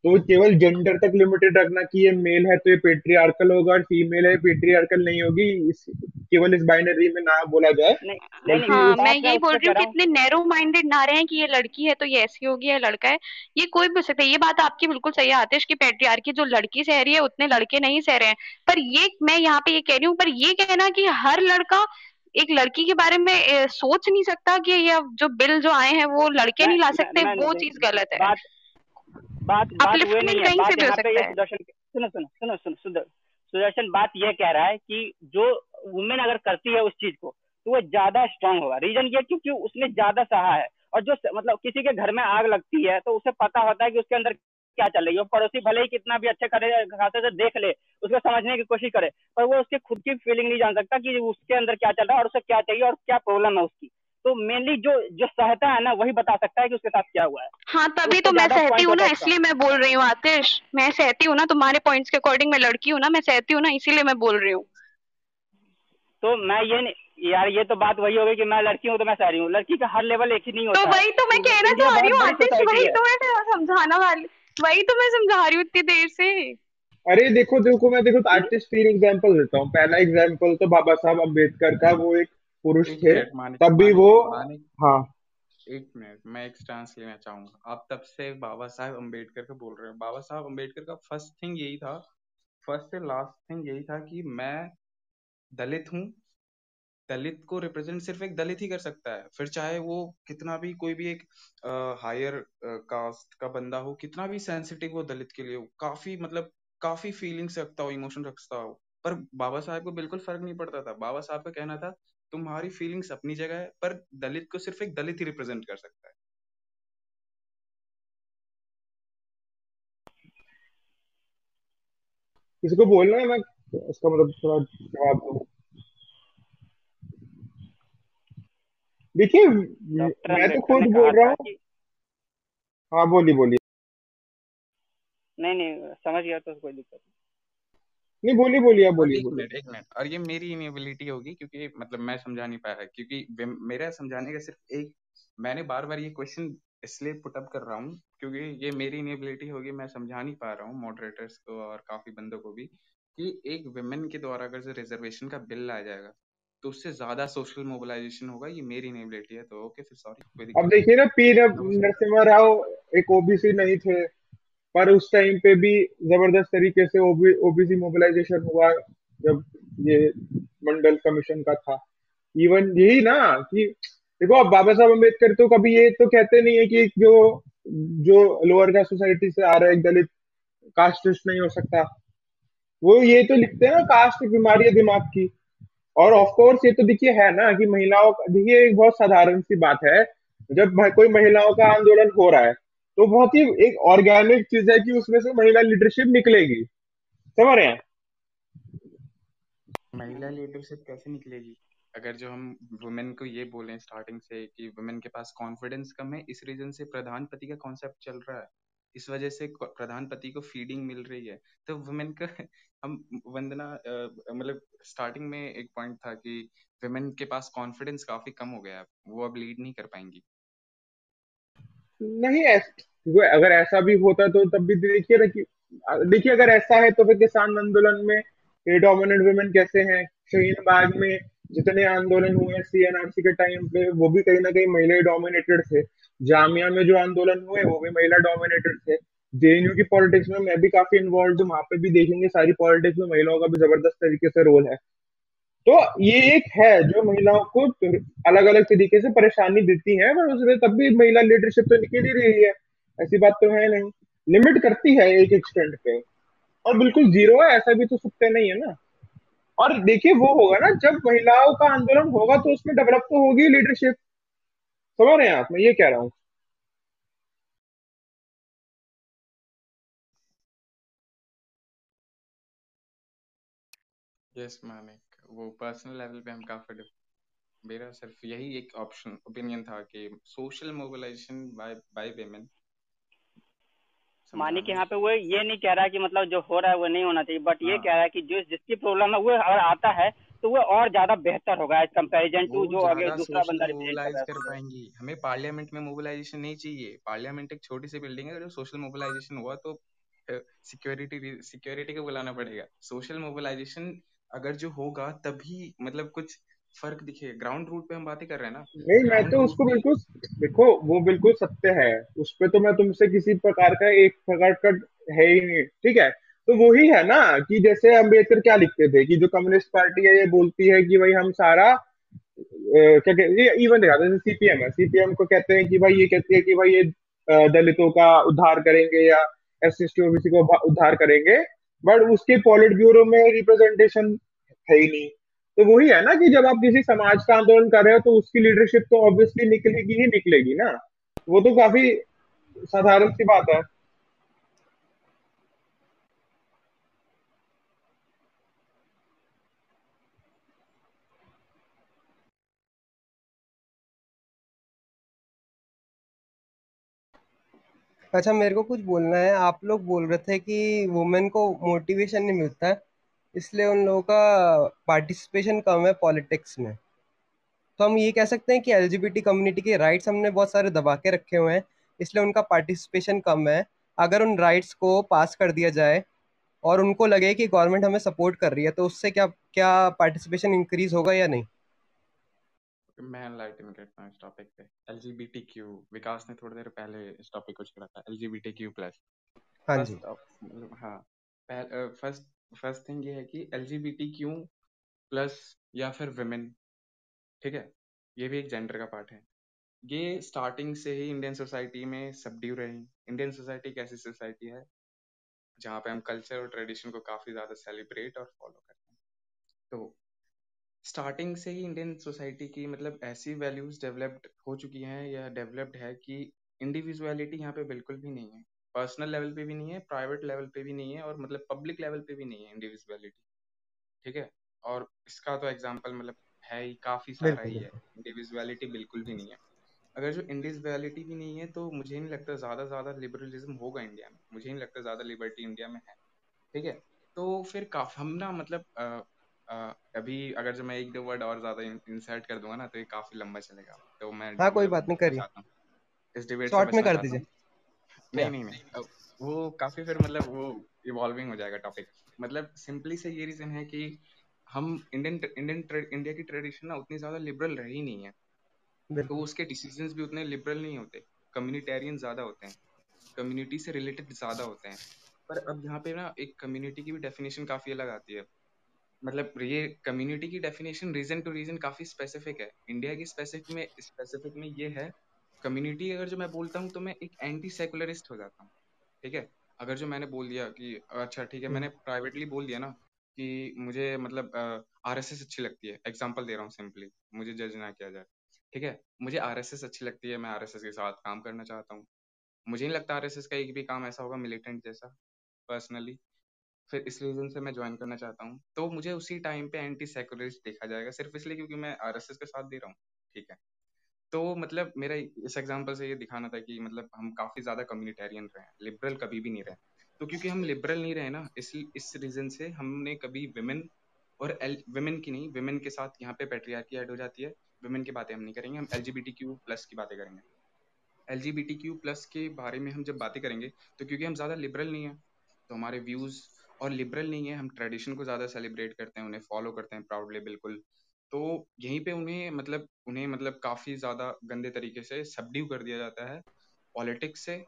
तो केवल जेंडर तक लिमिटेड रखना कि ये मेल है तो ये पेट्रियार्कल होगा और फीमेल है पेट्रियार्कल नहीं होगी इस, केवल इस बाइनरी में ना बोला जाए। नहीं, हाँ, मैं यही बोल रही हूँ कि इतने नैरो माइंडेड ना रहे कि ये लड़की है तो ये ऐसी होगी या लड़का है। ये कोई भी सकता है। ये बात आपकी बिल्कुल सही है आतिश की पेट्रियार्की जो लड़की सह रही है उतने लड़के नहीं सह रहे हैं। पर ये मैं यहाँ पे ये कह रही हूँ पर ये कहना की हर लड़का एक लड़की के बारे में सोच नहीं सकता कि ये जो बिल जो आए हैं वो लड़के नहीं ला सकते वो चीज़ गलत है। बात बात वो नहीं है बात यहाँ पे सुदर्शन सुनो सुनो सुनो सुनो सुदर्शन बात ये कह रहा है कि जो वुमेन अगर करती है उस चीज़ को तो वो ज़्यादा स्ट्रांग होगा। रीजन ये क्योंकि उसने ज़्यादा सहा है? और जो मतलब किसी के घर में आग लगती है तो उसे पता होता है कि उसके अंदर क्या चल रही है। पड़ोसी भले ही कितना भी अच्छे करे खाते से देख ले उसको समझने की कोशिश करे पर वो उसके खुद की फीलिंग नहीं जान सकता कि उसके अंदर क्या चल रहा है और उसे क्या चाहिए और क्या प्रॉब्लम है उसकी। तो मेनली जो जो सहता है ना वही बता सकता है कि उसके साथ क्या हुआ है। हाँ तभी तो मैं सहती हूँ ना इसलिए मैं बोल रही हूँ आतिश। मैं सहती हूँ ना तुम्हारे पॉइंट्स के अकॉर्डिंग मैं लड़की हूँ ना मैं सहती हूँ ना इसीलिए मैं बोल रही हूँ। तो मैं ये नहीं यार ये तो बात वही हो गई कि मैं लड़की हूँ तो मैं सह रही हूँ। लड़की का हर लेवल एक ही नहीं होता तो वही तो मैं कहना चाह रही हूँ आतिश वही तो मैं समझाना वाली वही तो मैं समझा रही हूँ इतनी देर से। अरे देखो देखो मैं देखो आर्टिस्ट तीन एग्जांपल देता हूँ। पहला एग्जांपल तो बाबा साहब अंबेडकर का वो एक पुरुष थे तब भी वो हाँ। एक मिनट मैं एक चांस लेना चाहूँगा। आप तब से बाबा साहेब अंबेडकर का बोल रहे हैं। बाबा साहब अंबेडकर का फ़र्स्ट थिंग यही था फ़र्स्ट से लास्ट थिंग यही था कि मैं दलित हूँ। दलित को रिप्रेजेंट सिर्फ़ एक दलित ही कर सकता है। फिर चाहे वो कितना भी कोई भी एक हायर कास्ट का बंदा हो कितना भी सेंसिटिव हो दलित के लिए हो काफ़ी मतलब काफ़ी फीलिंग्स रखता हो इमोशन रखता हो। पर बाबा साहब को बिल्कुल फ़र्क नहीं पड़ता था। बाबा साहब का कहना था तुम्हारी फीलिंग्स अपनी जगह है पर दलित को सिर्फ़ एक दलित ही रिप्रेजेंट कर सकता है। किसी को बोलना है मैं उसका मतलब थोड़ा जवाब दूँ। देखिए मैं तो खुद बोल रहा हूँ। हाँ बोलिए बोलिए। नहीं नहीं समझ गया तो कोई दिक्कत नहीं। नहीं बोलिए बोलिए आप बोलिए एक मिनट एक मिनट। और ये मेरी इनेबिलिटी होगी क्योंकि मतलब मैं समझा नहीं पाया क्योंकि मेरा समझाने का सिर्फ़ एक मैंने बार बार ये क्वेश्चन इसलिए पुटअप कर रहा हूँ क्योंकि ये मेरी इनेबिलिटी होगी मैं समझा नहीं पा रहा हूँ मॉडरेटर्स को और काफ़ी बंदों को भी कि एक वेमेन के द्वारा अगर जो रिजर्वेशन का बिल लाया जाएगा तो उससे ज़्यादा सोशल मोबिलाइजेशन होगा ये मेरी इनेबिलिटी है तो ओके फिर सॉरी अब देखिए ना पी नरसिम्हा राव एक ओबीसी नहीं थे पर उस टाइम पे भी ज़बरदस्त तरीके से ओबीसी मोबिलाइजेशन हुआ जब ये मंडल कमीशन का था। इवन यही ना कि देखो, अब बाबा साहब अंबेडकर तो कभी ये तो कहते नहीं है कि जो जो लोअर कास्ट सोसाइटी से आ रहा है दलित कास्टिस्ट नहीं हो सकता। वो ये तो लिखते हैं ना कास्ट बीमारी है दिमाग की। और ऑफ़ कोर्स ये तो देखिए है ना कि महिलाओं का देखिए एक बहुत साधारण सी बात है। जब कोई महिलाओं का आंदोलन हो रहा है तो बहुत ही एक ऑर्गेनिक चीज़ है कि उसमें से महिला लीडरशिप निकलेगी। समझ रहे हैं? महिला लीडरशिप कैसे निकलेगी? अगर जो हम वुमेन को ये बोले स्टार्टिंग से कि वुमेन के पास कॉन्फिडेंस कम है, इस रीजन से प्रधानपति का कॉन्सेप्ट चल रहा है। इस वजह से प्रधानपति को फीडिंग मिल रही है। तो वुमेन का हम वंदना मतलब स्टार्टिंग में एक पॉइंट था कि वुमेन के पास कॉन्फिडेंस काफ़ी कम हो गया वो अब लीड नहीं कर पाएँगी। नहीं क्योंकि अगर ऐसा भी होता तो तब भी देखिए देखिए अगर ऐसा है तो फिर किसान आंदोलन में डोमिनेंट वुमेन कैसे हैं? शहीन बाग में जितने आंदोलन हुए सीएनआरसी के टाइम पे, वो भी कहीं ना कहीं महिला डोमिनेटेड थे। जामिया में जो आंदोलन हुए, वो भी महिला डोमिनेटेड थे। जेएनयू की पॉलिटिक्स में मैं भी काफ़ी इन्वॉल्व हूँ, वहाँ पे भी देखेंगे सारी पॉलिटिक्स में महिलाओं का भी ज़बरदस्त तरीके से रोल है। तो ये एक है जो महिलाओं को अलग अलग तरीके से परेशानी देती है, पर उसमें तब भी महिला लीडरशिप तो निकल ही रही है। ऐसी बात तो है नहीं। लिमिट करती है एक एक्सटेंट पे। और बिल्कुल ज़ीरो है, ऐसा भी तो सकते नहीं है ना। और देखिए, वो होगा ना, जब महिलाओं का आंदोलन होगा तो उसमें डेवलप तो होगी लीडरशिप समझ रहे हैं आप? मैं ये कह रहा हूँ। यस मानिक वो पर्सनल लेवल पे हम काफ़ी मेरा सिर्फ़ यही एक ऑप्शन ओपिनियन था कि social mobilisation by by women मानी कि यहाँ पे वो ये नहीं कह रहा कि मतलब जो हो रहा है वो नहीं होना चाहिए बट ये हाँ। कह रहा है कि जो जिसकी प्रॉब्लम है वो अगर आता है तो वो और ज़्यादा बेहतर होगा एज कम्पेरिजन टू जो अगर दूसरा बंदा मोबिलाइज कर पाएँगी। हमें पार्लियामेंट में मोबिलाइजेशन नहीं चाहिए। पार्लियामेंट एक छोटी सी बिल्डिंग है जो सोशल मोबिलाइजेशन हुआ तो सिक्योरिटी सिक्योरिटी को बुलाना पड़ेगा। सोशल मोबिलाइजेशन अगर जो होगा तभी मतलब कुछ फ़र्क दिखे। ग्राउंड रूट पे हम बातें कर रहे हैं ना। नहीं मैं तो उसको बिल्कुल देखो वो बिल्कुल सत्य है। उस पर तो मैं तुमसे किसी प्रकार का एक प्रकार का है ही नहीं। ठीक है? तो वही है ना कि जैसे अंबेडकर क्या लिखते थे कि जो कम्युनिस्ट पार्टी है ये बोलती है कि भाई हम सारा क्या कहते इवन देखा जैसे सीपीएम है। सीपीएम को कहते हैं कि भाई ये कहती है कि भाई ये दलितों का उद्धार करेंगे या एस टी ओबीसी को उद्धार करेंगे। बट उसके पॉलिट ब्यूरो में रिप्रेजेंटेशन है ही नहीं। तो वही है ना कि जब आप किसी समाज का आंदोलन कर रहे हो तो उसकी लीडरशिप तो ऑब्वियसली निकलेगी ही निकलेगी ना। वो तो काफ़ी साधारण सी बात है। अच्छा मेरे को कुछ बोलना है। आप लोग बोल रहे थे कि वुमेन को मोटिवेशन नहीं मिलता है, इसलिए उन लोगों का पार्टिसिपेशन कम है पॉलिटिक्स में। तो हम ये कह सकते हैं कि एल कम्युनिटी के राइट्स हमने बहुत सारे दबा के रखे हुए हैं, इसलिए उनका पार्टिसिपेशन कम है। अगर उन राइट्स को पास कर दिया जाए और उनको लगे कि गवर्नमेंट हमें सपोर्ट कर रही है तो उससे क्या क्या पार्टिसिपेशन इंक्रीज होगा या नहीं? मैं एनलाइटन करता हूँ इस टॉपिक पे। एलजीबीटीक्यू विकास ने थोड़ी देर पहले इस टॉपिक को छेड़ा था एलजीबीटीक्यू प्लस हाँ जी। मतलब हाँ फ़र्स्ट फ़र्स्ट थिंग ये है कि एलजीबीटीक्यू प्लस या फिर विमेन ठीक है? ये भी एक जेंडर का पार्ट है। ये स्टार्टिंग से ही इंडियन सोसाइटी में सबड्यू रहे इंडियन सोसाइटी एक ऐसी सोसाइटी है जहाँ पे हम कल्चर और ट्रेडिशन को काफ़ी ज़्यादा सेलिब्रेट और फॉलो करते हैं। तो स्टार्टिंग से ही इंडियन सोसाइटी की मतलब ऐसी वैल्यूज़ डेवलप्ड हो चुकी हैं या डेवलप्ड है कि इंडिविजुअलिटी यहाँ पे बिल्कुल भी नहीं है। पर्सनल लेवल पे भी नहीं है प्राइवेट लेवल पे भी नहीं है और मतलब पब्लिक लेवल पे भी नहीं है इंडिविजुअलिटी ठीक है? और इसका तो एग्ज़ाम्पल मतलब है ही काफ़ी सारा ही है। इंडिविजुअलिटी बिल्कुल भी नहीं है। अगर जो इंडिविजुअलिटी भी नहीं है तो मुझे नहीं लगता ज़्यादा ज़्यादा लिबरलिज्म होगा इंडिया में। मुझे नहीं लगता ज़्यादा लिबर्टी इंडिया में है। ठीक है? तो फिर काफ़ी हम ना मतलब अभी अगर जो मैं एक दो वर्ड और ज़्यादा इंसर्ट कर दूँगा ना तो ये काफ़ी लंबा चलेगा। तो मैं हाँ कोई बात नहीं करिए। इस डिबेट शॉर्ट में कर दीजिए। नहीं नहीं नहीं। वो काफ़ी फिर मतलब वो इवॉल्विंग हो जाएगा टॉपिक मतलब सिंपली से ये रीजन है कि हम इंडियन इंडियन इंडिया की ट्रेडिशन ना उतनी ज़्यादा लिबरल रही नहीं है। तो उसके डिसीजंस भी उतने लिबरल नहीं होते। कम्युनिटेरियन ज़्यादा होते हैं। कम्युनिटी से रिलेटेड ज़्यादा होते हैं। पर अब यहाँ पे ना एक कम्युनिटी की भी डेफिनेशन काफ़ी अलग आती है। मतलब ये कम्युनिटी की डेफिनेशन रीजन टू रीजन काफ़ी स्पेसिफिक है। इंडिया की स्पेसिफिक में स्पेसिफिक में ये है कम्युनिटी अगर जो मैं बोलता हूँ तो मैं एक एंटी सेकुलरिस्ट हो जाता हूँ ठीक है? अगर जो मैंने बोल दिया कि अच्छा ठीक है मैंने प्राइवेटली बोल दिया ना कि मुझे मतलब आर एस एस अच्छी लगती है। एग्ज़ाम्पल दे रहा हूँ सिंपली मुझे जज ना किया जाए ठीक है? मुझे आर एस एस अच्छी लगती है मैं आर एस एस के साथ काम करना चाहता हूँ। मुझे नहीं लगता आर एस एस का एक भी काम ऐसा होगा मिलिटेंट जैसा पर्सनली फिर इस रीजन से मैं ज्वाइन करना चाहता हूँ। तो मुझे उसी टाइम पे एंटी सेकुलरिस्ट देखा जाएगा, सिर्फ़ इसलिए क्योंकि मैं आर एस एस के साथ दे रहा हूँ, ठीक है? तो मतलब मेरा इस एग्ज़ाम्पल से ये दिखाना था कि मतलब हम काफ़ी ज़्यादा कम्युनिटेरियन रहे हैं लिबरल कभी भी नहीं रहे। तो क्योंकि हम लिबरल नहीं रहे ना, इस इस रीजन से हमने कभी विमेन और एल विमेन की नहीं विमेन के साथ यहाँ पे पेट्रियार्की ऐड हो जाती है। विमेन की बातें हम नहीं करेंगे, हम एल प्लस की बातें करेंगे। एल प्लस के बारे में हम जब बातें करेंगे तो क्योंकि हम ज़्यादा लिबरल नहीं है तो हमारे व्यूज़ और लिबरल नहीं है हम ट्रेडिशन को ज़्यादा सेलिब्रेट करते हैं उन्हें फॉलो करते हैं प्राउडली बिल्कुल। तो यहीं पे उन्हें मतलब उन्हें मतलब काफ़ी ज़्यादा गंदे तरीके से सबड्यू कर दिया जाता है पॉलिटिक्स से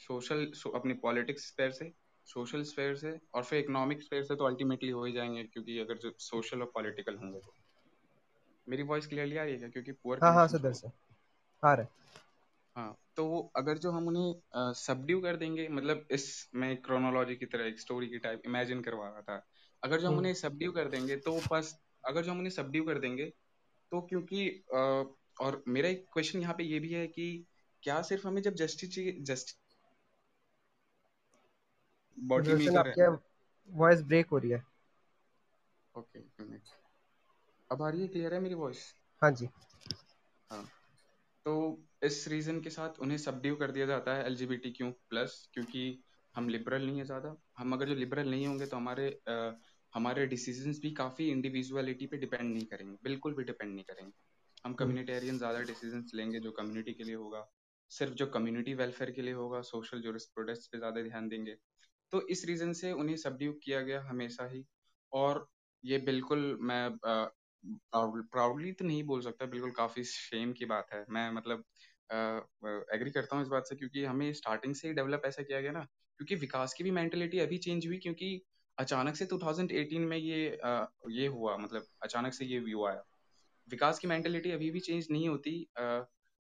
सोशल सो, अपनी पॉलिटिक्स स्पेयर से सोशल स्पेयर से और फिर इकोनॉमिक स्पेयर से तो अल्टीमेटली हो ही जाएँगे क्योंकि अगर जो सोशल और पॉलिटिकल होंगे तो। मेरी वॉइस क्लियरली आ रही है क्योंकि पुअर हाँ हाँ सदर से आ रहा है। हाँ तो अगर जो हम उन्हें सबड्यू कर देंगे मतलब इस मैं क्रोनोलॉजी की तरह एक स्टोरी की टाइप इमेजिन करवा रहा था। अगर जो हम हम्म। उन्हें सबड्यू कर देंगे तो बस अगर जो हम उन्हें सबड्यू कर देंगे तो क्योंकि आ, और मेरा एक क्वेश्चन यहाँ पे ये भी है कि क्या सिर्फ़ हमें जब जस्टिस चाहिए जस्ट बॉडी है। वॉइस ब्रेक हो रही है। ओके अब आ रही है क्लियर है मेरी वॉइस हाँ जी। हाँ। तो इस रीजन के साथ उन्हें सबड्यू कर दिया जाता है एल क्यों प्लस क्योंकि हम लिबरल नहीं है ज़्यादा। हम अगर जो लिबरल नहीं होंगे तो हमारे आ, हमारे डिसीजंस भी काफ़ी इंडिविजुअलिटी पे डिपेंड नहीं करेंगे। बिल्कुल भी डिपेंड नहीं करेंगे। हम कम्युनिटेरियन हम्म। ज़्यादा डिसीजंस लेंगे जो कम्युनिटी के लिए होगा। सिर्फ़ जो कम्युनिटी वेलफेयर के लिए होगा सोशल जो प्रोटेस्ट पे ज़्यादा ध्यान देंगे। तो इस रीजन से उन्हें सबड्यू किया गया हमेशा ही। और ये बिल्कुल मैं प्राउडली तो नहीं बोल सकता बिल्कुल काफ़ी शेम की बात है। मैं मतलब एग्री करता हूँ इस बात से क्योंकि हमें स्टार्टिंग से ही डेवलप ऐसा किया गया ना क्योंकि विकास की भी मेंटेलिटी अभी चेंज हुई क्योंकि अचानक से 2018 में ये आ, ये हुआ मतलब अचानक से ये व्यू आया। विकास की मेंटेलिटी अभी भी चेंज नहीं होती आ,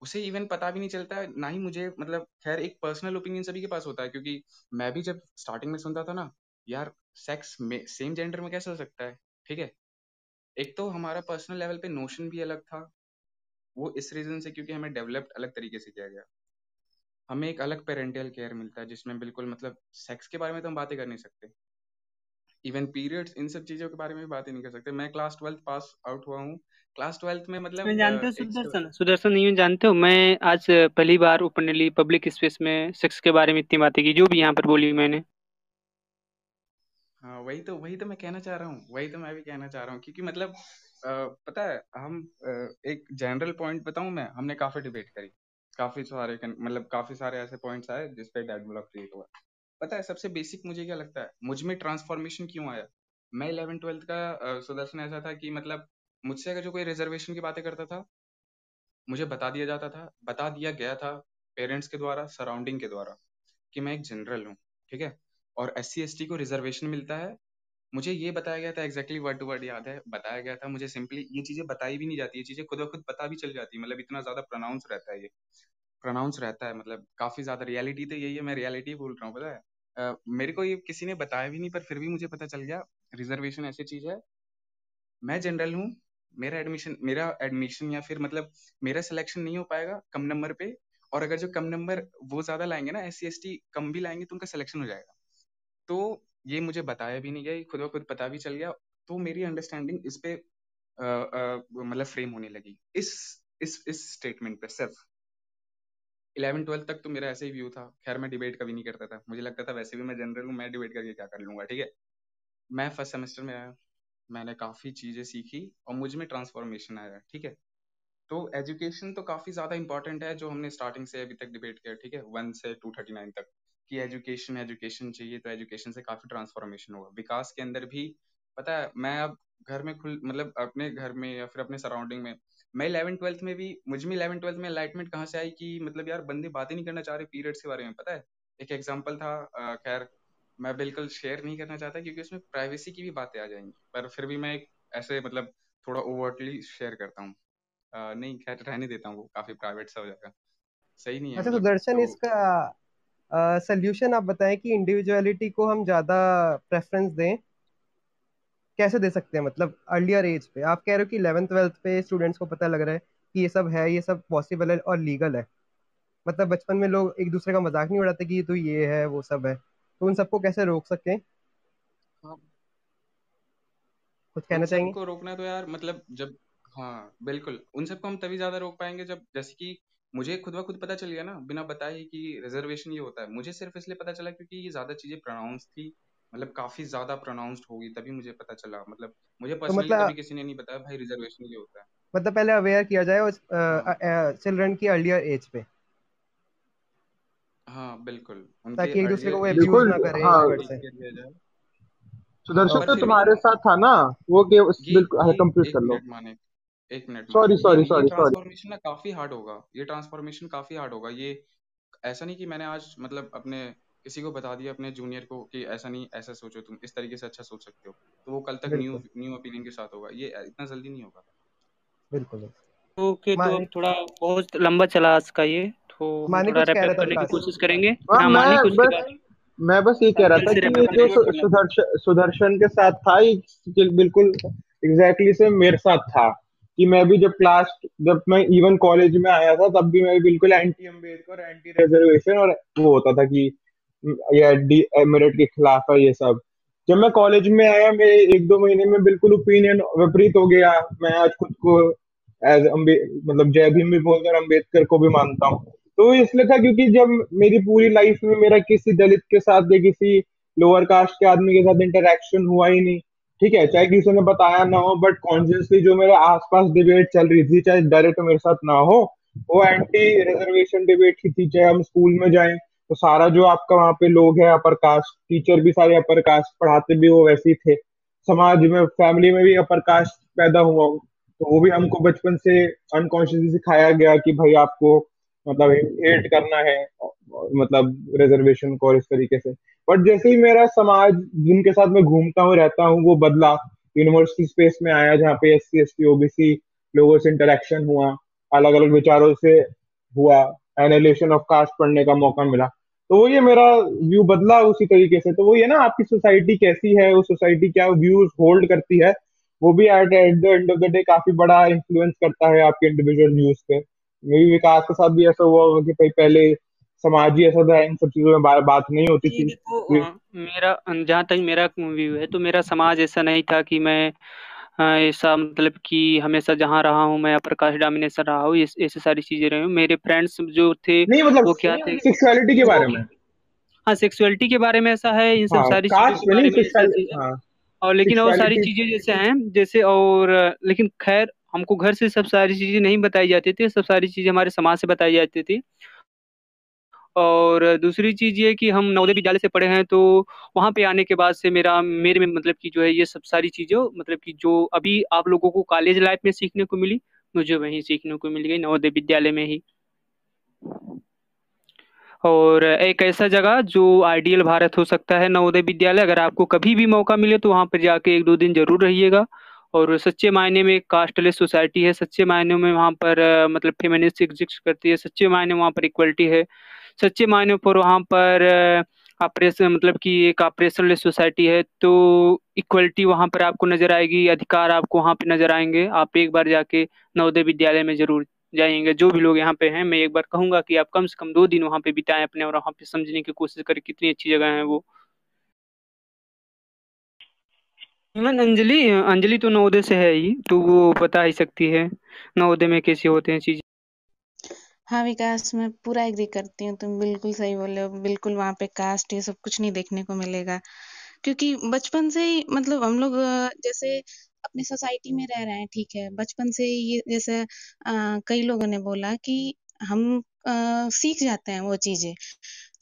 उसे इवन पता भी नहीं चलता ना ही मुझे मतलब खैर एक पर्सनल ओपिनियन सभी के पास होता है क्योंकि मैं भी जब स्टार्टिंग में सुनता था ना यार सेक्स में सेम जेंडर में कैसे हो सकता है? ठीक है? एक तो हमारा पर्सनल लेवल पे नोशन भी अलग था। वो इस रीजन से क्योंकि हमें डेवलप्ड अलग तरीके से किया गया। हमें एक अलग पेरेंटियल केयर मिलता है जिसमें बिल्कुल मतलब सेक्स के बारे में तो हम बातें कर नहीं सकते। इवन पीरियड्स इन सब चीज़ों के बारे में भी बातें नहीं कर सकते। मैं क्लास ट्वेल्थ पास आउट हुआ हूँ। क्लास ट्वेल्थ में मतलब मैं जानते हो सुदर्शन सुदर्शन नहीं जानते हो मैं आज पहली बार ओपनली पब्लिक स्पेस में सेक्स के बारे में इतनी बातें की जो भी यहाँ पर बोली मैंने। हाँ वही तो वही तो मैं कहना चाह रहा हूँ, वही तो मैं भी कहना चाह रहा हूँ, क्योंकि मतलब पता है, हम एक जनरल पॉइंट बताऊँ मैं, हमने काफ़ी डिबेट करी, काफ़ी सारे मतलब काफ़ी सारे ऐसे पॉइंट्स आए जिसपे डेड ब्लॉक क्रिएट हुआ। पता है, सबसे बेसिक मुझे क्या लगता है, मुझमें ट्रांसफॉर्मेशन क्यों आया? मैं इलेवन ट्वेल्थ का सुदर्शन ऐसा था कि मतलब मुझसे अगर जो कोई रिजर्वेशन की बातें करता था, मुझे बता दिया जाता था, बता दिया गया था पेरेंट्स के द्वारा सराउंडिंग के द्वारा, कि मैं एक जनरल हूँ, ठीक है? और एस सी को रिजर्वेशन मिलता है। मुझे ये बताया गया था एग्जैक्टली वर्ड टू वर्ड याद है बताया गया था। मुझे सिंपली ये चीज़ें बताई भी नहीं जाती ये चीज़ें खुद खुद पता भी चल जाती है। मतलब इतना ज़्यादा प्रोनाउंस रहता है ये। प्रोनाउंस रहता है मतलब काफ़ी ज़्यादा रियलिटी तो यही है मैं रियलिटी बोल रहा हूँ पता है? uh, मेरे को ये किसी ने बताया भी नहीं पर फिर भी मुझे पता चल गया रिजर्वेशन ऐसी चीज़ है। मैं जनरल हूँ मेरा एडमिशन मेरा एडमिशन या फिर मतलब मेरा सिलेक्शन नहीं हो पाएगा कम नंबर पे। और अगर जो कम नंबर वो ज़्यादा लाएँगे ना एस सी कम भी लाएँगे तो उनका सिलेक्शन हो जाएगा। तो ये मुझे बताया भी नहीं गया खुद खुद पता भी चल गया तो मेरी अंडरस्टैंडिंग इस पे मतलब फ्रेम होने लगी। इस इस इस स्टेटमेंट पे सिर्फ़। इलेवन ट्वेल्थ तक तो मेरा ऐसे ही व्यू था। खैर, मैं डिबेट कभी नहीं करता था। मुझे लगता था वैसे भी मैं जनरल हूँ, मैं डिबेट करके क्या कर लूँगा, ठीक है? मैं फ़र्स्ट सेमेस्टर में आया। मैंने काफ़ी चीज़ें सीखी और मुझमें ट्रांसफॉर्मेशन आया, ठीक है? तो एजुकेशन तो काफ़ी ज़्यादा इंपॉर्टेंट है, जो हमने स्टार्टिंग से अभी तक डिबेट किया, ठीक है? वन से टू थर्टी नाइन तक। कि एजुकेशन एजुकेशन चाहिए तो एजुकेशन से काफ़ी ट्रांसफॉर्मेशन होगा। विकास के अंदर भी पता है मैं अब घर में खुल मतलब अपने घर में या फिर अपने सराउंडिंग में मैं इलेवन ट्वेल्थ में भी मुझमें इलेवन ट्वेल्थ में लाइटमेंट कहाँ से आई कि मतलब यार बंदे बातें नहीं करना चाह रहे पीरियड्स के बारे में पता है? एक एग्ज़ाम्पल था खैर मैं बिल्कुल शेयर नहीं करना चाहता क्योंकि उसमें प्राइवेसी की भी बातें आ जाएँगी पर फिर भी मैं एक ऐसे मतलब थोड़ा ओवरटली शेयर करता हूँ। नहीं खैर रहने देता हूँ वो काफ़ी प्राइवेट सा हो जाएगा। सही नहीं है अच्छा तो, तो इसका सोल्यूशन आप बताएँ कि इंडिविजुअलिटी को हम ज़्यादा प्रेफरेंस दें? कैसे दे सकते हैं? मतलब अर्लियर एज पे। आप कह रहे हो कि इलेवन ट्वेल्थ पे स्टूडेंट्स को पता लग रहा है कि ये सब है ये सब पॉसिबल है और लीगल है। मतलब बचपन में लोग एक दूसरे का मज़ाक नहीं उड़ाते कि तो ये है वो सब है। तो उन सबको कैसे रोक सकें हाँ? कुछ कहना चाहेंगे? को रोकना तो यार मतलब जब हाँ बिल्कुल। उन सबको हम तभी ज़्यादा रोक पाएँगे जब जैसे कि मुझे खुद ब खुद पता चल गया ना बिना बताए कि रिजर्वेशन ये होता है। मुझे सिर्फ़ इसलिए पता चला क्योंकि ये ज़्यादा चीज़ें प्रोनाउंस थी मतलब काफ़ी ज़्यादा प्रोनाउंस्ड होगी तभी मुझे पता चला। मतलब मुझे पर्सनली तो मतलब, कभी किसी ने नहीं बताया भाई रिजर्वेशन ये होता है। मतलब पहले अवेयर किया जाए उस चिल्ड्रन। की अर्लियर एज पे। हाँ बिल्कुल। ताकि एक दूसरे को वो अब्यूज ना करें हाँ, सुदर्शन तो तुम्हारे साथ था ना वो के बिल्कुल कंप्लीट कर लो। एक minute sorry sorry sorry sorry transformation ना काफ़ी हार्ड होगा। ये ट्रांसफॉर्मेशन काफ़ी हार्ड होगा। ये ऐसा नहीं कि मैंने आज मतलब अपने किसी को बता दिया अपने जूनियर को कि ऐसा नहीं ऐसा सोचो तुम इस तरीके से अच्छा सोच सकते हो। तो वो कल तक न्यू न्यू ओपिनियन के साथ होगा। ये इतना जल्दी नहीं होगा। बिल्कुल। ओके तो थोड़ा बहुत लंबा चला आज का ये। तो थोड़ा रैप करने की कोशिश करेंगे। हाँ, हाँ मानिक कुछ मैं बस ये कह रहा था कि ये जो सुदर्शन सुदर्शन के साथ था ये बिल्कुल एग्जैक्टली से मेरे साथ था। कि मैं भी जब क्लास जब मैं इवन कॉलेज में आया था, तब भी मैं बिल्कुल एंटी अंबेडकर एंटी रिजर्वेशन और वो होता था कि, ये मेरिट के खिलाफ है ये सब। जब मैं कॉलेज में आया, मैं एक दो महीने में बिल्कुल ओपिनियन विपरीत हो गया। मैं आज खुद को एज अम्बे मतलब जय भीम भी बोलकर अंबेडकर को भी मानता हूँ। तो इसलिए था क्योंकि जब मेरी पूरी लाइफ में मेरा किसी दलित के साथ या किसी लोअर कास्ट के आदमी के साथ इंटरेक्शन हुआ ही नहीं। ठीक है, चाहे किसी ने बताया ना हो बट कॉन्शियसली जो मेरे आसपास डिबेट चल रही थी, चाहे डायरेक्ट मेरे साथ ना हो, वो एंटी रिजर्वेशन डिबेट की थी, चाहे हम स्कूल में जाए तो सारा जो आपका वहाँ पे लोग है अपर कास्ट टीचर भी सारे अपर कास्ट पढ़ाते भी वो वैसे ही थे। समाज में फैमिली में भी अपर कास्ट पैदा हुआ तो वो भी हमको बचपन से अनकॉन्शियसली सिखाया गया कि भाई आपको मतलब हेट करना है मतलब रिजर्वेशन को इस तरीके से। बट जैसे ही मेरा समाज जिनके साथ मैं घूमता हूँ, रहता हूँ, वो बदला। यूनिवर्सिटी स्पेस में आया जहाँ पे S C S T OBC लोगों से इंटरेक्शन हुआ अलग अलग विचारों से हुआ एनालिशन ऑफ़ कास्ट पढ़ने का मौका मिला। तो वो ये मेरा व्यू बदला उसी तरीके से। तो वो ये ना, आपकी सोसाइटी कैसी है वो सोसाइटी क्या व्यूज़ होल्ड करती है, वो भी at at the end of the day काफ़ी बड़ा इन्फ्लुएंस करता है आपके इंडिविजुअल व्यूज़ पे। मे भी विकास के साथ भी ऐसा हुआ होगा कि भाई पहले समाज ऐसा था इन सब चीज़ों में बा, बात नहीं होती थी। मेरा जहाँ तक मेरा व्यू है तो मेरा समाज ऐसा नहीं था कि मैं ऐसा मतलब कि हमेशा जहाँ रहा हूँ मैं प्रकाश डोमिनेशन रहा हूँ ऐसी सारी चीज़ें रही हूँ। मेरे फ्रेंड्स जो थे नहीं मतलब वो क्या थे? सेक्सुअलिटी के बारे में। हाँ सेक्सुअलिटी के बारे में ऐसा है इन सब हाँ, सारी चीज़ों हाँ, और लेकिन और सारी चीज़ें जैसे हैं जैसे और लेकिन खैर हमको घर से सब सारी चीज़ें नहीं बताई जाती थी सब सारी चीज़ें हमारे समाज से बताई जाती थी। और दूसरी चीज़ ये कि हम नवोदय विद्यालय से पढ़े हैं तो वहाँ पे आने के बाद से मेरा, मेरे में मतलब कि जो है ये सब सारी चीज़ें मतलब कि जो अभी आप लोगों को कॉलेज लाइफ में सीखने को मिली, मुझे वहीं सीखने को मिल गई नवोदय विद्यालय में ही। और एक ऐसा जगह जो आइडियल भारत हो सकता है नवोदय विद्यालय, अगर आपको कभी भी मौका मिले तो वहाँ पर जाके एक दो दिन ज़रूर रहिएगा। और सच्चे मायने में कास्टलेस सोसाइटी है, सच्चे मायने में वहाँ पर मतलब फेमिनिस्ट एग्जिस्ट करती है, सच्चे मायने वहाँ पर इक्वलिटी है। सच्चे मायने पर वहाँ पर ऑपरेशन मतलब कि एक ऑपरेशनलेस सोसाइटी है तो इक्वलिटी वहाँ पर आपको नज़र आएगी, अधिकार आपको वहाँ पे नज़र आएँगे। आप एक बार जाके नवोदय विद्यालय में ज़रूर जाएँगे। जो भी लोग यहाँ पे हैं, मैं एक बार कहूँगा कि आप कम से कम दो दिन वहाँ पे बिताएँ अपने और वहाँ पे समझने की कोशिश करें कितनी अच्छी जगह है वो। अंजलि अंजलि तो नवोदय से है ही तो वो बता ही सकती है, नवोदय में कैसे होते हैं चीज़। हाँ विकास मैं पूरा एग्री करती हूँ तुम बिल्कुल सही बोले हो बिल्कुल वहाँ पे कास्ट ये सब कुछ नहीं देखने को मिलेगा। क्योंकि बचपन से ही मतलब हम लोग जैसे अपनी सोसाइटी में रह रहे हैं ठीक है बचपन से ये जैसे आ, कई लोगों ने बोला कि हम आ, सीख जाते हैं वो चीज़ें।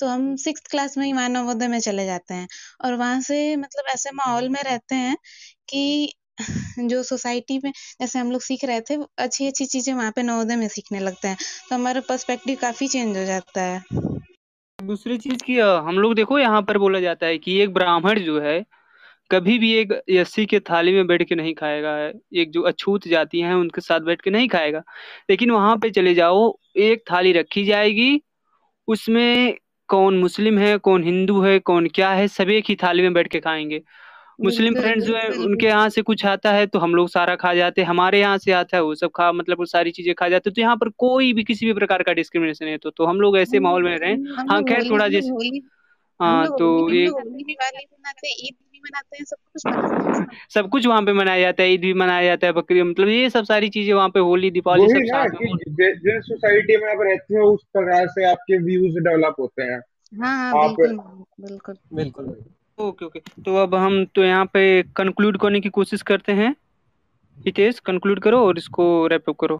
तो हम सिक्स क्लास में ही मानवोदय में चले जाते हैं। और वहाँ से मतलब ऐसे माहौल में रहते हैं कि जो सोसाइटी में जैसे हम लोग सीख रहे थे अच्छी अच्छी चीज़ें वहाँ पे नवोदय में सीखने लगते हैं। तो हमारा पर्सपेक्टिव काफ़ी चेंज हो जाता है। दूसरी चीज़ की हम लोग देखो यहाँ पर बोला जाता है कि एक ब्राह्मण जो है, कभी भी एक एससी के थाली में बैठ के नहीं खाएगा, एक जो अछूत जाति हैं उनके साथ बैठ के नहीं खाएगा। लेकिन वहाँ पे चले जाओ, एक थाली रखी जाएगी, उसमें कौन मुस्लिम है, कौन हिंदू है, कौन क्या है, सब एक ही थाली में बैठ के खाएँगे। मुस्लिम फ्रेंड्स जो है उनके यहाँ से कुछ आता है तो हम लोग सारा खा जाते हैं हमारे यहाँ से आता है वो सब खा मतलब वो सारी चीज़ें खा जाते हैं। तो यहाँ पर कोई भी किसी भी प्रकार का डिस्क्रिमिनेशन है। तो तो हम लोग ऐसे माहौल में रहे। हाँ खैर थोड़ा जैसे हाँ तो ये सब कुछ वहाँ पे मनाया जाता है ईद भी मनाया जाता है बकरी मतलब ये सब सारी चीज़ें वहाँ पे होली दीपावली सब साथ में जिस सोसाइटी में आप रहते हो उस प्रकार से आपके व्यूज़ डेवलप होते हैं। हाँ हाँ बिल्कुल। बिल्कुल बिल्कुल। Okay okay. तो अब हम तो यहाँ पे कंक्लूड करने की कोशिश करते हैं। हितेश कंक्लूड करो और इसको रैप अप करो।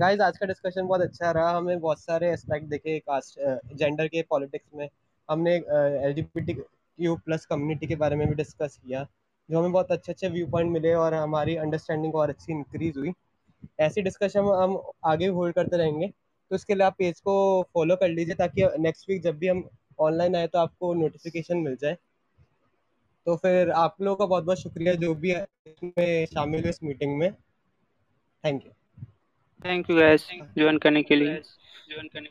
गाइस आज का डिस्कशन बहुत अच्छा रहा। हमें बहुत सारे एस्पेक्ट देखे कास्ट जेंडर के पॉलिटिक्स में। हमने एल क्यू प्लस कम्युनिटी के बारे में भी डिस्कस किया, जो हमें बहुत अच्छे अच्छे व्यू पॉइंट मिले और हमारी अंडरस्टैंडिंग और अच्छी इंक्रीज हुई। ऐसी डिस्कशन हम आगे होल्ड करते रहेंगे। तो इसके लिए आप पेज को फॉलो कर लीजिए ताकि नेक्स्ट वीक जब भी हम ऑनलाइन आए तो आपको नोटिफिकेशन मिल जाए। तो फिर आप लोगों का बहुत बहुत शुक्रिया जो भी इसमें शामिल हुए इस मीटिंग में। Thank you thank you guys join करने के लिए। ज्वाइन करने